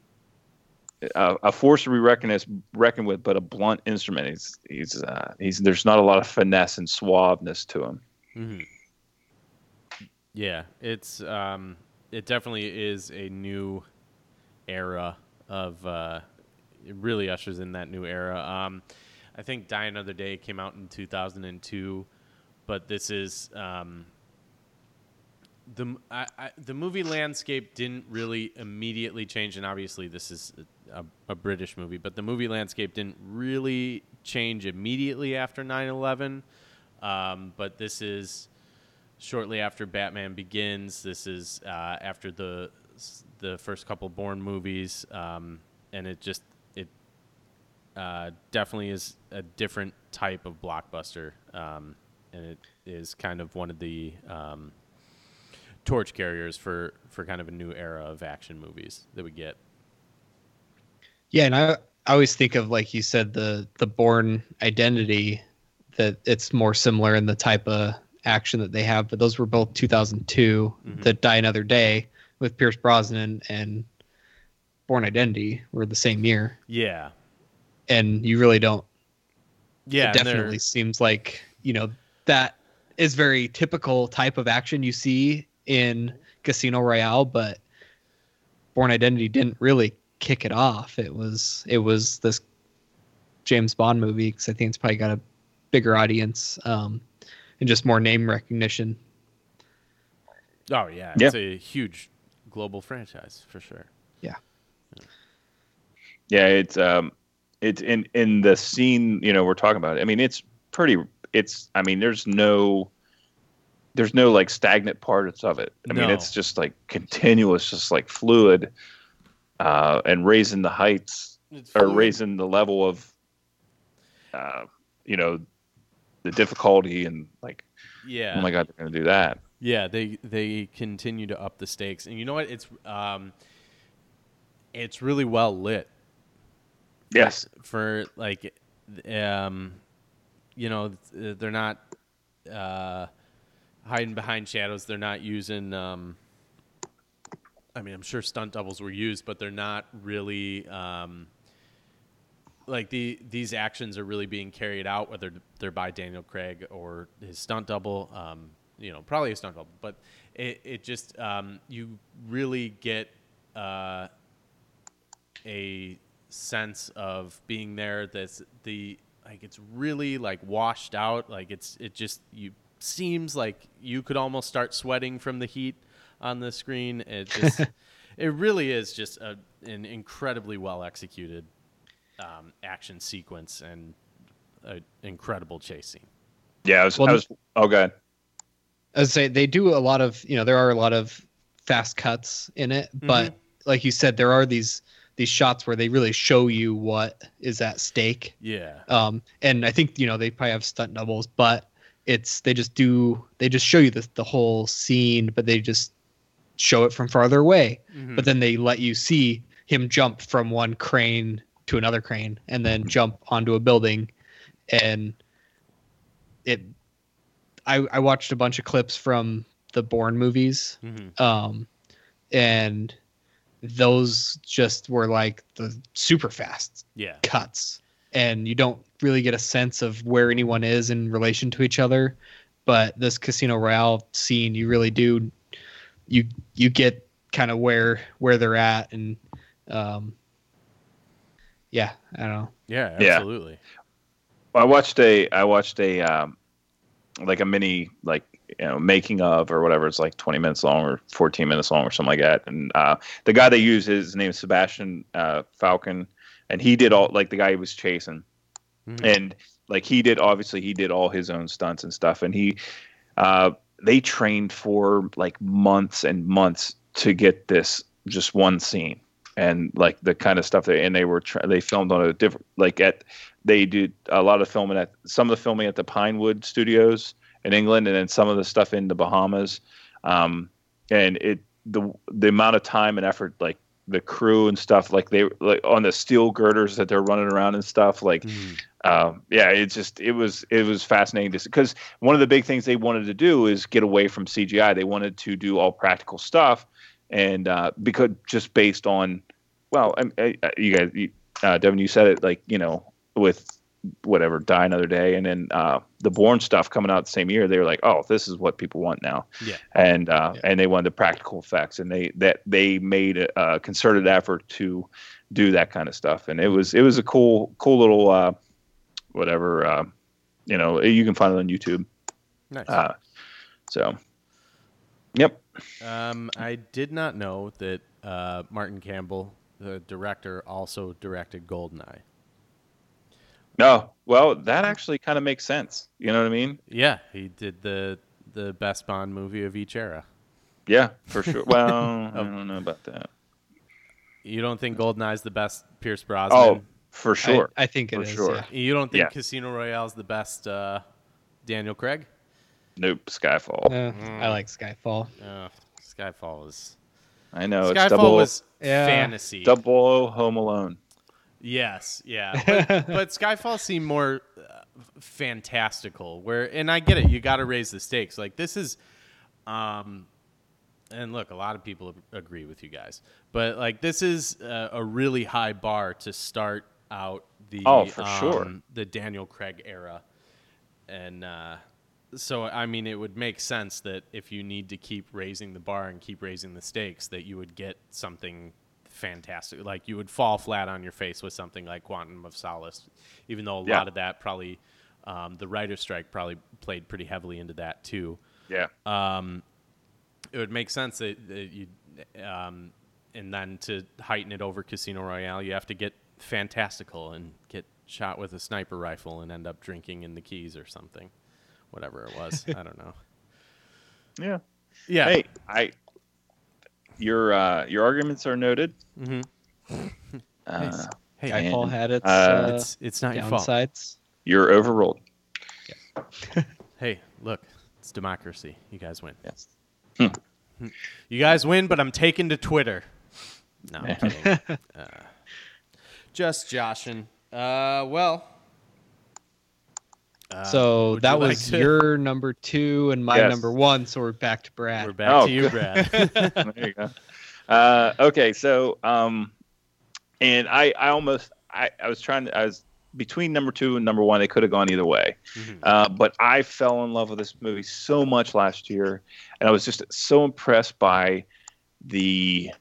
a, a force to be reckoned, as, reckoned with but a blunt instrument he's he's uh, he's there's not a lot of finesse and suaveness to him hmm Yeah, it's um, it definitely is a new era of uh, it really ushers in that new era. Um, I think Die Another Day came out in 2002, but this is um, the I, I, the movie landscape didn't really immediately change, and obviously this is a, a British movie, but the movie landscape didn't really change immediately after 9/11. Um, but this is shortly after Batman Begins. This is uh, after the the first couple Bourne movies, um, and it just uh, definitely is a different type of blockbuster, um, and it is kind of one of the um, torch carriers for for kind of a new era of action movies that we get. Yeah, and I I always think of like you said the the Bourne Identity that it's more similar in the type of action that they have, but those were both 2002. Mhm. The Die Another Day with Pierce Brosnan and Bourne Identity were the same year, Yeah, and you really don't. yeah, it definitely seems like you know that is very typical type of action you see in Casino Royale, but Bourne Identity didn't really kick it off. It was it was this James Bond movie because I think it's probably got a bigger audience um, and just more name recognition. Oh yeah, Yeah. it's a huge global franchise for sure. Yeah. Yeah it's um it's in in the scene you know we're talking about i mean it's pretty it's i mean there's no there's no like stagnant parts of it i mean it's just like continuous just like fluid uh and raising the heights or raising the level of uh you know the difficulty and like Yeah. oh my god they're gonna do that Yeah, they they continue to up the stakes, and you know what? It's um, it's really well lit. Yes For like, um, you know, they're not uh, hiding behind shadows. They're not using. Um, I mean, I'm sure stunt doubles were used, but they're not really. Um, like the these actions are really being carried out, whether they're by Daniel Craig or his stunt double. Um, you know, probably a stunt double, but it it just um, you really get uh, a sense of being there. That's the like it's really like washed out. Like it's it just you seems like you could almost start sweating from the heat on the screen. It just *laughs* it really is just a, an incredibly well executed um, action sequence and an incredible chase scene. yeah i was, Well, I was oh god As I say, they do a lot of you know there are a lot of fast cuts in it, but like you said, there are these these shots where they really show you what is at stake. Yeah. Um, and I think you know they probably have stunt doubles, but it's they just do they just show you the the whole scene, but they just show it from farther away. Mhm. But then they let you see him jump from one crane to another crane and then jump onto a building, and it. I I watched a bunch of clips from the Bourne movies, Mhm. um, and those just were like the super fast Yeah. cuts and you don't really get a sense of where anyone is in relation to each other but this casino royale scene you really do you you get kind of where where they're at and um yeah i don't know Yeah. Yeah. Absolutely. I watched a I watched a um, like a mini like you know making of or whatever. It's like twenty minutes long or fourteen minutes long or something like that. And uh, the guy they use his name is Sebastian uh, Foucan, and he did all like the guy he was chasing, Mhm. and like he did obviously he did all his own stunts and stuff, and he uh, they trained for like months and months to get this just one scene and like the kind of stuff they and they were tra- they filmed on a different like at they did a lot of filming at some of the filming at the Pinewood Studios in England, and then some of the stuff in the Bahamas. Um, and it the the amount of time and effort, like the crew and stuff, like they like on the steel girders that they're running around and stuff, like Mhm. um, yeah, it's just it was it was fascinating to because one of the big things they wanted to do is get away from CGI. They wanted to do all practical stuff, and uh, because just based on well, I, I, you guys, you, uh, Devin, you said it like you know with whatever Die Another Day, and then uh, the Bourne stuff coming out the same year. They were like, oh, this is what people want now, Yeah. and uh, Yeah. and they wanted the practical effects, and they that they made a, a concerted effort to do that kind of stuff, and it was it was a cool cool little. Uh, whatever uh, you know you can find it on youtube Nice. uh, so yep Um, I did not know that uh, Martin Campbell, the director, also directed Goldeneye. No well that actually kind of makes sense you know what i mean Yeah, he did the the best Bond movie of each era. yeah for sure well *laughs* i don't know about that You don't think Goldeneye's the best Pierce Brosnan? oh for sure I, I think it For is. sure. yeah. You don't think Yeah. Casino Royale's the best uh, Daniel Craig? nope skyfall Uh, Mm. I like Skyfall. Uh, Skyfall is i know it's Skyfall double was Yeah. fantasy. double o home alone Yes, yeah, *laughs* but, but Skyfall seemed more uh, fantastical. Where, and I get it, you got to raise the stakes. Like this is, um, and look, a lot of people agree with you guys, but like this is uh, a really high bar to start out the Oh, for sure. um, the Daniel Craig era, and uh, so I mean, it would make sense that if you need to keep raising the bar and keep raising the stakes, that you would get something fantastic. Like you would fall flat on your face with something like Quantum of Solace, even though a Yeah. lot of that probably um, the writer's strike probably played pretty heavily into that too. yeah Um, it would make sense that, that you, um, and then to heighten it over Casino Royale, you have to get fantastical and get shot with a sniper rifle and end up drinking in the keys or something, whatever it was. *laughs* I don't know. yeah Yeah. hey i your uh your arguments are noted Mm-hmm. uh, Hey, I- Skyfall had its uh, uh, it's it's not your fault. downsides. you're overruled *laughs* Hey, look, it's democracy. You guys win. yes You guys win, but I'm taking to Twitter. No, I'm *laughs* kidding. uh, just joshing. Uh, well. Uh, so that you like was to- your number two and my Yes. number one. So we're back to Brad. We're back Oh, to you, good. Brad. *laughs* there you go. Uh, okay, so um, and I I almost I, I was trying to I was between number two and number one. They could have gone either way, Mhm. uh, but I fell in love with this movie so much last year, and I was just so impressed by the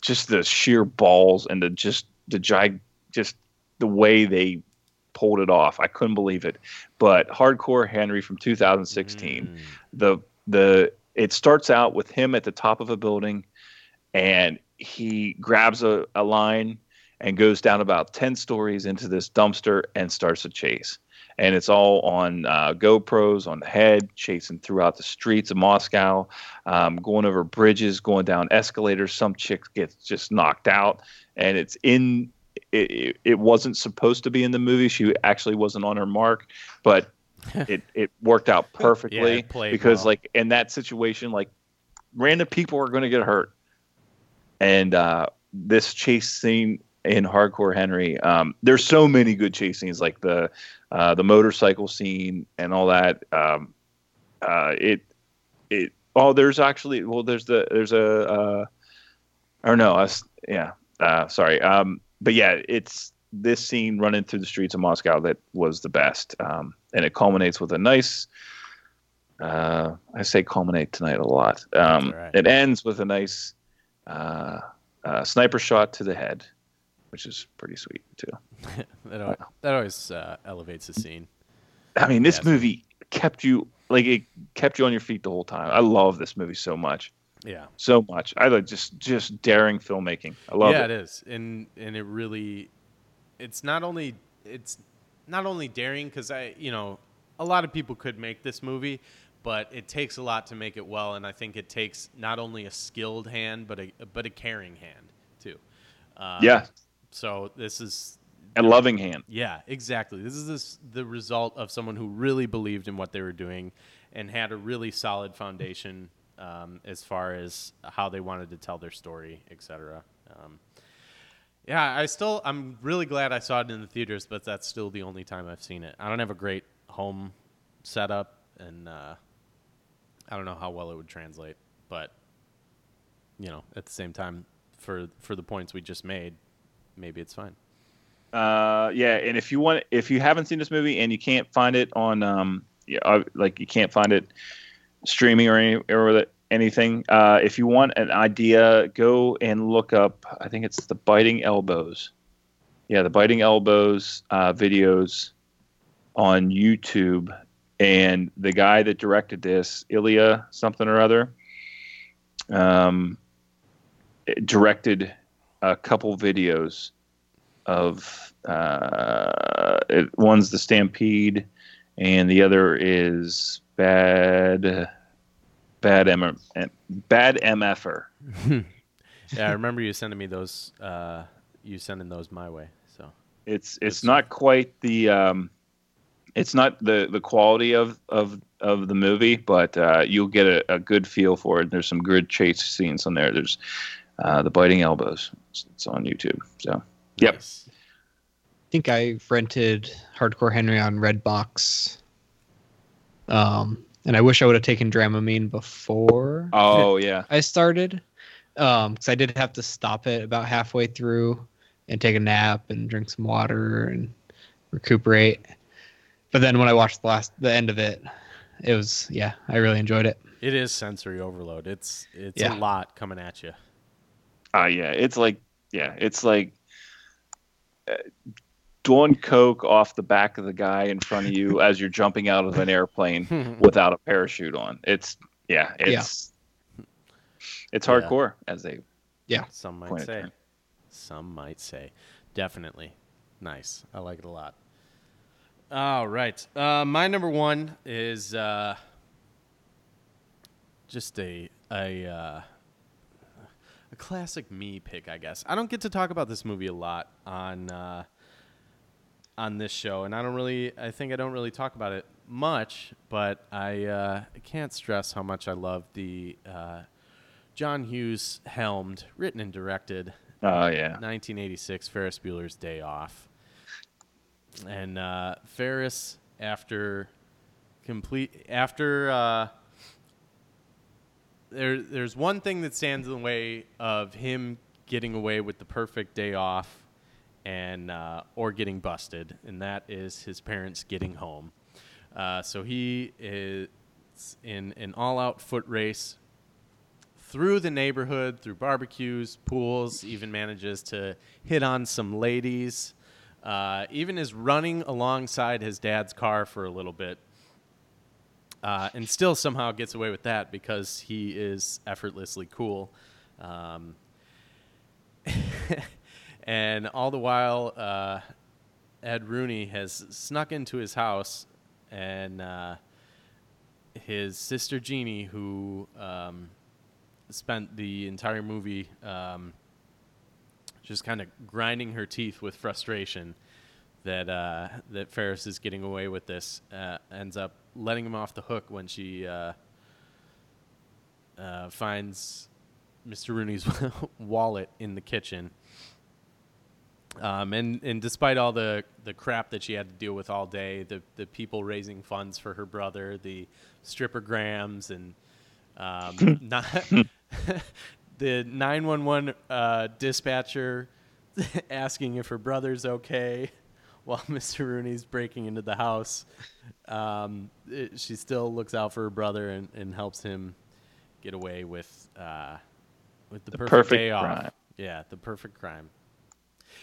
just the sheer balls and the just the gig just the way they pulled it off. I couldn't believe it. But Hardcore Henry from 2016 Mm. the the it starts out with him at the top of a building and he grabs a, a line and goes down about 10 stories into this dumpster and starts a chase and it's all on uh, GoPros on the head, chasing throughout the streets of Moscow, um, going over bridges, going down escalators. Some chick gets just knocked out, and it's in. It, it, wasn't supposed to be in the movie. She actually wasn't on her mark, but *laughs* it it worked out perfectly it because well. like in that situation, like random people are going to get hurt, and uh, this chase scene in Hardcore Henry, um, there's so many good chase scenes, like the uh, the motorcycle scene and all that. Um, uh, it it oh, there's actually well, there's the there's a uh, or no, us yeah, uh, sorry, um, but yeah, it's this scene running through the streets of Moscow that was the best, um, and it culminates with a nice. Uh, I say culminate tonight a lot. Um, right. It ends with a nice uh, uh, sniper shot to the head, which is pretty sweet too. *laughs* that, al- that always uh, elevates the scene. I mean, this Yes. movie kept you like it kept you on your feet the whole time. I love this movie so much, Yeah. so much. I like just just daring filmmaking. I love yeah, it. Yeah, it is, and and it really, it's not only it's not only daring because I you know a lot of people could make this movie, but it takes a lot to make it well, and I think it takes not only a skilled hand but a but a caring hand too. Um, Yeah, So this is a loving hand. yeah, exactly. This is this, the result of someone who really believed in what they were doing and had a really solid foundation um, as far as how they wanted to tell their story, etc. Um, yeah, I still I'm really glad I saw it in the theaters, but that's still the only time I've seen it. I don't have a great home setup, and uh, I don't know how well it would translate, but you know, at the same time, for for the points we just made, maybe it's fine. Uh, yeah, and if you want, if you haven't seen this movie and you can't find it on, um, yeah, uh, like you can't find it streaming or any or anything, uh, if you want an idea, go and look up. I think it's the Biting Elbows. Yeah, the Biting Elbows uh, videos on YouTube, and the guy that directed this, Ilya something or other, um, directed a couple videos of uh, it, one's the Stampede, and the other is bad, bad M, bad MFer. *laughs* Yeah, I remember you sending me those. Uh, you sending those my way. So It's it's Yes. not quite the um, it's not the the quality of of of the movie, but uh, you'll get a, a good feel for it. There's some good chase scenes on there. There's uh, the biting elbows. It's, it's on YouTube. So Yep. nice. I think I rented Hardcore Henry on Redbox. Um, and I wish I would have taken Dramamine before oh yeah, I started. Um, because I did have to stop it about halfway through and take a nap and drink some water and recuperate. But then when I watched the last the end of it, it was yeah, I really enjoyed it. It is sensory overload. It's it's Yeah. a lot coming at you. uh, yeah. It's like yeah, it's like. Uh, Doing coke off the back of the guy in front of you *laughs* as you're jumping out of an airplane *laughs* without a parachute on. It's yeah, it's it's Yeah. hardcore as they yeah Some might say. turn. Some might say. Definitely. Nice. I like it a lot. All right. Uh, my number one is uh, just a a uh, a classic me pick, I guess. I don't get to talk about this movie a lot on uh, on this show, and I don't really. I think I don't really talk about it much, but I uh, can't stress how much I love the uh, John Hughes helmed, written and directed oh yeah 1986 Ferris Bueller's Day Off. And uh, Ferris, after complete, after uh, there, there's one thing that stands in the way of him getting away with the perfect day off, and uh, or getting busted, and that is his parents getting home. Uh, so he is in an all-out foot race through the neighborhood, through barbecues, pools, even manages to hit on some ladies. Uh, even is running alongside his dad's car for a little bit. Uh, and still somehow gets away with that because he is effortlessly cool. Um, *laughs* and all the while, uh, Ed Rooney has snuck into his house, and uh, his sister Jeanie, who um, spent the entire movie um, just kind of grinding her teeth with frustration that uh, that Ferris is getting away with this, uh, ends up letting him off the hook when she uh, uh, finds Mr. Rooney's *laughs* wallet in the kitchen. Um, and, and despite all the, the crap that she had to deal with all day, the, the people raising funds for her brother, the strippergrams, and um, *laughs* not *laughs* the 911 uh, dispatcher *laughs* asking if her brother's okay while Mr. Rooney's breaking into the house, um, it, she still looks out for her brother and, and helps him get away with uh, with the, The perfect, perfect day off. crime. Yeah, the perfect crime.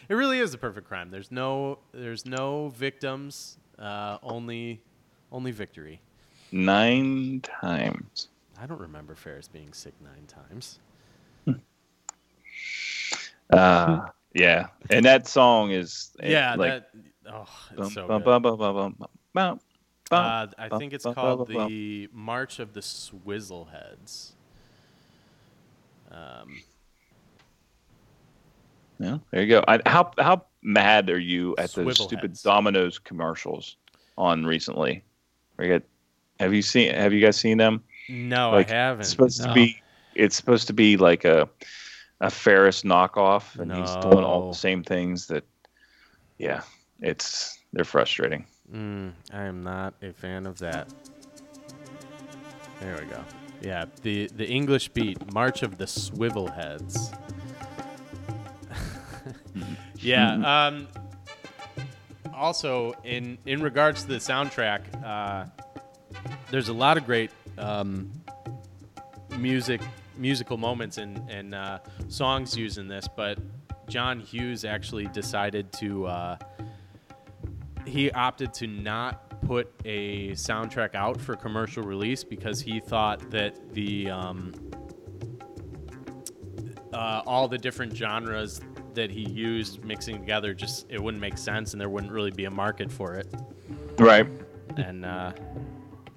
It really is a perfect crime. There's no there's no victims, uh, only only victory. Nine times. I don't remember Ferris being sick nine times. *laughs* Uh, yeah, and that song is eh, yeah, like that oh, it's bum, so bum, good. bum, Uh, I think it's called the March of the Swizzleheads. Um, Yeah, there you go. I, how how mad are you at those stupid heads. Domino's commercials on recently? You, have you seen? Have you guys seen them? no, Like, I haven't. It's supposed No. to be. It's supposed to be like a a Ferris knockoff, and he's doing all the same things that. Yeah, it's they're frustrating. Mm, I am not a fan of that. There we go. Yeah, the the English beat, March of the Swivelheads. *laughs* yeah. Um, also, in in regards to the soundtrack, uh, there's a lot of great um, music musical moments and and uh, songs used in this, but John Hughes actually decided to. Uh, he opted to not put a soundtrack out for commercial release because he thought that the um, uh, all the different genres that he used mixing together just it wouldn't make sense and there wouldn't really be a market for it. Right. and uh,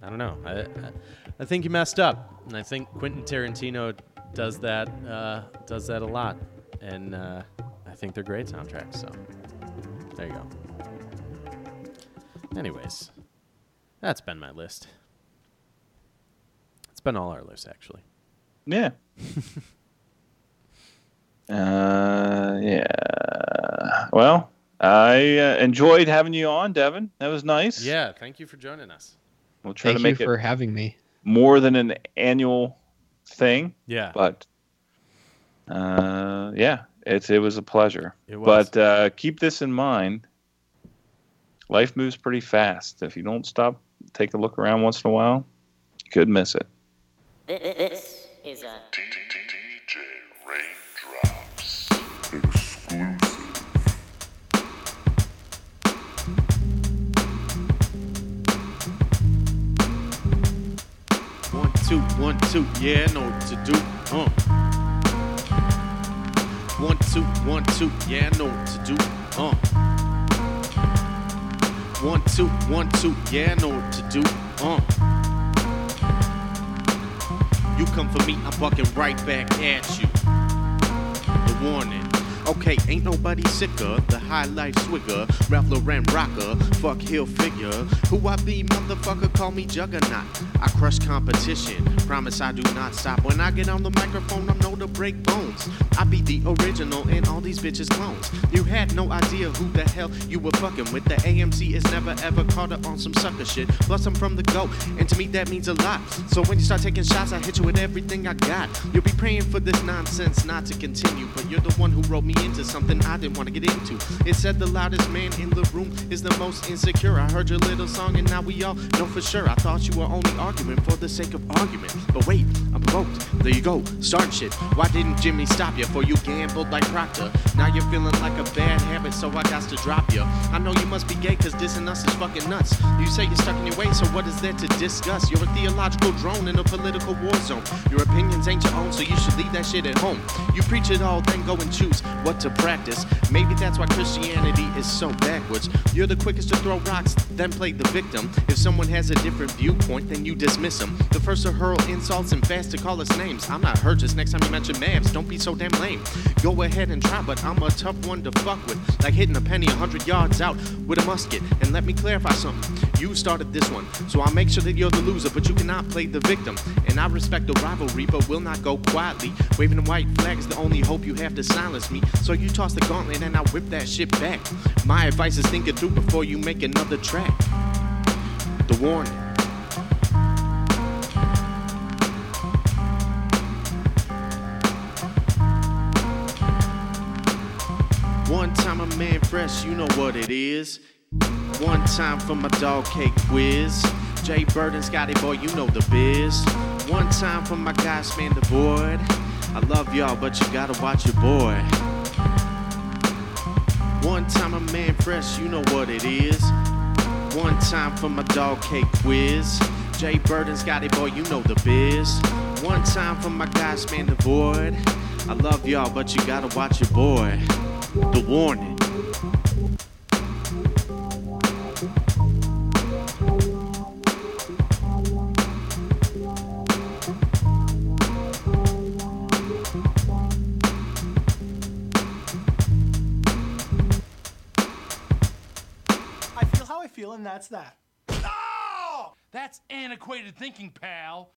I don't know. I, I I think he messed up. And I think Quentin Tarantino does that uh, does that a lot. And uh, I think they're great soundtracks so there you go. Anyways that's been my list. It's been all our lists actually. Yeah. *laughs* uh, yeah. Well, I uh, enjoyed having you on, Devin. That was nice. yeah thank you for joining us We'll try Thank to you make it for having me. more than an annual thing, yeah but uh, yeah, it's it was a pleasure. It was. But uh, keep this in mind. Life moves pretty fast. If you don't stop, take a look around once in a while, you could miss it. This is a two, one, two, yeah, I know what to do. Uh. One, two, one, two, yeah, I know what to do. Uh. One, two, one, two, yeah, I know what to do. Uh. You come for me, I'm bucking right back at you. The warning. Okay, ain't nobody sicker. The high life swigger, Ralph Lauren rocker, fuck hill figure. Who I be, motherfucker, call me juggernaut. I crush competition, promise I do not stop. When I get on the microphone, I'm known to break bones. I be the original and all these bitches clones. You had no idea who the hell you were fucking with. The AMC is never ever caught up on some sucker shit. Plus, I'm from the go, and to me that means a lot. So when you start taking shots, I hit you with everything I got. You'll be praying for this nonsense not to continue, but you're the one who wrote me into something I didn't want to get into. It said the loudest man in the room is the most insecure. I heard your little song, and now we all know for sure. I thought you were only arguing for the sake of argument. But wait, I'm provoked. There you go, start shit. Why didn't Jimmy stop you? For you gambled like Proctor. Now you're feeling like a bad habit, so I got to drop you. I know you must be gay, cause dissing us is fucking nuts. You say you're stuck in your ways, so what is there to discuss? You're a theological drone in a political war zone. Your opinions ain't your own, so you should leave that shit at home. You preach it all, then go and choose what to practice. Maybe that's why Christianity is so backwards. You're the quickest to throw rocks, then play the victim. If someone has a different viewpoint, then you dismiss them. The first to hurl insults and fast to call us names. I'm not hurt, just next time you mention Mavs, don't be so damn lame. Go ahead and try, but I'm a tough one to fuck with. Like hitting a penny a hundred yards out with a musket. And let me clarify something. You started this one, so I'll make sure that you're the loser, but you cannot play the victim. And I respect the rivalry, but will not go quietly. Waving a white flag is the only hope you have to silence me. So you toss the gauntlet and I whip that shit back. My advice is think it through before you make another track. The warning. One time a man fresh, you know what it is. One time for my dog cake quiz. Jay Burden, Scotty boy, you know the biz. One time for my guys, man, the board. I love y'all, but you gotta watch your boy. One time a man fresh, you know what it is. One time for my dog cake quiz. Jay Burden, Scotty boy, you know the biz. One time for my guys, man, the void. I love y'all, but you gotta watch your boy. The warning. I feel how I feel, and that's that. Oh! That's antiquated thinking, pal.